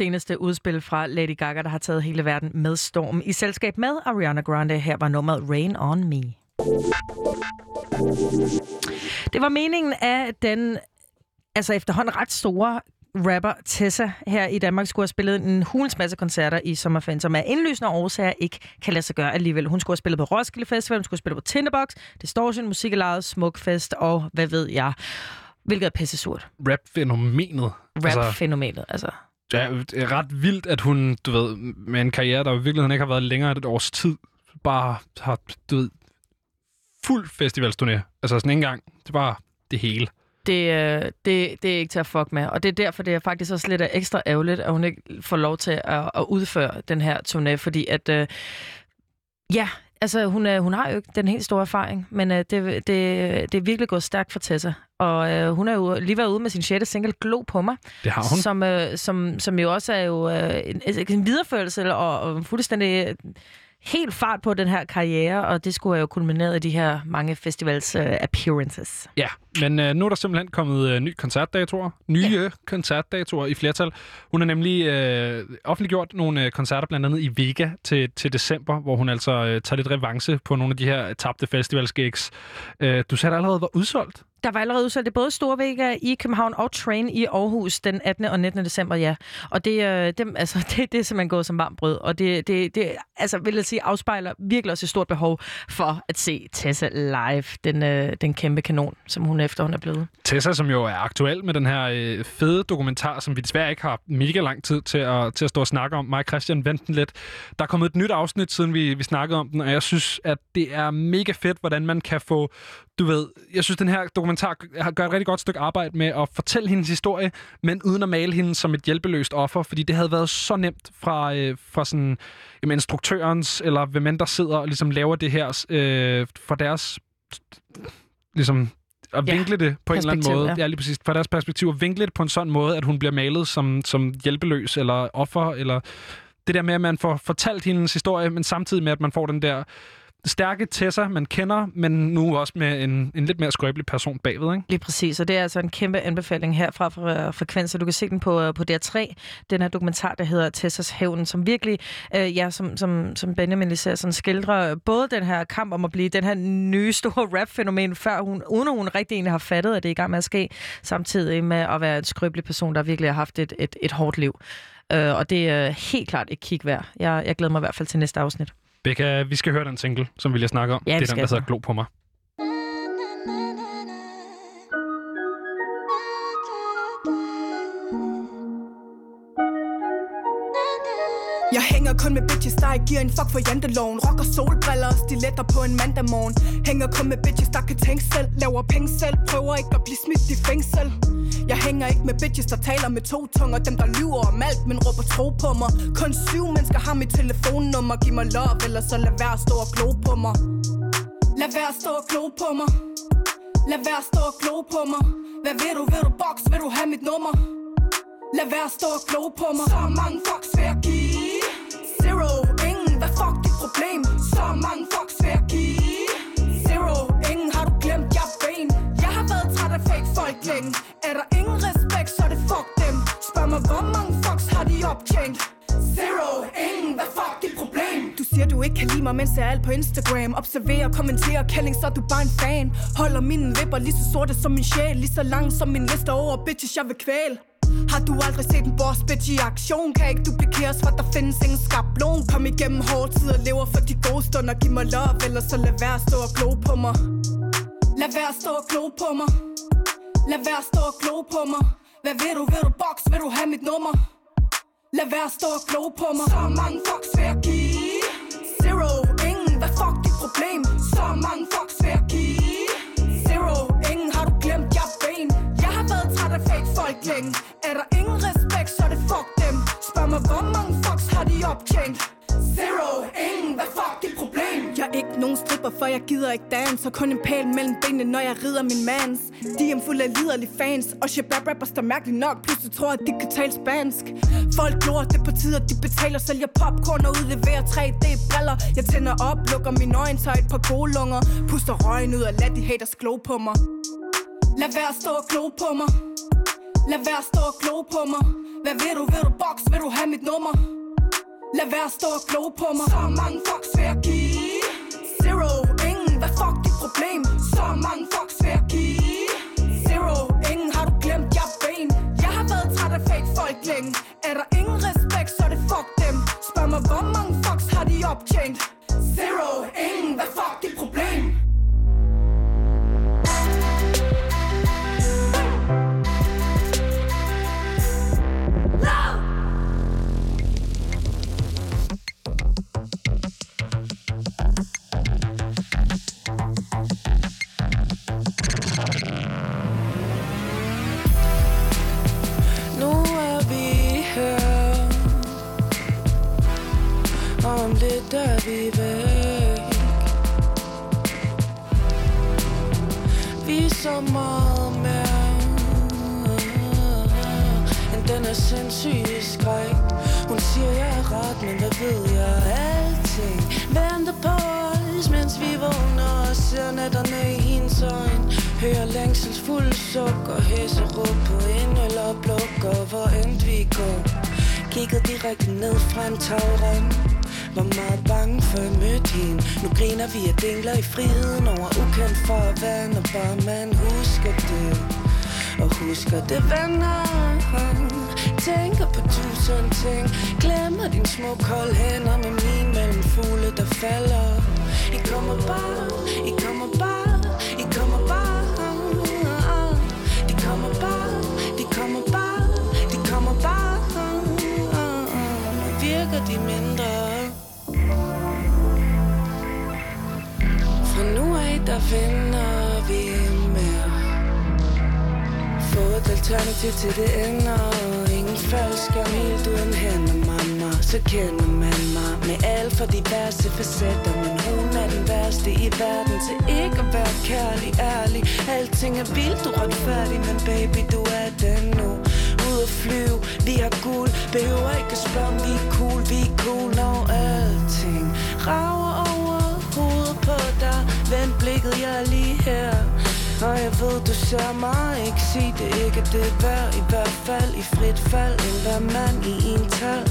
[SPEAKER 4] seneste udspil fra Lady Gaga, der har taget hele verden med storm. I selskab med Ariana Grande, her var nummeret Rain On Me. Det var meningen af den altså efterhånden ret store rapper Tessa her i Danmark skulle have spillet en hulens masse koncerter i sommerferien, som af indlysende årsager ikke kan lade sig gøre alligevel. Hun skulle have spillet på Roskilde Festival, hun skulle have spillet på Tinderbox, Distortion, Musikalaget, Smukfest og hvad ved jeg. Hvilket er pisse surt.
[SPEAKER 3] Rap-fænomenet.
[SPEAKER 4] Rap-fænomenet, altså.
[SPEAKER 3] Ja, det er ret vildt, at hun, du ved, med en karriere, der i virkeligheden ikke har været længere end et års tid, bare har, du ved, fuld festivalsturné. Altså sådan en gang. Det er bare det hele.
[SPEAKER 4] Det, øh, det, det er ikke til at fuck med. Og det er derfor, det er faktisk også lidt ekstra ærgerligt, at hun ikke får lov til at, at udføre den her turné, fordi at... Øh, ja, altså hun, er, hun har jo ikke den helt store erfaring, men øh, det, det, det er virkelig gået stærkt for Tessa. Og øh, hun er jo lige været ude med sin sjette single, Glo på mig.
[SPEAKER 3] Det har hun.
[SPEAKER 4] Som, øh, som, som jo også er jo øh, en, en videreførelse og, og fuldstændig øh, helt fart på den her karriere, og det skulle have jo kulmineret i de her mange festivals uh, appearances.
[SPEAKER 3] Ja, men øh, nu er der simpelthen kommet øh, nye koncertdatoer. Nye ja. koncertdatoer i flertal. Hun har nemlig øh, offentliggjort nogle øh, koncerter, blandt andet i Vega til, til december, hvor hun altså øh, tager lidt revanche på nogle af de her tabte festivalsgigs. Øh, du sagde, der allerede var udsolgt.
[SPEAKER 4] Der var allerede udsolgt. Det både Store Vega i København og Train i Aarhus den 18. og 19. december, ja. Og det, øh, dem, altså, det, det er simpelthen gået som varmt brød. Og det, det, det altså, vil jeg sige, afspejler virkelig også et stort behov for at se Tessa live. Den, øh, den kæmpe kanon, som hun efterhånden er blevet.
[SPEAKER 3] Tessa, som jo er aktuel med den her øh, fede dokumentar, som vi desværre ikke har mega lang tid til at, til at stå og snakke om. Mig og Christian venten den lidt. Der er kommet et nyt afsnit, siden vi, vi snakkede om den, og jeg synes, at det er mega fedt, hvordan man kan få du ved, jeg synes, den her dokumentar har- gør et rigtig godt stykke arbejde med at fortælle hendes historie, men uden at male hende som et hjælpeløst offer, fordi det havde været så nemt fra, øh, fra sådan, jamen, instruktørens, eller hvem end der sidder og ligesom laver det her øh, for deres ligesom at
[SPEAKER 4] Ja,
[SPEAKER 3] vinkle det på en eller anden måde.
[SPEAKER 4] ja.
[SPEAKER 3] Ja. lige præcis. Fra deres perspektiv. At vinkle det på en sådan måde, at hun bliver malet som, som hjælpeløs eller offer, eller det der med, at man får fortalt hendes historie, men samtidig med, at man får den der stærke Tessa, man kender, men nu også med en, en lidt mere skrøbelig person bagved, ikke?
[SPEAKER 4] Lige præcis, og det er altså en kæmpe anbefaling herfra fra Frekvenser. Du kan se den på, øh, på DR3, den her dokumentar, der hedder Tessas Hævn, som virkelig, øh, ja, som, som, som Benjamin lige ser, sådan skildrer øh, både den her kamp om at blive den her nye store rap-fænomen, før hun, uden at hun rigtig egentlig har fattet, at det er i gang med at ske, samtidig med at være en skrøbelig person, der virkelig har haft et, et, et hårdt liv. Øh, og det er helt klart et kig værd. Jeg, jeg glæder mig i hvert fald til næste afsnit.
[SPEAKER 3] Becca, vi skal høre den single, som vi lige snakke om.
[SPEAKER 4] Ja,
[SPEAKER 3] det er den, der hedder
[SPEAKER 4] så.
[SPEAKER 3] Glo på mig.
[SPEAKER 15] Jeg hænger kun med bitches, der ikke giver en fuck for janteloven. Rocker solbriller og stiletter på en mandag morgen Hænger kun med bitches, der kan tænke selv. Laver penge selv, prøver ikke at blive smidt i fængsel. Jeg hænger ikke med bitches, der taler med to tunger. Dem der lyver om alt, men råber tro på mig. Kun syv mennesker har mit telefonnummer. Giv mig love, eller så lad være at stå og glo på mig. Lad være at stå og glo på mig. Lad være at stå og glo på mig. Hvad vil du, vil du box, vil du have mit nummer? Lad være at stå og glo på mig. Så mange fucks vil jeg give problem? Så mange fucks vil jeg give. Zero, ingen, har du glemt, jeg er ben. Jeg har været træt af fake folk længe. Er der ingen respekt, så er det fuck dem. Spørg mig, hvor mange fucks har de optjent? Zero, ingen, hvad fuck dit problem? Du siger, du ikke kan lide mig, mens jeg er alt på Instagram. Observerer, kommenterer, kælling, så er du bare en fan. Holder mine vipper lige så sorte som min sjæl. Lige så lang som min liste over bitches, jeg vil kvæle har du aldrig set en boss bitch i aktion? Kan ikke duplikeres, for der findes ingen skablon. Kom igennem hårde tider, lever for de gode stunder. Giv mig love, eller så lad være at stå og glo på mig. Lad være at stå og glo på mig. Lad være at stå og glo på mig. Hvad vil du, vil du box, vil du have mit nummer? Lad være at stå og glo på mig. Så mange fucks vil jeg give. Zero, ingen, hvad fuck dit problem? Så mange fucks vil jeg give. Zero, ingen, har du glemt, jeg er ben Jeg har været træt af fake folk længe. Er der ingen respekt, så det fuck dem. Spørg mig, hvor mange fucks har de optjent? Zero, ingen, hvad fuck dit problem? Jeg er ikke nogen stripper, for jeg gider ikke dance Og kun en pæl mellem benene, når jeg rider min mans. DM fuld af liderlige fans. Og shabab rappers, der mærkeligt nok Pludselig tror, at de kan tale spansk. Folk glor, det på tide, at de betaler. Sælger popcorn og udleverer 3D-briller Jeg tænder op, lukker mine øjne, tager et par gode lunger. Puster røgen ud og lad de haters glo på mig. Lad være at stå og glo på mig. Lad være at stå og glo på mig. Hvad vil du, vil du box, vil du have mit nummer? Lad være at stå og glo på mig. Så mange fucks vil jeg give. Zero, ingen, hvad fuck dit problem? Så mange fucks vil jeg give. Zero, ingen, har du glemt, jeg er ben Jeg har været træt af fake folk længe. Er der ingen respekt, så er det fuck dem. Spørg mig, hvor mange fucks har de optjent? Zero, ingen, hvad fuck dit problem?
[SPEAKER 10] Vi væk Vi er så meget mere End den er sindssyge skræk. Hun siger jeg er ret, men hvad ved jeg Alting? Venter på os Mens vi vågner og ser nætterne i hendes øjne. Hører længselsfuld suk og hæse råb på en eller og plukker Hvor end vi går. Kigger direkte ned fra en tagrende var meget bange for at møde hende Nu griner vi og dingler i friheden Over ukendt farvand Og bare man husker det. Og husker det venner Tænker på tusind ting. Glemmer din små kolde hænder Med min mellem fugle der falder. I kommer bare, I kommer bare finder vi mere. Få et alternativ til det ender. Ingen falsk om helt uden hænder mamma. Så kender man mig med alt for diverse facetter. Men hun er den værste i verden Til ikke at være kærlig, ærlig. Alting er vildt uretfærdig Men baby du er den nu. Ud at flyve, vi har guld. Behøver ikke at spørge om vi er cool. Vi er cool når alting Rager dig. Vend blikket, jeg er lige her. Og jeg ved, du ser mig. Ikke Sig det ikke, det er værd. I hvert fald i frit fald. En hver mand i en tal.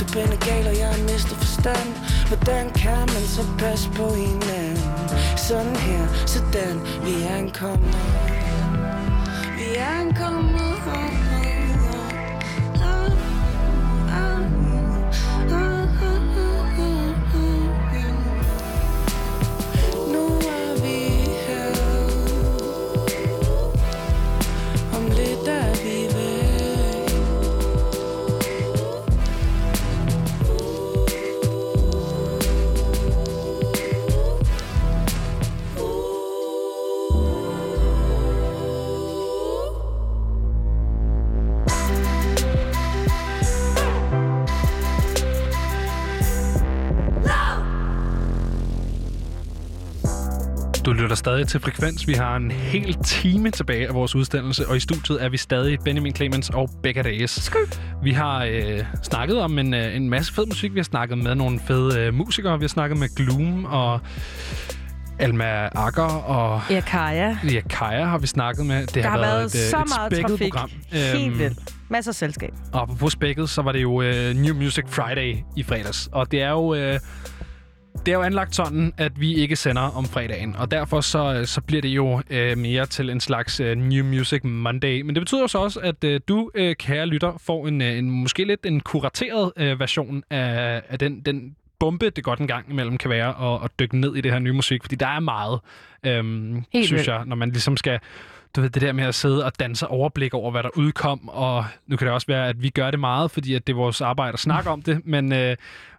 [SPEAKER 10] Du binder gal, og jeg har mistet forstand. Hvordan kan man så passe på hinanden? Sådan her, sådan. Vi er ankommet. Vi er ankommet.
[SPEAKER 3] Lytter stadig til Frekvens. Vi har en hel time tilbage af vores udsendelse, og i studiet er vi stadig Benjamin Clemens og Becca Dages. Vi har øh, snakket om en, øh, en masse fed musik. Vi har snakket med nogle fede øh, musikere. Vi har snakket med Gloom og Alma Akker og...
[SPEAKER 4] Ja, Kaja.
[SPEAKER 3] Ja, Kaja har vi snakket med. Det
[SPEAKER 4] Der
[SPEAKER 3] har,
[SPEAKER 4] har været
[SPEAKER 3] et, øh,
[SPEAKER 4] så
[SPEAKER 3] et
[SPEAKER 4] meget
[SPEAKER 3] spækket
[SPEAKER 4] trafik.
[SPEAKER 3] program.
[SPEAKER 4] Helt
[SPEAKER 3] Øhm,
[SPEAKER 4] vildt. Masser af selskab.
[SPEAKER 3] og på spækket, så var det jo uh, New Music Friday i fredags. Og det er jo... Uh, det er jo anlagt sådan, at vi ikke sender om fredagen, og derfor så, så bliver det jo øh, mere til en slags øh, New Music Monday. Men det betyder jo så også, at øh, du, øh, kære lytter, får en, øh, en måske lidt en kurateret øh, version af, af den, den bombe, det godt en gang imellem kan være at, at dykke ned i det her nye musik, fordi der er meget, øhm,
[SPEAKER 4] Helt
[SPEAKER 3] synes
[SPEAKER 4] vildt.
[SPEAKER 3] jeg, når man ligesom skal du ved, det der med at sidde og danse overblik over, hvad der udkom, og nu kan det også være, at vi gør det meget, fordi at det er vores arbejde at snakke om det, men, øh,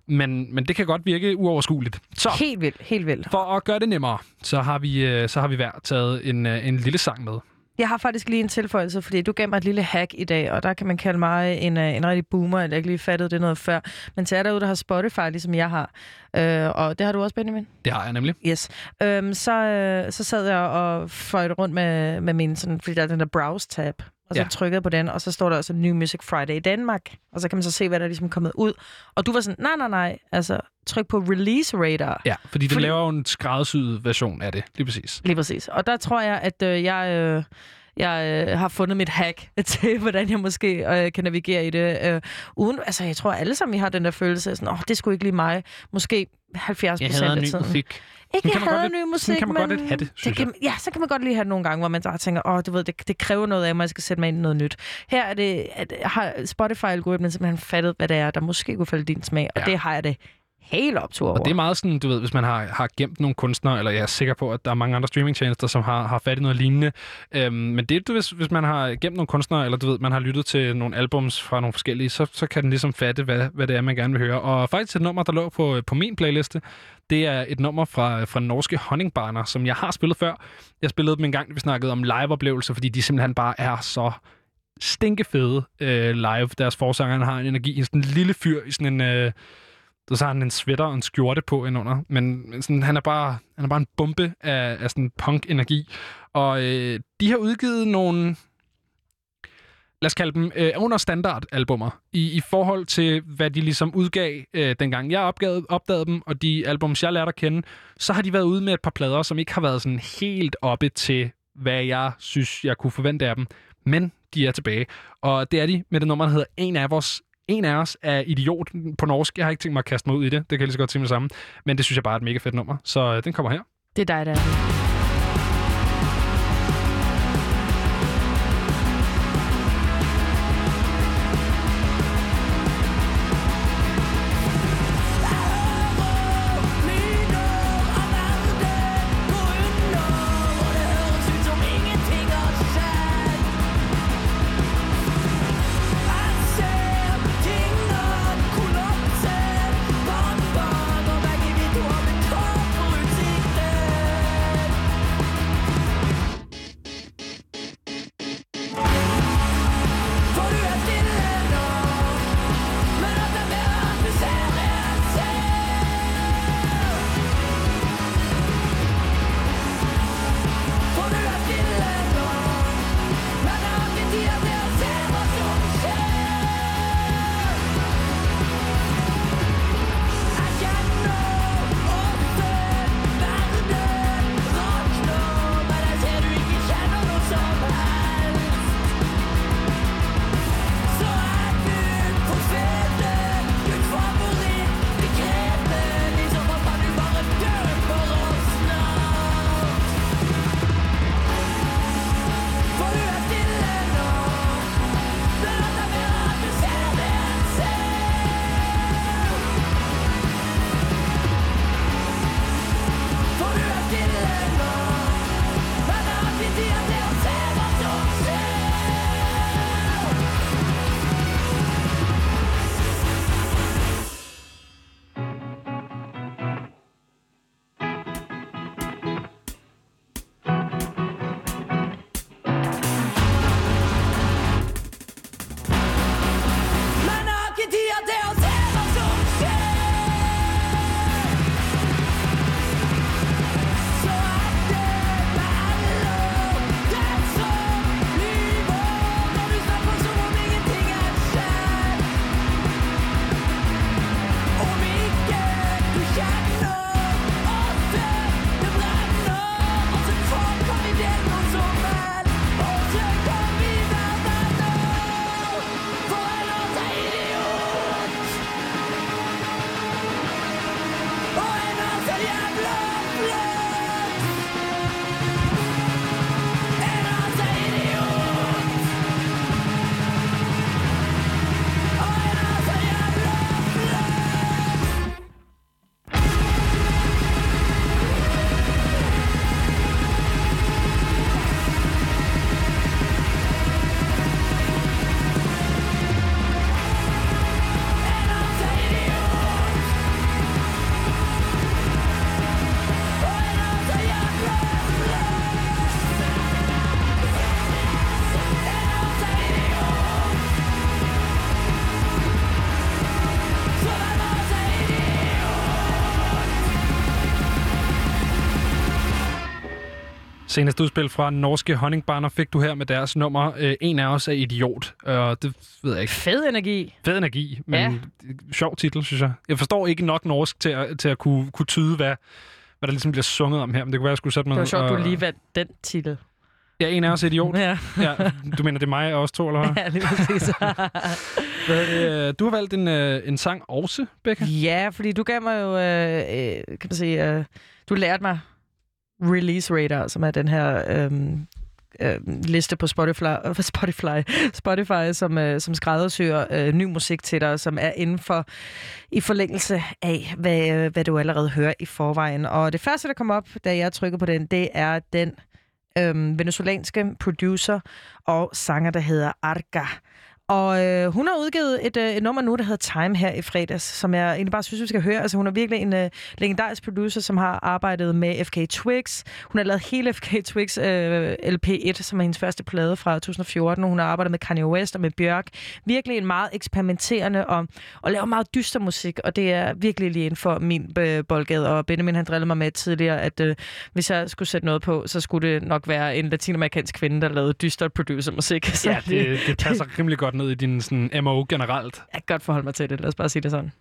[SPEAKER 3] men, men det kan godt virke uoverskueligt. Så
[SPEAKER 4] Helt vildt, helt vildt.
[SPEAKER 3] for at gøre det nemmere, så har vi, øh, så har vi hver taget en, øh, en lille sang med.
[SPEAKER 4] Jeg har faktisk lige en tilføjelse, fordi du gav mig et lille hack i dag, og der kan man kalde mig en, øh, en rigtig boomer, eller jeg ikke lige fattede det noget før. Men til jer derude, der har Spotify, ligesom jeg har, øh, og det har du også, Benjamin?
[SPEAKER 3] Det har jeg nemlig.
[SPEAKER 4] Yes. Øhm, så, øh, så sad jeg og fløjte rundt med, med min, sådan, fordi der er den der browse-tab, og så
[SPEAKER 3] Ja.
[SPEAKER 4] trykkede jeg på den, og så står der også New Music Friday i Danmark, og så kan man så se, hvad der er ligesom kommet ud. Og du var sådan, nej, nej, nej, altså tryk på Release Radar.
[SPEAKER 3] Ja, fordi det
[SPEAKER 4] Fordi-
[SPEAKER 3] laver jo en skræddersyet version af det, lige præcis.
[SPEAKER 4] Lige præcis. Og der tror jeg, at øh, jeg, øh, jeg øh, har fundet mit hack til, hvordan jeg måske øh, kan navigere i det. Øh, uden, altså, jeg tror alle sammen, vi har den der følelse af sådan, åh, det skulle ikke lige mig. Måske 70
[SPEAKER 3] Jeg
[SPEAKER 4] procent
[SPEAKER 3] hader
[SPEAKER 4] af
[SPEAKER 3] ny
[SPEAKER 4] tiden.
[SPEAKER 3] musik.
[SPEAKER 4] Ikke,
[SPEAKER 3] Sådan kan
[SPEAKER 4] jeg
[SPEAKER 3] man godt
[SPEAKER 4] hader
[SPEAKER 3] lidt-
[SPEAKER 4] ny musik,
[SPEAKER 3] sådan kan man godt
[SPEAKER 4] men
[SPEAKER 3] lidt have det, synes
[SPEAKER 4] kan, Ja, så kan man godt lige have det nogle gange, hvor man bare tænker, åh, du ved, det, det kræver noget af mig, jeg skal sætte mig ind i noget nyt. Her er det, at har Spotify-algoritmen simpelthen fattet, hvad det er, der måske kunne falde din smag, og
[SPEAKER 3] Ja.
[SPEAKER 4] det har jeg det helt optur over.
[SPEAKER 3] Og det er meget sådan, du ved, hvis man har, har gemt nogle kunstnere, eller jeg er sikker på, at der er mange andre streamingtjenester, som har, har fat i noget lignende. Øhm, men det, du, hvis, hvis man har gemt nogle kunstnere, eller du ved, man har lyttet til nogle albums fra nogle forskellige, så, så kan den ligesom fatte, hvad, hvad det er, man gerne vil høre. Og faktisk et nummer, der lå på, på min playliste, det er et nummer fra, fra norske Honningbarner, som jeg har spillet før. Jeg spillede dem en gang, vi snakkede om liveoplevelser, fordi de simpelthen bare er så stinkefede øh, live. Deres forsanger han har en energi, sådan en lille fyr i sådan en... Øh, så har han en sweater og en skjorte på indunder. Men, men sådan, han, er bare, han er bare en bombe af, af sådan punk-energi. Og øh, de har udgivet nogle, lad os kalde dem, øh, under standard-albummer. I, I forhold til, hvad de ligesom udgav, øh, dengang jeg opgavede, opdagede dem, og de albums, jeg lærte at kende, så har de været ude med et par plader, som ikke har været sådan helt oppe til, hvad jeg synes, jeg kunne forvente af dem. Men de er tilbage. Og det er de med det nummer, der hedder En af os. En af os er idiot på norsk. Jeg har ikke tænkt mig at kaste mig ud i det. Det kan jeg lige så godt sige med det samme. Men det synes jeg bare er et mega fedt nummer. Så øh, den kommer her.
[SPEAKER 4] Det er dig, der er det.
[SPEAKER 3] Seneste udspil fra norske Honningbarner fik du her med deres nummer øh, En af os er idiot. Og det ved jeg ikke.
[SPEAKER 4] Fed energi.
[SPEAKER 3] Fed energi, men
[SPEAKER 4] Ja.
[SPEAKER 3] sjov titel, synes jeg. Jeg forstår ikke nok norsk til at, til at kunne, kunne tyde, hvad, hvad der ligesom bliver sunget om her. Men det kunne være, jeg skulle sætte mig
[SPEAKER 4] Det var sjovt, du
[SPEAKER 3] og-
[SPEAKER 4] lige vandt den titel.
[SPEAKER 3] Ja, en af os er idiot.
[SPEAKER 4] Ja.
[SPEAKER 3] ja. Du mener, det er mig og os to, eller hvad?
[SPEAKER 4] Ja, lige præcis.
[SPEAKER 3] hvad det? Du har valgt en, øh, en sang også, Becca.
[SPEAKER 4] Ja, fordi du gav mig jo, øh, øh, kan man sige, øh, du lærte mig Release Radar, som er den her øhm, øh, liste på Spotify, Spotify, Spotify som, øh, som skræddersyr øh, ny musik til dig, som er inden for i forlængelse af, hvad, øh, hvad du allerede hører i forvejen. Og det første, der kom op, da jeg trykkede på den, det er den øh, venezolanske producer og sanger, der hedder Arca. Og øh, hun har udgivet et, øh, et nummer nu, der hedder Time her i fredags, som jeg egentlig bare synes, vi skal høre. Altså hun er virkelig en øh, legendarisk producer, som har arbejdet med FK Twigs. Hun har lavet hele FK Twigs øh, LP1, som er hendes første plade fra 2014. Hun har arbejdet med Kanye West og med Bjørk. Virkelig en meget eksperimenterende og, og laver meget dyster musik, og det er virkelig lige inden for min øh, boldgade. Og Benjamin han drillede mig med tidligere, at øh, hvis jeg skulle sætte noget på, så skulle det nok være en latinamerikansk kvinde, der lavede dyster producermusik. Så
[SPEAKER 3] Ja, det, det passer rimelig godt ned i din sådan, MO generelt.
[SPEAKER 4] Jeg kan godt forholde mig til det. Lad os bare sige det sådan.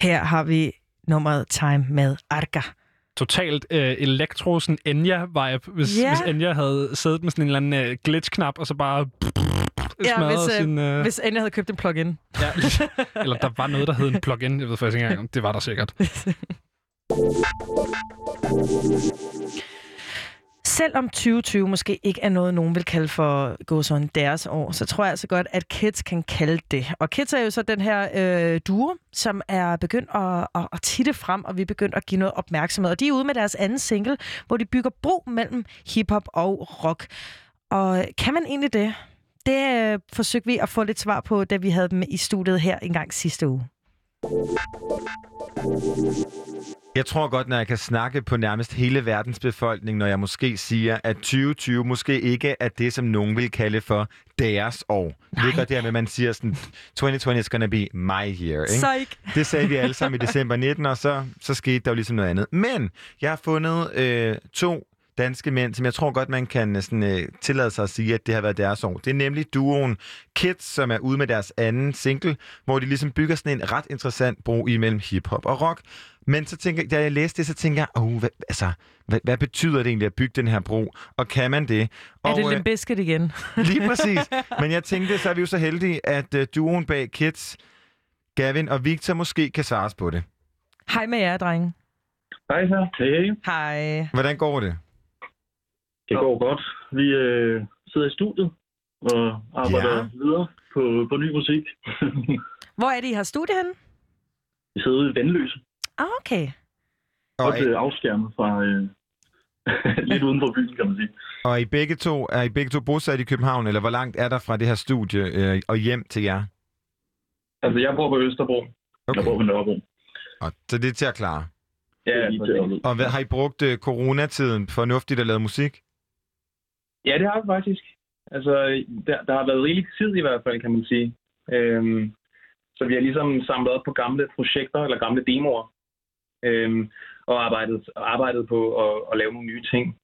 [SPEAKER 4] Her har vi nummeret Time med Arca.
[SPEAKER 3] Totalt øh, elektro, sådan Enya-vibe, hvis,
[SPEAKER 4] Ja.
[SPEAKER 3] hvis Enya havde siddet med sådan en eller anden øh, glitch-knap, og så bare
[SPEAKER 4] Ja,
[SPEAKER 3] smadret
[SPEAKER 4] hvis, øh,
[SPEAKER 3] sin... Øh,
[SPEAKER 4] hvis Anja havde købt en plug-in.
[SPEAKER 3] Ja, eller der var noget, der hed en plug-in. Jeg ved faktisk ikke engang, om det var der sikkert.
[SPEAKER 4] Selvom 2020 måske ikke er noget, nogen vil kalde for gå sådan deres år, så tror jeg altså godt, at Kids kan kalde det. Og Kids er jo så den her øh, duo, som er begyndt at, at, at titte frem, og vi er begyndt at give noget opmærksomhed. Og de er ude med deres anden single, hvor de bygger bro mellem hiphop og rock. Og kan man egentlig det? Det øh, forsøgte vi at få lidt svar på, da vi havde dem i studiet her en gang sidste uge.
[SPEAKER 13] Jeg tror godt, når jeg kan snakke på nærmest hele verdens befolkning, når jeg måske siger, at 2020 måske ikke er det, som nogen vil kalde for deres år. Det ligger der med, at man siger sådan, 2020 is gonna be my year. Ikke?
[SPEAKER 4] Psych.
[SPEAKER 13] Det sagde vi alle sammen i december 19, og så, så skete der jo ligesom noget andet. Men jeg har fundet øh, to danske mænd, som jeg tror godt, man kan øh, sådan, øh, tillade sig at sige, at det har været deres år. Det er nemlig duoen Kids, som er ude med deres anden single, hvor de ligesom bygger sådan en ret interessant bro imellem hiphop og rock. Men så tænker jeg, da jeg læste det, så tænker jeg, oh, hvad, altså, hvad, hvad betyder det egentlig at bygge den her bro? Og kan man det?
[SPEAKER 4] Er
[SPEAKER 13] Og,
[SPEAKER 4] det
[SPEAKER 13] øh,
[SPEAKER 4] Limbiskit igen?
[SPEAKER 13] Lige præcis. Men jeg tænkte, så er vi jo så heldige, at uh, duoen bag Kids, Gavin og Victor, måske kan svares på det.
[SPEAKER 4] Hej med jer, drenge.
[SPEAKER 16] Hej så. Hey.
[SPEAKER 4] Hej.
[SPEAKER 13] Hvordan går det?
[SPEAKER 16] Det går godt. Vi øh, sidder i studiet og arbejder
[SPEAKER 13] Ja.
[SPEAKER 16] videre på, på ny musik.
[SPEAKER 4] Hvor er det, I har studie henne?
[SPEAKER 16] vi sidder ude i Vandløse.
[SPEAKER 4] Ah, okay.
[SPEAKER 16] Godt øh, afskærmet fra øh, lidt uden for byen, kan man sige.
[SPEAKER 13] Og er I begge to, er I begge to bosat i København, eller hvor langt er der fra det her studie øh, og hjem til jer?
[SPEAKER 16] Altså, jeg bor på Østerbro.
[SPEAKER 13] Okay.
[SPEAKER 16] Jeg bor på Nørrebro.
[SPEAKER 13] Og, så det er til at klare.
[SPEAKER 16] Ja, lige til at-
[SPEAKER 13] Og hvad, har I brugt øh, coronatiden fornuftigt at lave musik?
[SPEAKER 16] Ja, det har vi faktisk. Altså, der, der har været rigelig tid i hvert fald, kan man sige. Øhm, så vi har ligesom samlet op på gamle projekter, eller gamle demoer, øhm, og arbejdet, arbejdet på at, at lave nogle nye ting.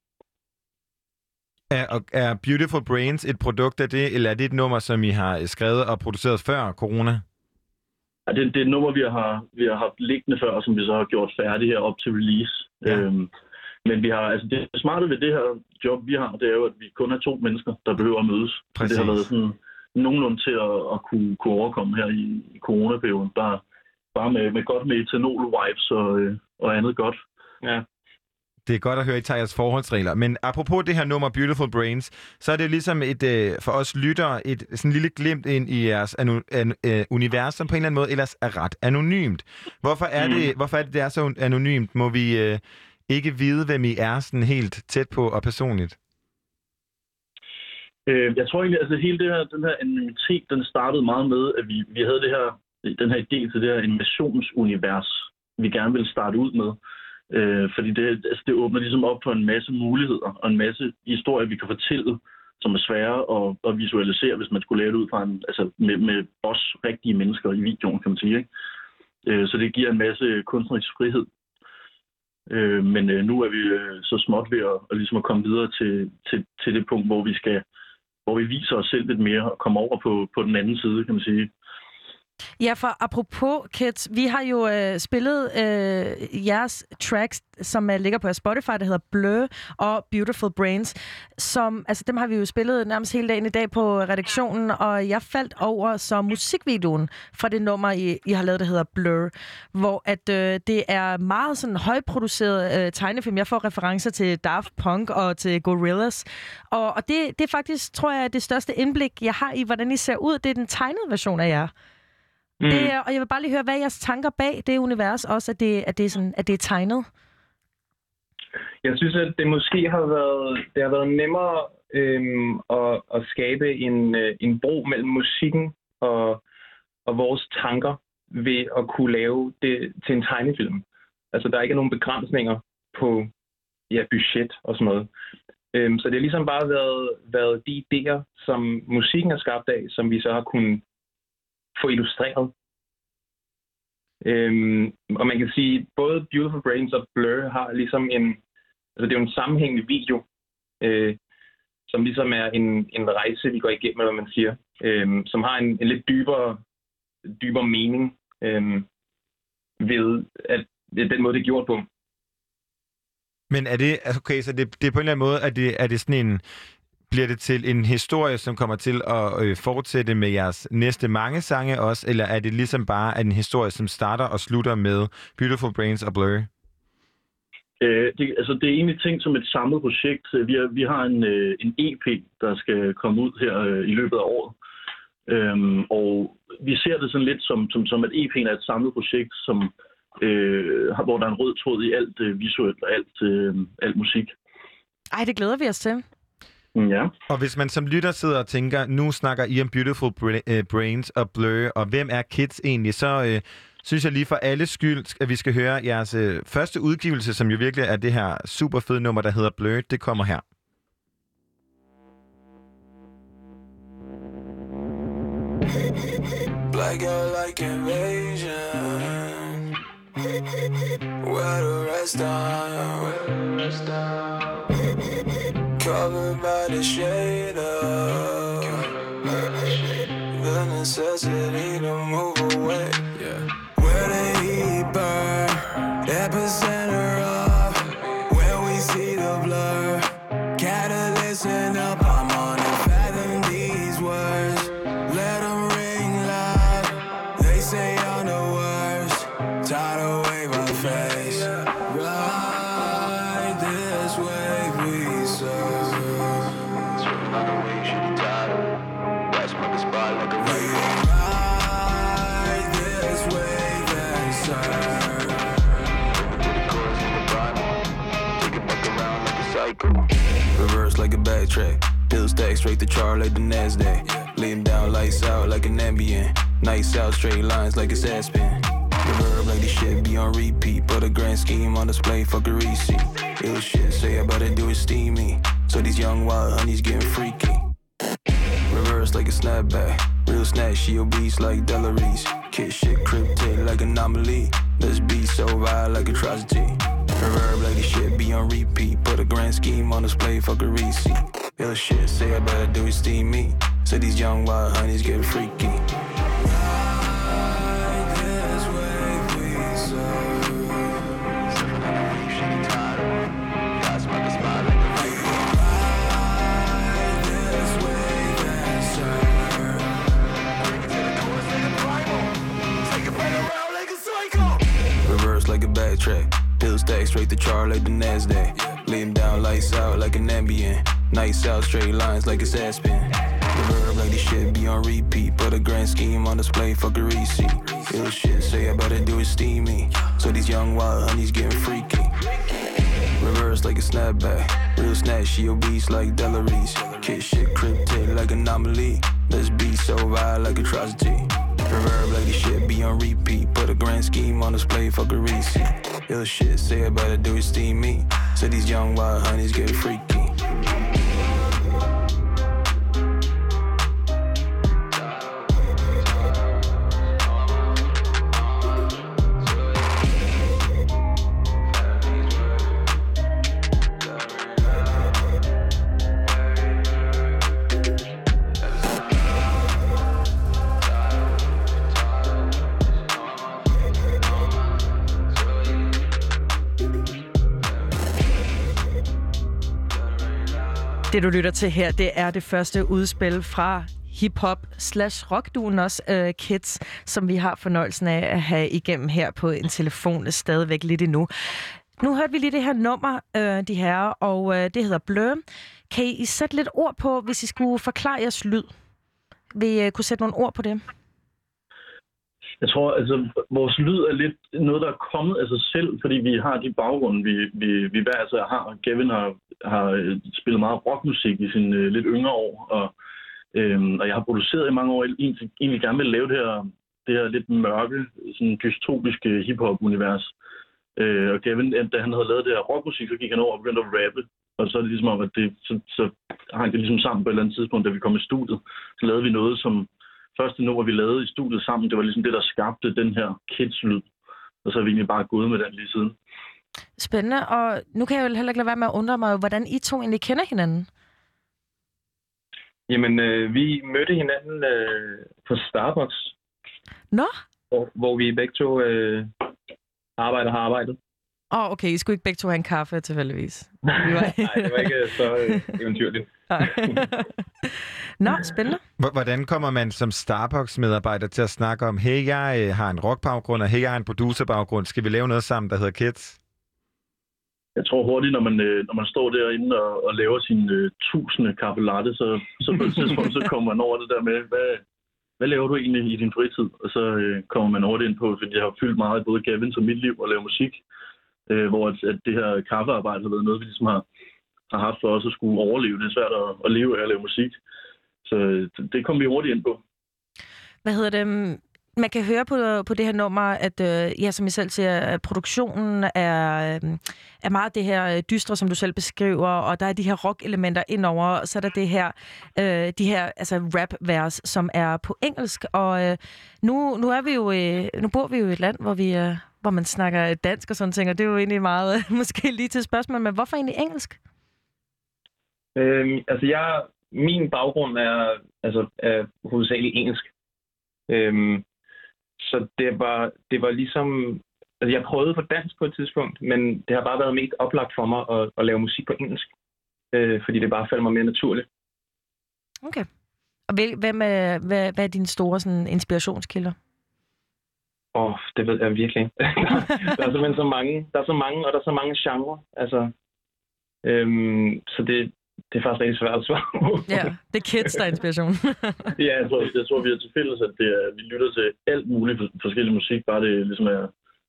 [SPEAKER 13] Er, er Beautiful Brains et produkt af det, eller er det et nummer, som I har skrevet og produceret før corona?
[SPEAKER 16] Ja, det, det er et nummer, vi har, vi har haft liggende før, som vi så har gjort færdigt her op til release. Ja. Øhm, men vi har, altså det smarte ved det her job, vi har, det er jo, at vi kun er to mennesker, der behøver at mødes.
[SPEAKER 13] Præcis.
[SPEAKER 16] Det har været sådan nogenlunde til at, at kunne, kunne overkomme her i, i coronaperioden. Bare, bare med, med godt med etanol-vibes og, øh, og andet godt. Ja.
[SPEAKER 13] Det er godt at høre, I tager jeres forholdsregler. Men apropos det her nummer Beautiful Brains, så er det ligesom et, øh, for os lyttere et sådan lille glimt ind i jeres anu, an, øh, univers, som på en eller anden måde ellers er ret anonymt. Hvorfor er,
[SPEAKER 16] Mm.
[SPEAKER 13] det, hvorfor er det, det er så anonymt? Må vi øh, ikke vide, hvem I er sådan helt tæt på og personligt?
[SPEAKER 16] Øh, jeg tror egentlig, altså hele det her, den her anonymitet, den startede meget med, at vi, vi havde det her, den her idé til det her innovationsunivers, vi gerne ville starte ud med. Øh, fordi det, altså det åbner ligesom op for en masse muligheder og en masse historier, vi kan fortælle, som er svære at, at visualisere, hvis man skulle lave det ud fra en, altså med, med os rigtige mennesker i videoen, kan man sige. Ikke? Øh, så det giver en masse kunstnerisk frihed. Øh, men øh, nu er vi øh, så småt ved at, at, ligesom at komme videre til, til, til det punkt, hvor vi skal hvor vi viser os selv lidt mere og kommer over på, på den anden side, kan man sige.
[SPEAKER 4] Ja, for apropos Kids, vi har jo øh, spillet øh, jeres tracks, som øh, ligger på jeres Spotify, der hedder Blø og Beautiful Brains. Som, altså, dem har vi jo spillet nærmest hele dagen i dag på redaktionen, og jeg faldt over så musikvideoen fra det nummer, I, I har lavet, der hedder Blur, hvor at øh, det er meget sådan højproduceret øh, tegnefilm. Jeg får referencer til Daft Punk og til Gorillaz, og, og det, det er faktisk, tror jeg, det største indblik, jeg har i, hvordan I ser ud. Det er den tegnede version af jer. Mm. Det og jeg vil bare lige høre, hvad er jeres tanker bag det univers også, at det, at det, er, sådan, at det er tegnet?
[SPEAKER 16] Jeg synes, at det måske har været, det har været nemmere øhm, at, at skabe en, øh, en bro mellem musikken og, og vores tanker ved at kunne lave det til en tegnefilm. Altså, der er ikke nogen begrænsninger på ja, budget og sådan noget. Øhm, så det har ligesom bare været, været de idéer, som musikken er skabt af, som vi så har kunnet få illustreret. Øhm, og man kan sige, både Beautiful Brains og Blur har ligesom en, altså det er jo en sammenhængende video, øh, som ligesom er en, en rejse, vi går igennem, eller hvad man siger, øh, som har en, en lidt dybere, dybere mening øh, ved at, ved den måde, det er gjort på.
[SPEAKER 13] Men er det, altså, okay, så det, det er på en eller anden måde, at det, er det sådan en, bliver det til en historie, som kommer til at øh, fortsætte med jeres næste mange sange også, eller er det ligesom bare en historie, som starter og slutter med Beautiful Brains og Blur?
[SPEAKER 16] Øh, det, altså, det er egentlig tænkt som et samlet projekt. Vi, har, vi har en, øh, en EP, der skal komme ud her øh, i løbet af året. Øhm, og vi ser det sådan lidt som, som, som at EP'en er et samlet projekt, som, øh, har- hvor der er en rød tråd i alt øh, visuelt og alt, øh, alt musik.
[SPEAKER 4] Ej, det glæder vi os til.
[SPEAKER 16] Ja.
[SPEAKER 13] Og hvis man som lytter sidder og tænker, nu snakker I om Beautiful øh, Brains og Blur, og hvem er Kids egentlig, så, øh, synes jeg lige for alle skyld, at vi skal høre jeres øh, første udgivelse, som jo virkelig er det her super fede nummer, der hedder Blurred. Det kommer her.
[SPEAKER 17] Black out like invasion. Where the rest are? Covered by the shade of the necessity to move away. Where the heat burn, epicenter of Like a backtrack. Stack straight to char like the NASDAQ. Lay 'em down, lights out like an ambient. Nights out, straight lines like it's Aspen. Reverb like this shit be on repeat. Put a grand scheme on display, fuck a receipt. Ill shit, say I better do it steamy. So these young wild honeys getting freaky. Reverse like a snapback. Real snatch, she obese like Delaries. Kid shit cryptic like anomaly. This beat so wild like atrocity. Reverb like this shit be on repeat. Put a grand scheme on display, fuck a receipt. Ill shit, say I better do it steamy. So these young wild honeys get freaky. Nights out, straight lines like it's Aspen. Reverb like this shit be on repeat. Put a grand scheme on display, fuck a receipt. Ill shit, say I better do it steamy. So these young wild honeys getting freaky. Reverse like a snapback. Real snatch, she obese like Delaries. Kid shit cryptic like anomaly. This beat so wild like atrocity. Reverb like this shit be on repeat. Put a grand scheme on display, fuck a receipt. Ill shit, say I better do it steamy. So these young wild honeys get freaky.
[SPEAKER 4] Det, du lytter til her, det er det første udspil fra hip-hop slash rockduen også, uh, Kids, som vi har fornøjelsen af at have igennem her på en telefon stadigvæk lidt endnu. Nu hørte vi lige det her nummer, uh, de her, og uh, det hedder Blø. Kan I sætte lidt ord på, hvis I skulle forklare jeres lyd? Vil I uh, kunne sætte nogle ord på det?
[SPEAKER 16] Jeg tror, altså, vores lyd er lidt noget, der er kommet af sig selv, fordi vi har de baggrunde, vi, vi, vi hver altså har. Gavin har, har øh, spillet meget rockmusik i sine øh, lidt yngre år, og, øhm, og jeg har produceret i mange år, egentlig, egentlig gerne vil lave det her, det her lidt mørke, sådan dystopiske hiphop-univers. Øh, og Gavin, øh, da han havde lavet det her rockmusik, så gik han over og begyndte at rappe. Og så er det ligesom om, at det, så, så hang det ligesom sammen på et eller andet tidspunkt, da vi kom i studiet. Så lavede vi noget, som første nummer, vi lavede i studiet sammen, det var ligesom det, der skabte den her kids-lyd. Og så er vi egentlig bare gået med den lige siden.
[SPEAKER 4] Spændende, og nu kan jeg jo heller ikke lade være med at undre mig, hvordan I to egentlig kender hinanden.
[SPEAKER 18] Jamen, øh, vi mødte hinanden øh, på Starbucks.
[SPEAKER 4] Nå?
[SPEAKER 18] Hvor, hvor vi begge to øh, arbejder har arbejdet.
[SPEAKER 4] Åh, oh, okay, I skulle ikke begge to have en kaffe tilfældigvis.
[SPEAKER 18] Nej, det var ikke så øh, eventyrligt.
[SPEAKER 4] Nå, spændende.
[SPEAKER 13] H- Hvordan kommer man som Starbucks-medarbejder til at snakke om, hey, jeg øh, har en rockbaggrund, og hey, jeg har en producerbaggrund. Skal vi lave noget sammen, der hedder Kids?
[SPEAKER 16] Jeg tror hurtigt, når man, øh, når man står derinde og, og laver sin øh, tusinde kaffe latte, så, så på et tidspunkt så kommer man over det der med, hvad, hvad laver du egentlig i din fritid? Og så øh, kommer man over det ind på, fordi det har fyldt meget i både Gavins og mit liv at lave musik. Øh, hvor at, at det her kaffearbejde har været noget, vi ligesom har, har haft for os at skulle overleve. Det er svært at, at leve af at lave musik. Så øh, det, det kom vi hurtigt ind på.
[SPEAKER 4] Hvad hedder det? Mm, man kan høre på, på det her nummer, at øh, ja, som I selv siger, at produktionen er, øh, er meget det her øh, dystre, som du selv beskriver, og der er de her rock-elementer indover, og så er der det her, øh, de her altså rap-vers, som er på engelsk, og øh, nu, nu er vi jo, øh, nu bor vi jo i et land, hvor vi øh, hvor man snakker dansk og sådan ting, og det er jo egentlig meget, måske lige til spørgsmål, men hvorfor egentlig engelsk?
[SPEAKER 18] Øhm, altså, jeg, min baggrund er, altså, er hovedsageligt engelsk. Øhm, så det var, det var ligesom... Altså, jeg prøvede på dansk på et tidspunkt, men det har bare været mest oplagt for mig at, at lave musik på engelsk. Øh, fordi det bare faldt mig mere naturligt.
[SPEAKER 4] Okay. Og hvem er, hvad, hvad er dine store sådan, inspirationskilder?
[SPEAKER 18] Åh, oh, det ved jeg virkelig ikke. der er simpelthen så mange. Der er så mange, og der er så mange genrer. Altså, øhm, så det, det er faktisk rigtig svært at svare på.
[SPEAKER 4] Ja, det er kids, der er inspiration.
[SPEAKER 16] Ja, jeg tror, jeg tror vi har til fælles, at det er, vi lytter til alt muligt for- forskellig musik, bare det ligesom er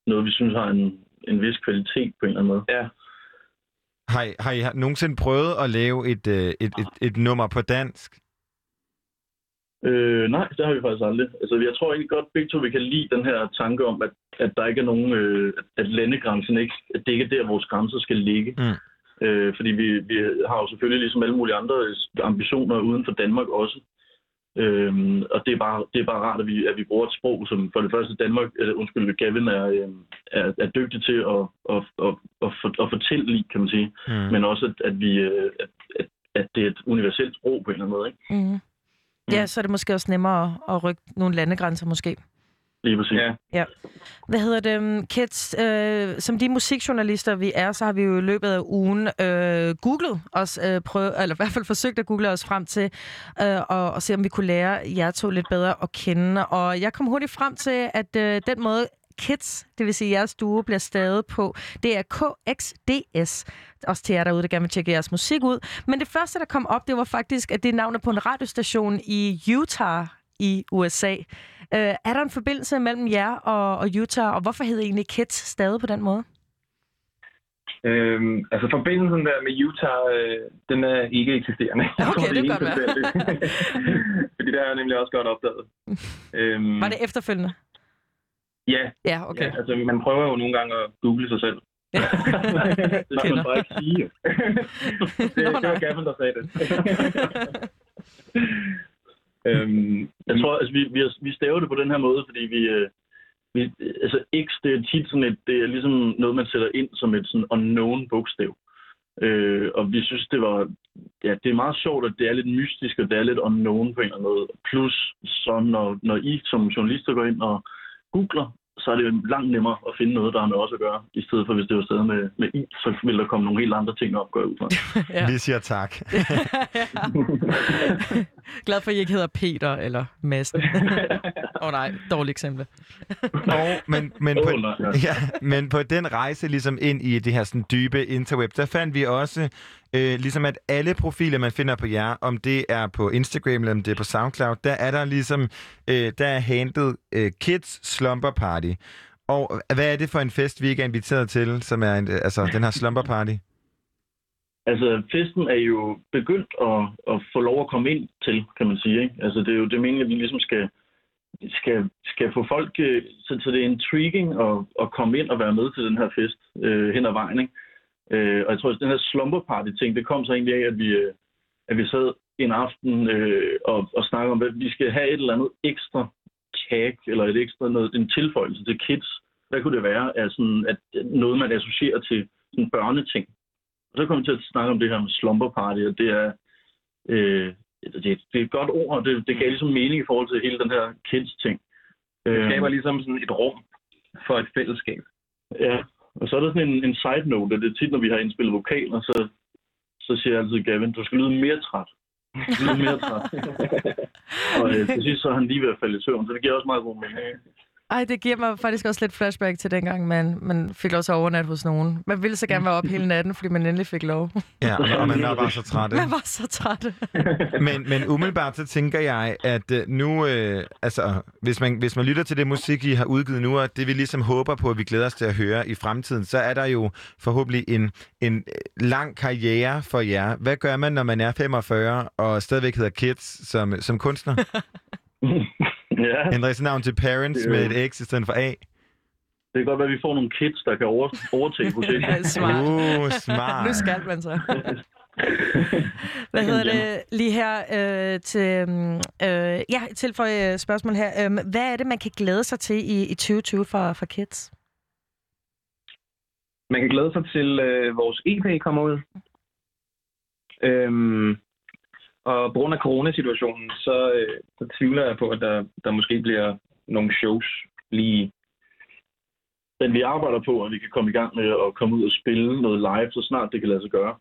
[SPEAKER 16] noget, vi synes har en, en vis kvalitet på en eller anden måde.
[SPEAKER 18] Ja.
[SPEAKER 13] Har I, har I nogensinde prøvet at lave et, øh, et, et, et nummer på dansk?
[SPEAKER 16] Øh, nej, det har vi faktisk aldrig. Altså, jeg tror egentlig godt, begge to vi kan lide den her tanke om, at, at der ikke er nogen, øh, at- landegrænsen ikke, at det ikke er der, vores grænser skal ligge.
[SPEAKER 13] Mm.
[SPEAKER 16] Øh, fordi vi, vi har jo selvfølgelig ligesom alle mulige andre ambitioner uden for Danmark også. Øhm, og det er, bare, det er bare rart, at vi, at vi bruger et sprog, som for det første Danmark, øh, undskyld, Gavin er, øh, er, er dygtig til at, at, at, at, for, at fortælle i, kan man sige.
[SPEAKER 13] Mm.
[SPEAKER 16] Men også, at, at, vi, øh, at, at, at det er et universelt sprog på en eller anden måde. Ikke?
[SPEAKER 4] Mm. Ja, så er det måske også nemmere at, at rykke nogle landegrænser måske.
[SPEAKER 16] Lige præcis. Ja.
[SPEAKER 4] Ja. Hvad hedder det? um, Kids, øh, som de musikjournalister, vi er, så har vi jo i løbet af ugen øh, googlet os, øh, prøve, eller i hvert fald forsøgt at google os frem til, øh, og, og se om vi kunne lære jer to lidt bedre at kende. Og jeg kom hurtigt frem til, at øh, den måde, Kids, det vil sige jeres duo, bliver stadig på, det er KXDS. Også til jer derude, der gerne vil tjekke jeres musik ud. Men det første, der kom op, det var faktisk, at det er navnet på en radiostation i Utah i USA. Øh, er der en forbindelse mellem jer og, og Utah, og hvorfor hedder egentlig Kids stadig på den måde?
[SPEAKER 18] Øhm, altså forbindelsen der med Utah, øh, den er ikke eksisterende.
[SPEAKER 4] Okay,
[SPEAKER 18] tror,
[SPEAKER 4] det kan
[SPEAKER 18] er
[SPEAKER 4] godt være.
[SPEAKER 18] Fordi det har jeg nemlig også godt opdaget. Øhm,
[SPEAKER 4] Var det efterfølgende?
[SPEAKER 18] Ja.
[SPEAKER 4] Ja, okay.
[SPEAKER 18] Ja, altså, man prøver jo nogle gange at google sig selv. det skal man bare ikke sige. det, det var Gavin, der sagde det.
[SPEAKER 16] Øhm, jeg tror, altså, vi, vi, vi staver det på den her måde, fordi vi, øh, vi altså X, det er tit sådan et, det er ligesom noget, man sætter ind som et sådan unknown bogstav. Øh, og vi synes, det var, ja, det er meget sjovt, at det er lidt mystisk, og det er lidt unknown på en eller anden måde. Plus, så når, når I som journalister går ind og googler, så er det jo langt nemmere at finde noget, der har med os at gøre, i stedet for hvis det var stadig med, med I, så vil der komme nogle helt andre ting op, går jeg ud fra.
[SPEAKER 13] Ja. Vi siger tak.
[SPEAKER 4] Glad for, at I ikke hedder Peter eller Madsen. Åh oh, nej, dårligt eksempel.
[SPEAKER 13] Og, men, men, på,
[SPEAKER 16] ja.
[SPEAKER 13] men på den rejse ligesom ind i det her sådan dybe interweb, der fandt vi også, øh, ligesom at alle profiler, man finder på jer, om det er på Instagram eller om det er på SoundCloud, der er der ligesom, øh, der er handlet øh, Kids Slumber Party. Og hvad er det for en fest, vi ikke er inviteret til, som er en, øh, altså, den her slumber party?
[SPEAKER 16] Altså, festen er jo begyndt at, at få lov at komme ind til, kan man sige. Ikke? Altså, det er jo det meningen, at vi ligesom skal, skal, skal få folk... Øh, så, så det er intriguing at, at komme ind og være med til den her fest øh, hen ad vejen. Ikke? Øh, og jeg tror, at den her slumber party ting, det kom så egentlig af, at vi, øh, at vi sad en aften øh, og, og snakkede om, at vi skal have et eller andet ekstra kage, eller et ekstra noget, en tilføjelse til kids. Hvad kunne det være? af sådan, at noget, man associerer til sådan børneting. Og så kom vi til at snakke om det her med slumber party, og det er, øh, det, det er et godt ord, og det, det gav ligesom mening i forhold til hele den her kids-ting.
[SPEAKER 18] Det
[SPEAKER 16] Øh,
[SPEAKER 18] skaber ligesom sådan et rum for et fællesskab.
[SPEAKER 16] Ja, og så er der sådan en, en side note, det er tit, når vi har indspillet vokaler, så, så siger jeg altid, Gavin, du skal lyde mere træt. Lyde mere træt. og øh, til sidst så er han lige ved at falde i søvn, så det giver også meget god mening.
[SPEAKER 4] Ej, det giver mig faktisk også lidt flashback til dengang, man, man fik lov til at overnatte hos nogen. Man ville så gerne være op hele natten, fordi man endelig fik lov.
[SPEAKER 13] Ja, og, og man var bare så træt.
[SPEAKER 4] Man var så træt.
[SPEAKER 13] men, men umiddelbart så tænker jeg, at øh, nu, øh, altså, hvis man, hvis man lytter til det musik, I har udgivet nu, og det vi ligesom håber på, at vi glæder os til at høre i fremtiden, så er der jo forhåbentlig en, en øh, lang karriere for jer. Hvad gør man, når man er 45 og stadigvæk hedder Kids som, som kunstner?
[SPEAKER 16] Ja.
[SPEAKER 13] Ændre sit navn til Parents
[SPEAKER 16] Det
[SPEAKER 13] med et X i stedet for A.
[SPEAKER 16] Det kan godt være, at vi får nogle kids, der kan over, overtage projektet.
[SPEAKER 4] Smart.
[SPEAKER 13] Uh, smart.
[SPEAKER 4] nu skal man så. Hvad hedder det lige her øh, til... øhm, Øh, ja, til for øh, spørgsmål her. Øh, hvad er det, man kan glæde sig til i, i 2020 for, for kids?
[SPEAKER 18] Man kan glæde sig til, øh, vores EP kommer ud. Øhm, og på grund af coronasituationen, så, øh, så tvivler jeg på, at der, der måske bliver nogle shows lige
[SPEAKER 16] Men vi arbejder på, at vi kan komme i gang med at komme ud og spille noget live, så snart det kan lade sig gøre.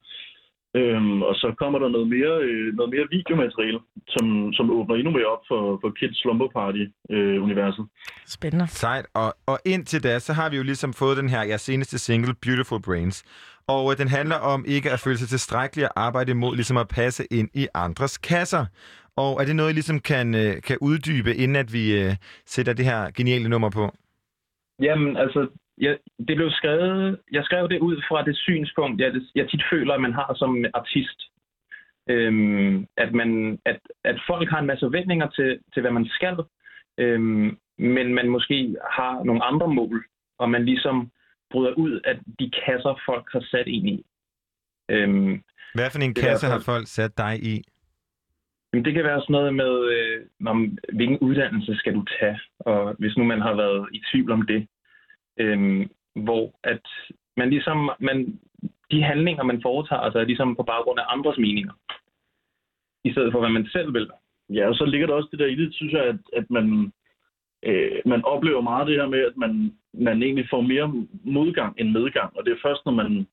[SPEAKER 16] Øhm, og så kommer der noget mere, øh, noget mere videomateriale, som, som åbner endnu mere op for, for Kids Slumber Party-universet.
[SPEAKER 4] Spændende.
[SPEAKER 13] Sejt. Og, og indtil da, så har vi jo ligesom fået den her jeres seneste single, Beautiful Brains. Og øh, den handler om ikke at føle sig tilstrækkelig at arbejde imod ligesom at passe ind i andres kasser. Og er det noget, I ligesom kan, øh, kan uddybe, inden at vi øh, sætter det her geniale nummer på?
[SPEAKER 18] Jamen, altså, jeg, det blev skrevet, jeg skrev det ud fra det synspunkt, jeg, jeg tit føler, at man har som artist. Øhm, at, man, at, at folk har en masse forventninger til, til hvad man skal, øhm, men man måske har nogle andre mål, og man ligesom bryder ud af de kasser, folk har sat ind i. Øhm,
[SPEAKER 13] Hvad for en kasse
[SPEAKER 18] hvert
[SPEAKER 13] har folk sat dig i?
[SPEAKER 18] Jamen, det kan være sådan noget med, øh, om, hvilken uddannelse skal du tage, og hvis nu man har været i tvivl om det, øhm, hvor at man ligesom, man, de handlinger, man foretager sig, er ligesom på baggrund af andres meninger, i stedet for, hvad man selv vil.
[SPEAKER 16] Ja, og så ligger der også det der i det, synes jeg, at, at man, øh, man oplever meget det her med, at man, man egentlig får mere modgang end medgang. Og det er først, når man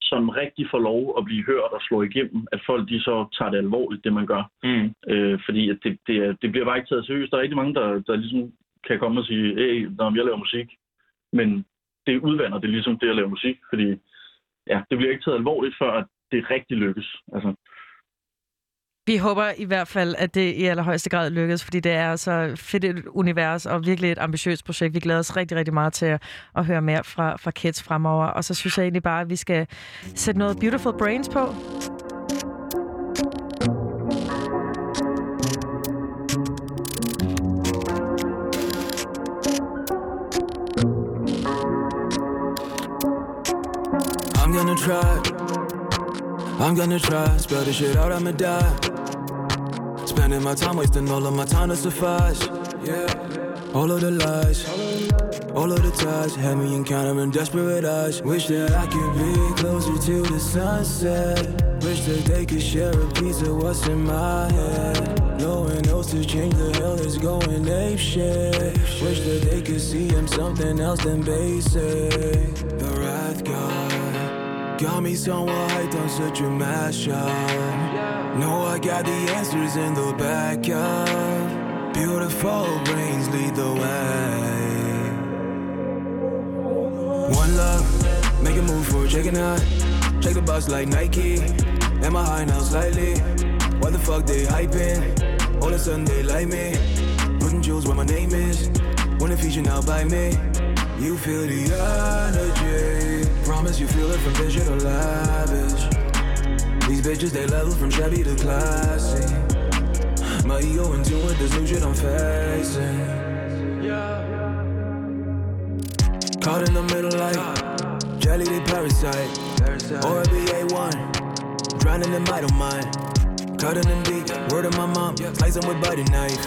[SPEAKER 16] sådan rigtig får lov at blive hørt og slå igennem, at folk de så tager det alvorligt, det man gør.
[SPEAKER 18] Mm.
[SPEAKER 16] Øh, fordi at det, det, det bliver bare ikke taget seriøst. Der er rigtig mange, der, der ligesom kan komme og sige, hey, når jeg laver musik. Men det udvander det ligesom det at lave musik, fordi ja, det bliver ikke taget alvorligt, før at det rigtig lykkes. Altså,
[SPEAKER 4] Vi håber i hvert fald, at det i allerhøjeste grad lykkes, fordi det er så fedt et univers og virkelig et ambitiøst projekt. Vi glæder os rigtig, rigtig meget til at, at høre mere fra, fra Kids fremover. Og så synes jeg egentlig bare, at vi skal sætte noget Beautiful Brains på.
[SPEAKER 17] Try. I'm gonna try. Spell this shit out, I'ma die. Spending my time wasting all of my time to suffice. Yeah. All of the lies, all of the ties had me encountering desperate eyes. Wish that I could be closer to the sunset. Wish that they could share a piece of what's in my head. No one else to change the hell is going ape shit. Wish that they could see I'm something else than basic. The wrath God got me somewhat hyped on such a mashup. Know I got the answers in the backyard. Beautiful brains lead the way. One love, make a move for and I. Check the box like Nike. Am I high now slightly? Why the fuck they hyping? All of a sudden they like me. Putting jewels where my name is. It feature now by me. You feel the energy. Promise you feel it from vision to lavish. These bitches they level from shabby to classy. My ego in tune with this new shit I'm facing. Caught in the middle like jelly, they parasite. Or BA1, drowning in my mind. Cutting them deep, word of my mom, slice 'em with butter knife.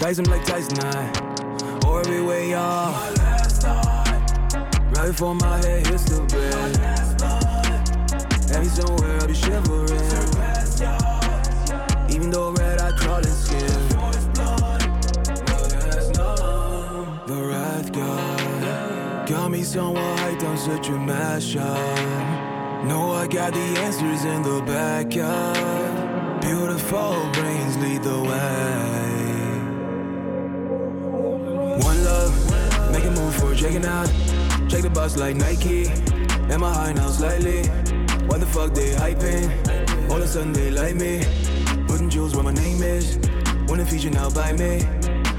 [SPEAKER 17] Dice 'em like Tyson I. Or way off. Right before my head hits the bed. Me somewhere I'll be shivering. Even though red, I crawl in skin. The wrath God got me somewhat hyped on such a mashup. Know I got the answers in the backyard. Beautiful brains lead the way. One love, make a move for Jake and I. Check the box like Nike. Am I high now slightly? Why the fuck they hyping? All of a sudden they like me. Putting jewels where my name is. It feature now by me.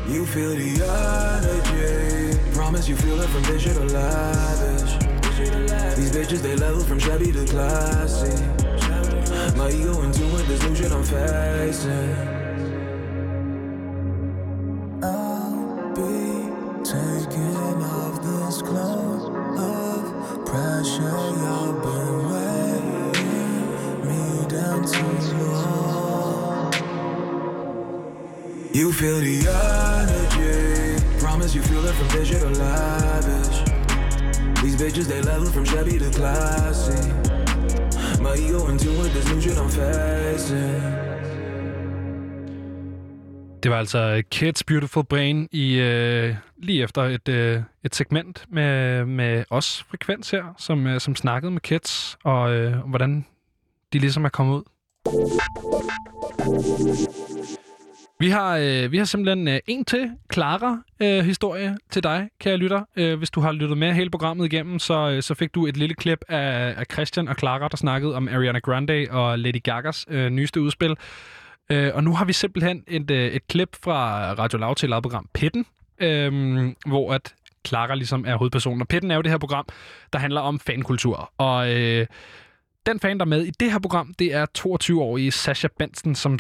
[SPEAKER 17] You feel the energy. Promise you feel it from vision to lavish. These bitches they level from shabby to classy. My ego in tune with this new shit I'm facing.
[SPEAKER 3] Altså øh, Kids Beautiful Brain i øh, lige efter et, øh, et segment med, med os frekvens her, som, øh, som snakkede med Kids, og øh, hvordan de ligesom er kommet ud. Vi har, øh, vi har simpelthen øh, en til Clara øh, historie til dig, kære lytter. Øh, hvis du har lyttet med hele programmet igennem, så, øh, så fik du et lille klip af, af Christian og Clara, der snakkede om Ariana Grande og Lady Gagas øh, nyeste udspil. Øh, og nu har vi simpelthen et, øh, et klip fra Radio Loud til program Pitten, øh, hvor at Clara ligesom er hovedpersonen. Og Pitten er jo det her program, der handler om fankultur. Og øh, den fan, der er med i det her program, det er 22-årige Sasha Benson, som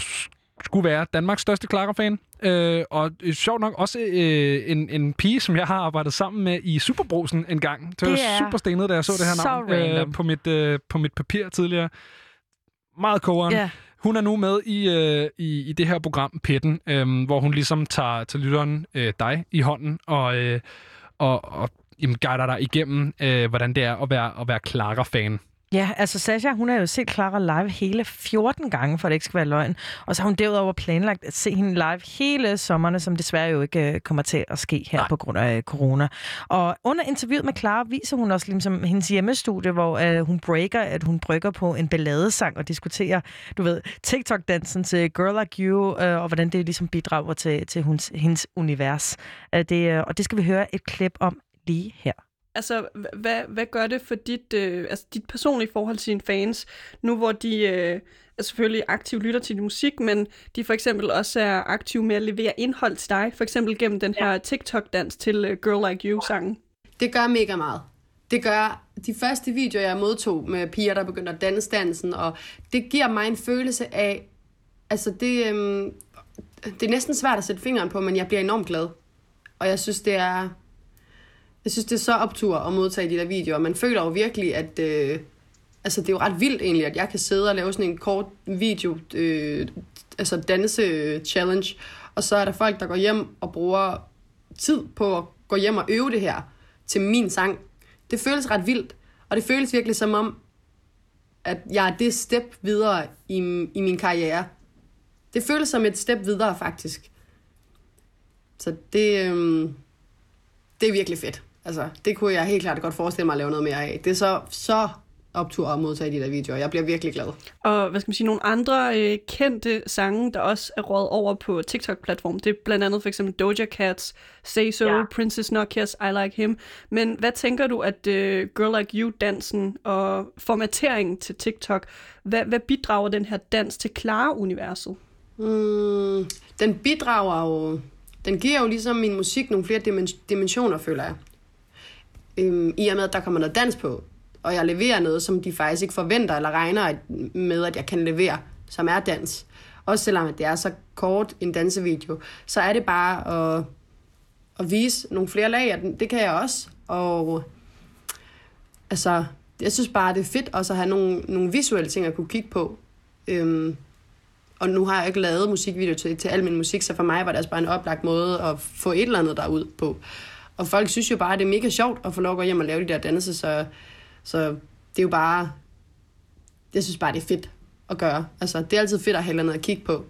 [SPEAKER 3] skulle være Danmarks største Clara-fan. Øh, og øh, sjovt nok også øh, en, en pige, som jeg har arbejdet sammen med i Superbrosen en gang. Det,
[SPEAKER 4] Det
[SPEAKER 3] var
[SPEAKER 4] er
[SPEAKER 3] super stenet, da jeg så det her navn
[SPEAKER 4] random.
[SPEAKER 3] på, mit, øh, på mit papir tidligere. Meget kogeren.
[SPEAKER 4] Ja.
[SPEAKER 3] Hun er nu med i, øh, i, i det her program, Pitten, øh, hvor hun ligesom tager til lytteren øh, dig i hånden og, øh, og, og jamen, guider dig igennem, øh, hvordan det er at være, at være Clara-fan.
[SPEAKER 4] Ja, altså Sasha, hun har jo set Clara live hele 14 gange, for at det ikke skal være løgn. Og så har hun derudover planlagt at se hende live hele sommerne, som desværre jo ikke øh, kommer til at ske her Nej. på grund af øh, corona. Og under interviewet med Clara viser hun også ligesom hendes hjemmestudie, hvor øh, hun breaker, at hun brygger på en balladesang og diskuterer, du ved, TikTok-dansen til Girl Like You, øh, og hvordan det ligesom bidrager til, til hendes, hendes univers. Øh, det, øh, og det skal vi høre et klip om lige her.
[SPEAKER 19] Altså, hva- hvad, hvad gør det for dit, øh, altså dit personlige forhold til dine fans, nu hvor de øh, er selvfølgelig aktivt lytter til din musik, men de for eksempel også er aktive med at levere indhold til dig, for eksempel gennem den her TikTok-dans til øh, Girl Like You-sangen?
[SPEAKER 20] Det gør mega meget. Det gør de første videoer, jeg modtog med piger, der begynder at danse dansen, og det giver mig en følelse af, altså det, øhm, det er næsten svært at sætte fingeren på, men jeg bliver enormt glad. Og jeg synes, det er, jeg synes, det er så optur at modtage de der videoer. Man føler jo virkelig, at øh, altså, det er jo ret vildt egentlig, at jeg kan sidde og lave sådan en kort video, øh, altså danse-challenge, øh, og så er der folk, der går hjem og bruger tid på at gå hjem og øve det her til min sang. Det føles ret vildt, og det føles virkelig som om, at jeg er det step videre i, i min karriere. Det føles som et step videre, faktisk. Så det, øh, det er virkelig fedt. Altså, det kunne jeg helt klart godt forestille mig at lave noget mere af. Det er så, så optur at modtage de der videoer. Jeg bliver virkelig glad.
[SPEAKER 19] Og hvad skal man sige, nogle andre øh, kendte sange, der også er råd over på TikTok-platformen. Det er blandt andet for eksempel Doja Cats, Say So, ja. Princess Nokia's I Like Him. Men hvad tænker du, at øh, Girl Like You-dansen og formateringen til TikTok, hvad, hvad bidrager den her dans til Clara-universet?
[SPEAKER 20] Mm, den bidrager jo... Den giver jo ligesom min musik nogle flere dimen- dimensioner, føler jeg. Øhm, I og med, at der kommer noget dans på, og jeg leverer noget, som de faktisk ikke forventer eller regner med, at jeg kan levere, som er dans. Også selvom at det er så kort en dansevideo, så er det bare at, at vise nogle flere lag, og den- det kan jeg også. Og altså, jeg synes bare, det er fedt også at have nogle, nogle visuelle ting at kunne kigge på. Øhm, og nu har jeg ikke lavet musikvideo til, til al min musik, så for mig var det også bare en oplagt måde at få et eller andet derud på. Og folk synes jo bare, at det er mega sjovt at få lov at gå hjem og lave de der danse, så, så det er jo bare... Jeg synes bare, det er fedt at gøre. Altså, det er altid fedt at have noget at kigge på.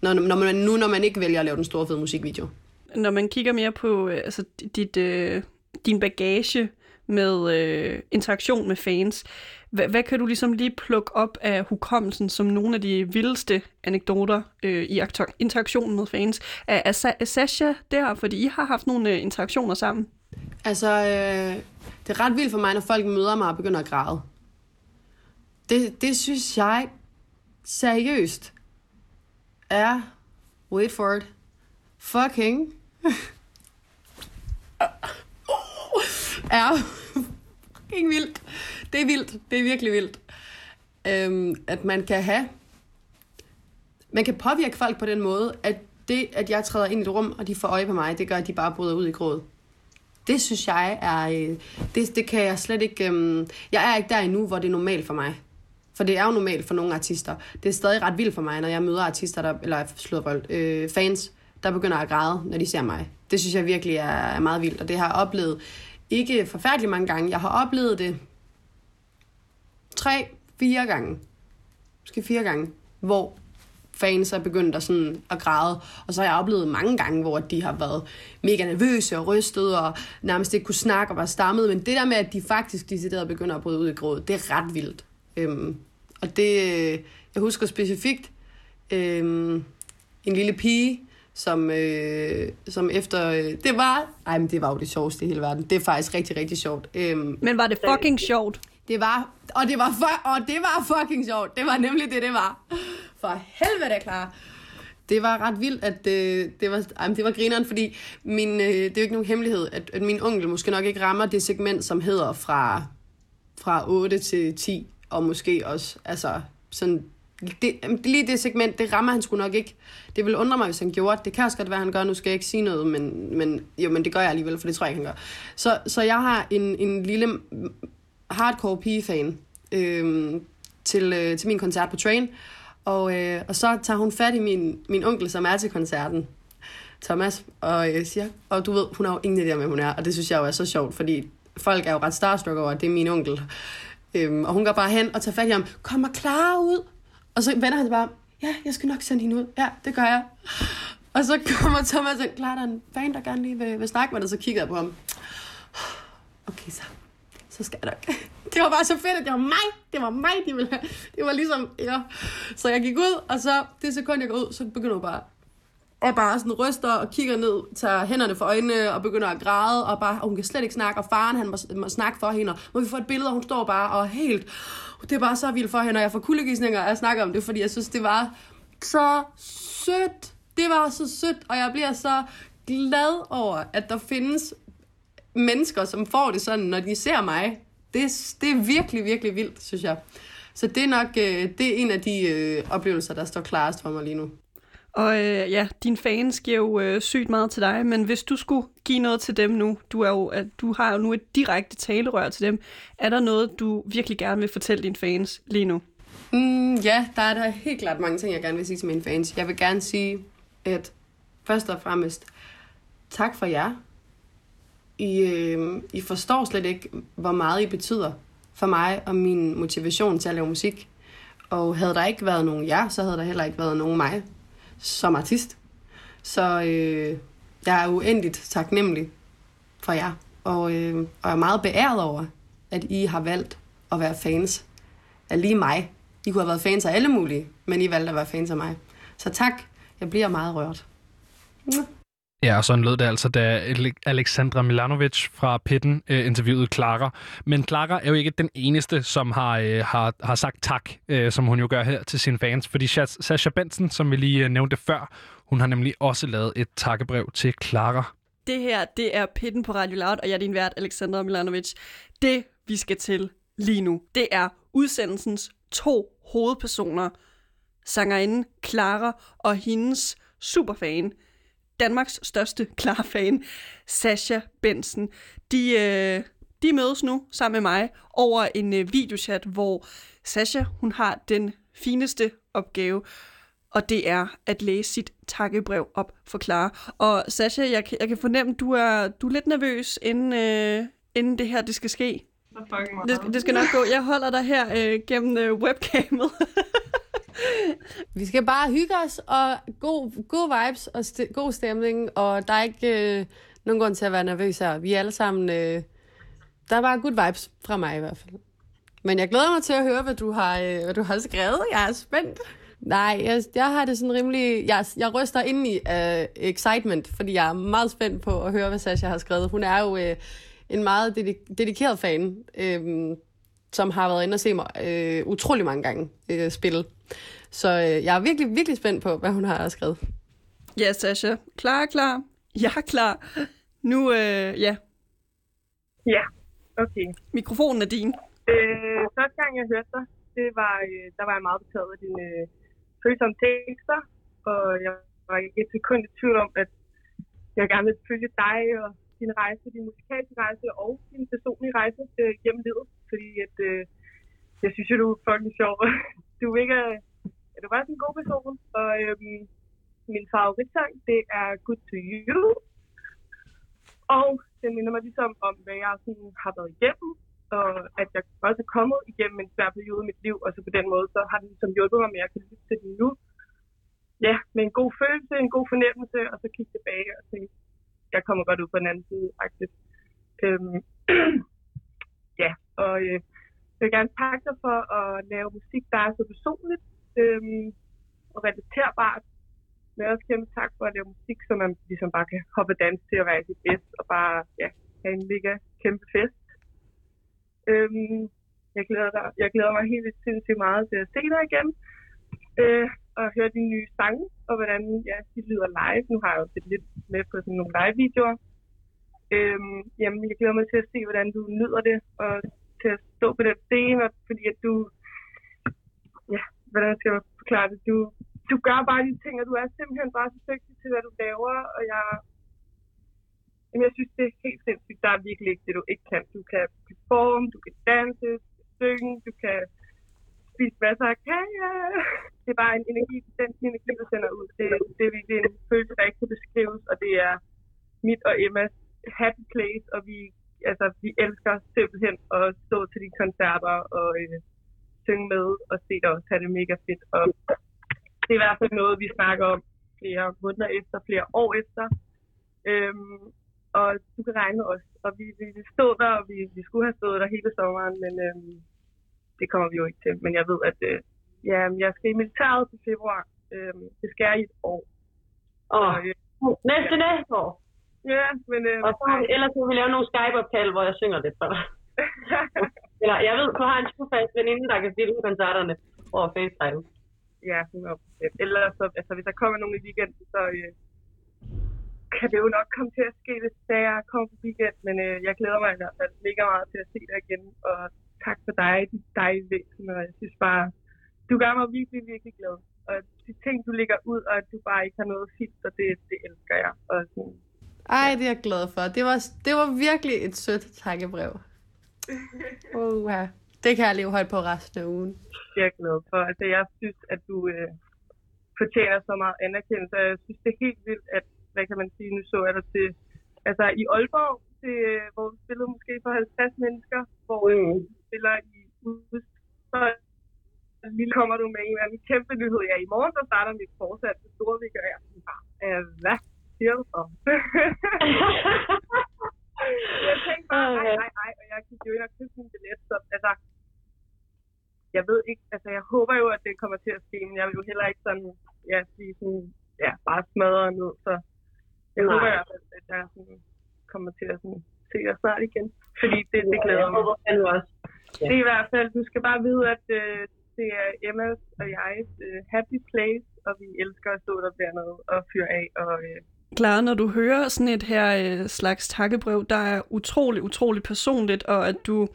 [SPEAKER 20] Når, når man, nu når man ikke vælger at lave den store fede musikvideo.
[SPEAKER 19] Når man kigger mere på øh, altså, dit, øh, din bagage med øh, interaktion med fans, H- hvad kan du ligesom lige plukke op af hukommelsen som nogle af de vildeste anekdoter øh, i aktor- interaktionen med fans? Er, er, Sa- er Sasha der, fordi I har haft nogle øh, interaktioner sammen?
[SPEAKER 20] Altså, øh, det er ret vildt for mig, når folk møder mig og begynder at græde. Det, det synes jeg seriøst er, wait for it, fucking, er fucking vildt. Det er vildt. Det er virkelig vildt. Øhm, at man kan have, man kan påvirke folk på den måde, at det, at jeg træder ind i et rum, og de får øje på mig, det gør, at de bare bryder ud i gråd. Det synes jeg er... Øh, det, det kan jeg slet ikke... øhm, Jeg er ikke der endnu, hvor det er normalt for mig. For det er jo normalt for nogle artister. Det er stadig ret vildt for mig, når jeg møder artister, der, eller slået vold, øh, fans, der begynder at græde, når de ser mig. Det synes jeg virkelig er, er meget vildt, og det har jeg oplevet ikke forfærdeligt mange gange. Jeg har oplevet det tre, fire gange. Måske fire gange, hvor fans er begyndt at, sådan, at græde. Og så har jeg oplevet mange gange, hvor de har været mega nervøse og rystet, og nærmest ikke kunne snakke og var stammet. Men det der med, at de faktisk decideret begynder at bryde ud i gråd, det er ret vildt. Øhm, og det, øh, jeg husker specifikt øhm, en lille pige, som, øh, som efter... Øh, det var... Ej, men det var jo det sjoveste i hele verden. Det er faktisk rigtig, rigtig sjovt. Øhm,
[SPEAKER 19] Men var det fucking sjovt?
[SPEAKER 20] Det var... Og det var, fu- og det var fucking sjovt. Det var nemlig det, det var. For helvede, klar. Det var ret vildt, at øh, det, var, ej, men det var grineren, fordi min, øh, det er jo ikke nogen hemmelighed, at, at min onkel måske nok ikke rammer det segment, som hedder fra, fra 8 til 10, og måske også, altså sådan, det, lige det segment, det rammer han sgu nok ikke. Det vil undre mig, hvis han gjorde det. Det kan også godt være, han gør. Nu skal jeg ikke sige noget, men, men, jo, men det gør jeg alligevel, for det tror jeg ikke, han gør. Så, så jeg har en, en lille hardcore pigefan øh, til, øh, til min koncert på Train, og, øh, og så tager hun fat i min, min onkel, som er til koncerten, Thomas, og øh, siger, og du ved, hun har jo ingen idé om, hvem hun er, og det synes jeg jo er så sjovt, fordi folk er jo ret starstruck over, at det er min onkel. Øhm, og hun går bare hen og tager fat i ham, kom og klar ud. Og så vender han sig bare, ja, jeg skal nok sende hende ud. Ja, det gør jeg. Og så kommer Thomas og klar, der er en fan, der gerne lige vil, vil snakke med dig, så kigger jeg på ham. Okay, så, så skal jeg nok. Det var bare så fedt, at det var mig. Det var mig, de ville have. Det var ligesom, ja. Så jeg gik ud, og så det sekund, jeg går ud, så begynder jeg bare og bare sådan ryster og kigger ned, tager hænderne for øjnene og begynder at græde, og, bare, og hun kan slet ikke snakke, og faren han må, må snakke for hende, og må vi få et billede, og hun står bare og helt, det er bare så vildt for hende, og jeg får kuldegysninger, og jeg snakker om det, fordi jeg synes, det var så sødt. Det var så sødt, og jeg bliver så glad over, at der findes mennesker, som får det sådan, når de ser mig. Det, det er virkelig, virkelig vildt, synes jeg. Så det er nok øh, det er en af de øh, oplevelser, der står klarest for mig lige nu.
[SPEAKER 19] Og øh, ja, dine fans giver jo øh, sygt meget til dig, men hvis du skulle give noget til dem nu, du, er jo, at du har jo nu et direkte talerør til dem, er der noget, du virkelig gerne vil fortælle dine fans lige nu?
[SPEAKER 20] Mm, ja, der er der helt klart mange ting, jeg gerne vil sige til mine fans. Jeg vil gerne sige, at først og fremmest, tak for jer. I, øh, I forstår slet ikke, hvor meget I betyder for mig og min motivation til at lave musik. Og havde der ikke været nogen jer, så havde der heller ikke været nogen mig som artist. Så øh, jeg er uendeligt taknemmelig for jer. Og, øh, og jeg er meget beæret over, at I har valgt at være fans af lige mig. I kunne have været fans af alle mulige, men I valgte at være fans af mig. Så tak. Jeg bliver meget rørt. Mwah.
[SPEAKER 3] Ja, og sådan lød det altså, da Alexandra Milanovic fra Pitten øh, interviewede Clara. Men Clara er jo ikke den eneste, som har, øh, har, har sagt tak, øh, som hun jo gør her til sine fans. Fordi Sasha Benson, som vi lige øh, nævnte før, hun har nemlig også lavet et takkebrev til Clara.
[SPEAKER 19] Det her, det er Pitten på Radio Loud, og jeg er din vært, Alexandra Milanovic. Det, vi skal til lige nu, det er udsendelsens to hovedpersoner. Sangerinden Clara og hendes superfan, Danmarks største Clara-fan, Sasha Benson. De, øh, de mødes nu sammen med mig over en øh, videochat, hvor Sasha hun har den fineste opgave, og det er at læse sit takkebrev op for Clara. Og Sasha, jeg, jeg kan fornemme, du er, du er lidt nervøs, inden, øh, inden det her det skal ske. Det, skal- det skal nok gå. Jeg holder dig her øh, gennem øh, webcamet.
[SPEAKER 20] Vi skal bare hygge os, og god, god vibes og st- god stemning, og der er ikke øh, nogen grund til at være nervøs her. Vi er alle sammen... Øh, der er bare good vibes fra mig i hvert fald. Men jeg glæder mig til at høre, hvad du har, øh, hvad du har skrevet. Jeg er spændt. Nej, jeg, jeg har det sådan rimelig... Jeg, jeg ryster ind i uh, excitement, fordi jeg er meget spændt på at høre, hvad Sasha har skrevet. Hun er jo uh, en meget dedik- dedikeret fan, Uh, som har været inde og se mig øh, utrolig mange gange øh, spille. Så øh, jeg er virkelig, virkelig spændt på, hvad hun har skrevet.
[SPEAKER 19] Ja, Sasha. Klar, klar. Jeg er klar. Nu, øh, ja.
[SPEAKER 21] Ja, okay.
[SPEAKER 19] Mikrofonen er din.
[SPEAKER 21] Øh, første gang, jeg hørte dig, det var, øh, der var jeg meget betaget af dine øh, følsomme tekster, og jeg var ikke et sekund i tvivl om, at jeg gerne vil følge dig og din rejse, din musikalske rejse og din personlige rejse øh, gennem livet, fordi at, øh, jeg synes jo, du er fucking sjov. du er ikke, ja, du er bare sådan en god person, og øh, min favoritsang, det er Good to You. Og den minder mig ligesom om, hvad jeg sådan har været igennem, og at jeg også er kommet igennem en svær periode i mit liv, og så på den måde, så har den ligesom hjulpet mig med, at kunne lytte til den nu. Ja, med en god følelse, en god fornemmelse, og så kigge tilbage og tænke, jeg kommer godt ud på den anden side, faktisk. Øhm, ja, og øh, jeg vil gerne takke dig for at lave musik, der er så personligt øhm, og relaterbart. Men også kæmpe tak for at lave musik, så man ligesom bare kan hoppe og danse til at være i sit bedst, og bare ja, have en mega kæmpe fest. Øhm, jeg, glæder dig, jeg glæder mig helt vildt sindssygt meget til at se dig igen. Øh, og høre dine nye sange, og hvordan ja, de lyder live. Nu har jeg jo set lidt med på sådan nogle live-videoer. Øhm, jamen, jeg glæder mig til at se, hvordan du nyder det, og til at stå på den scene, fordi at du, ja, hvordan skal jeg forklare det, du, du gør bare de ting, og du er simpelthen bare så dygtig til, hvad du laver, og jeg, jamen, jeg synes, det er helt sindssygt. Der er virkelig ikke det, du ikke kan. Du kan performe, du kan danse, du kan synge, du kan spist masser af kage. Det er bare en energi, den energi, der sender ud. Det, det er virkelig en følelse, der ikke kan beskrives, og det er mit og Emmas happy place, og vi, altså, vi elsker simpelthen at stå til de koncerter og øh, synge med og se dig også have det mega fedt. Og det er i hvert fald noget, vi snakker om flere måneder efter, flere år efter. Øhm, og du kan regne med os. Og vi, vi, vi stod der, og vi, vi skulle have stået der hele sommeren, men øhm, det kommer vi jo ikke til. Men jeg ved, at øh, ja, jeg skal i militæret til februar. Øhm, det skal jeg i et år.
[SPEAKER 22] Åh,
[SPEAKER 21] øh,
[SPEAKER 22] næste næste år.
[SPEAKER 21] Ja, men... Øh,
[SPEAKER 22] og så, ellers må vi lave nogle Skype-opkald, hvor jeg synger lidt for dig. Eller, jeg ved, du har en trofast veninde, der kan filme koncerterne over FaceTime.
[SPEAKER 21] Ja, 100%. Ellers, så, altså, hvis der kommer nogen i weekenden, så øh, kan det jo nok komme til at ske, hvis det jeg kommer på weekend. Men øh, jeg glæder mig i hvert fald mega meget til at se dig igen. Og tak for dig, dit dejlige væsen. Og jeg synes bare, du gør mig virkelig, virkelig glad. Og de ting, du lægger ud, og at du bare ikke har noget filter, det, det elsker jeg. Og sådan,
[SPEAKER 20] Ej, det er jeg glad for. Det var, det var virkelig et sødt takkebrev. Uh, ja. Det kan jeg leve højt på resten af ugen.
[SPEAKER 21] Det er jeg glad for. Altså, jeg synes, at du øh, fortjener så meget anerkendelse. og Jeg synes, det er helt vildt, at, hvad kan man sige, nu så jeg dig til, altså i Aalborg, til, øh, hvor du spillede måske for 50 mennesker, hvor mm. Spiller i udsolgt. Lige kommer du med en eller anden kæmpe nyhed. Ja, i morgen så starter mit fortsat til jeg er sådan bare, øh, hvad siger du så? jeg tænkte bare, nej, nej, nej, og jeg gik jo ind og købte min billet, så altså, jeg ved ikke, altså jeg håber jo, at det kommer til at ske, men jeg vil jo heller ikke sådan, ja, sige sådan, ja, bare smadre ned, så jeg
[SPEAKER 22] Nej.
[SPEAKER 21] håber i hvert fald, at jeg sådan, kommer til at sådan, se dig snart igen, fordi det, det glæder
[SPEAKER 22] jeg
[SPEAKER 21] mig.
[SPEAKER 22] håber fandme også. Ja.
[SPEAKER 21] Det er i hvert fald, du skal bare vide, at øh, det er Emmas og jegs øh, happy place, og vi elsker at stå der dernede og fyre af, og øh,
[SPEAKER 19] Clara, når du hører sådan et her øh, slags takkebrev, der er utrolig, utrolig personligt, og at du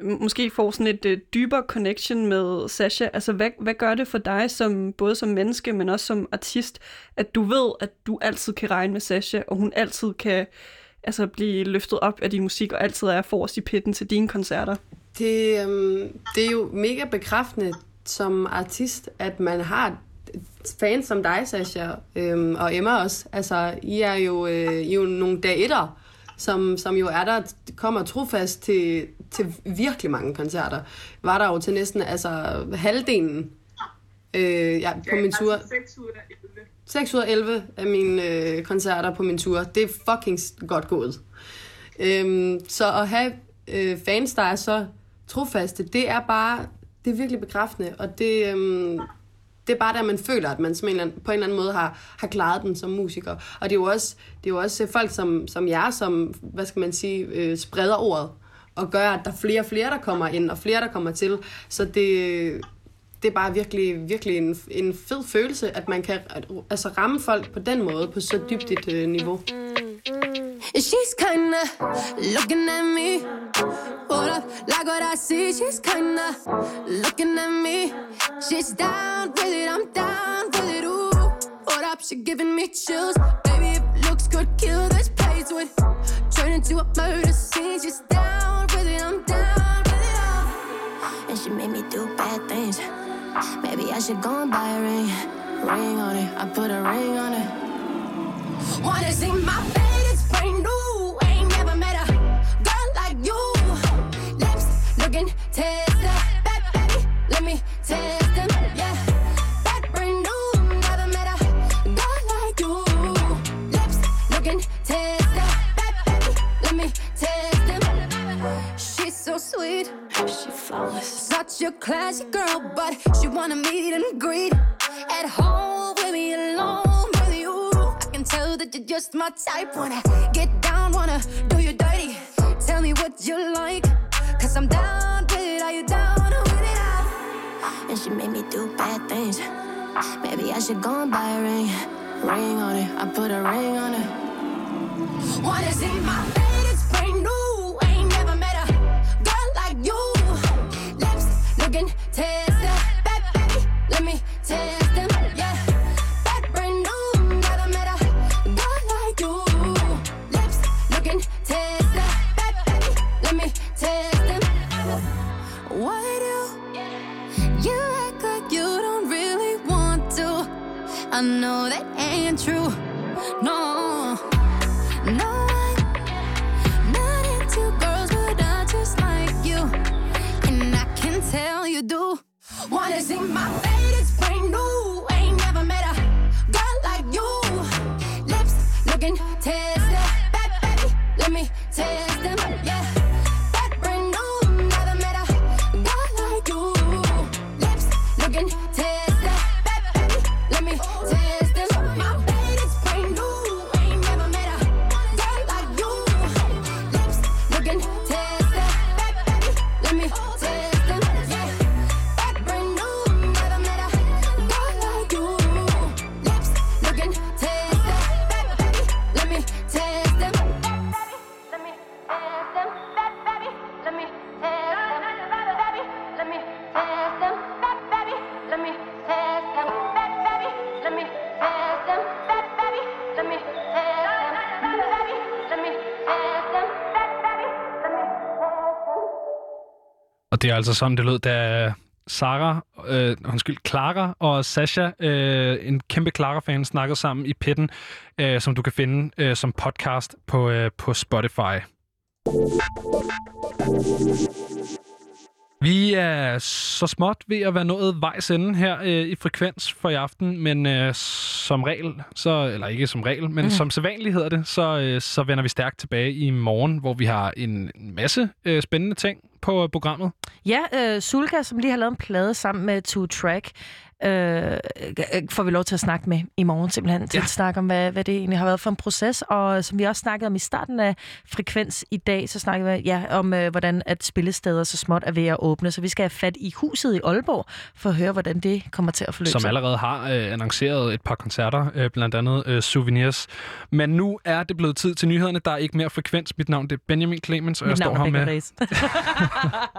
[SPEAKER 19] måske får sådan et øh, dybere connection med Sasha. Altså, hvad, hvad gør det for dig, som både som menneske, men også som artist, at du ved, at du altid kan regne med Sasha, og hun altid kan altså, blive løftet op af din musik, og altid er forrest i pitten til dine koncerter?
[SPEAKER 20] Det, øhm, det er jo mega bekræftende som artist, at man har fans som dig, Sasha, øhm, og Emma også. Altså, I er jo, øh, I er jo nogle dag etter, som, som jo er der, kommer trofast til, til virkelig mange koncerter. Var der jo til næsten altså, halvdelen øh, ja, på min tur.
[SPEAKER 21] 6 ud af 11.
[SPEAKER 20] 6 ud af 11 af mine øh, koncerter på min tur. Det er fucking godt gået. Øhm, så at have øh, fans, der er så trofaste, det er bare, det er virkelig bekræftende, og det, øhm, det er bare der, man føler, at man som en eller anden, på en eller anden måde har, har klaret den som musiker. Og det er jo også, det er jo også øh, folk som, som jer, som, hvad skal man sige, øh, spreder ordet, og gør, at der er flere og flere, der kommer ind, og flere, der kommer til. Så det, det er bare virkelig, virkelig en, en fed følelse, at man kan at, altså, ramme folk på den måde, på så dybt et øh, niveau.
[SPEAKER 2] She's kinda looking at me. Hold up, like what I see. She's kinda looking at me. She's down with it, I'm down with it. Ooh, hold up, she giving me chills. Baby, if looks could kill this place would turn into a murder scene. She's down with it, I'm down with it all. And she made me do bad things. Maybe I should go and buy a ring.
[SPEAKER 9] Ring on it, I put a ring on it. Wanna see my fate? Sweet. She flawless. Such a classy girl, but she wanna meet and greet at home with me alone with you. I can tell that you're just my type. Wanna get down, wanna do you dirty. Tell me what you like, cause I'm down with it. Are you down with it? And she made me do bad things. Maybe I should go and buy a ring. Ring on it, I put a ring on it. Wanna see my fate? It's brand new. Looking tester, Ba- baby. Let me test them, yeah. That brand new. Never met a girl like you. Lips looking tester, Ba- baby. Let me test them. Why do you act like you don't really want to? I know that ain't true. No, do. Wanna see my fate? It's brand new. Ain't never met a girl like you. Lips looking Ba- baby. Let me test
[SPEAKER 3] altså sådan, det lød, da Sara, øh, undskyld, Clara og Sasha, øh, en kæmpe Clara-fan, snakkede sammen i pitten, øh, som du kan finde øh, som podcast på, øh, på Spotify. Vi er så småt ved at være nået vejs ende her øh, i Frekvens for i aften, men øh, som regel, så, eller ikke som regel, men mm. som sædvanligt hedder det, så, øh, så vender vi stærkt tilbage i morgen, hvor vi har en masse øh, spændende ting på øh, programmet.
[SPEAKER 4] Ja, øh, Sulka, som lige har lavet en plade sammen med Two Track, øh, øh, får vi lov til at snakke med i morgen simpelthen, til
[SPEAKER 3] Ja.
[SPEAKER 4] at snakke om, hvad, hvad det egentlig har været for en proces. Og som vi også snakkede om i starten af Frekvens i dag, så snakkede vi ja, om, øh, hvordan at spillesteder så småt er ved at åbne. Så vi skal have fat i huset i Aalborg, for at høre, hvordan det kommer til at forløbe
[SPEAKER 3] som allerede har øh, annonceret et par koncerter, øh, blandt andet øh, Souvenirs. Men nu er det blevet tid til nyhederne. Der er ikke mere frekvens. Mit navn det er Benjamin Clemens, og
[SPEAKER 4] Mit
[SPEAKER 3] jeg står her
[SPEAKER 4] er
[SPEAKER 3] med...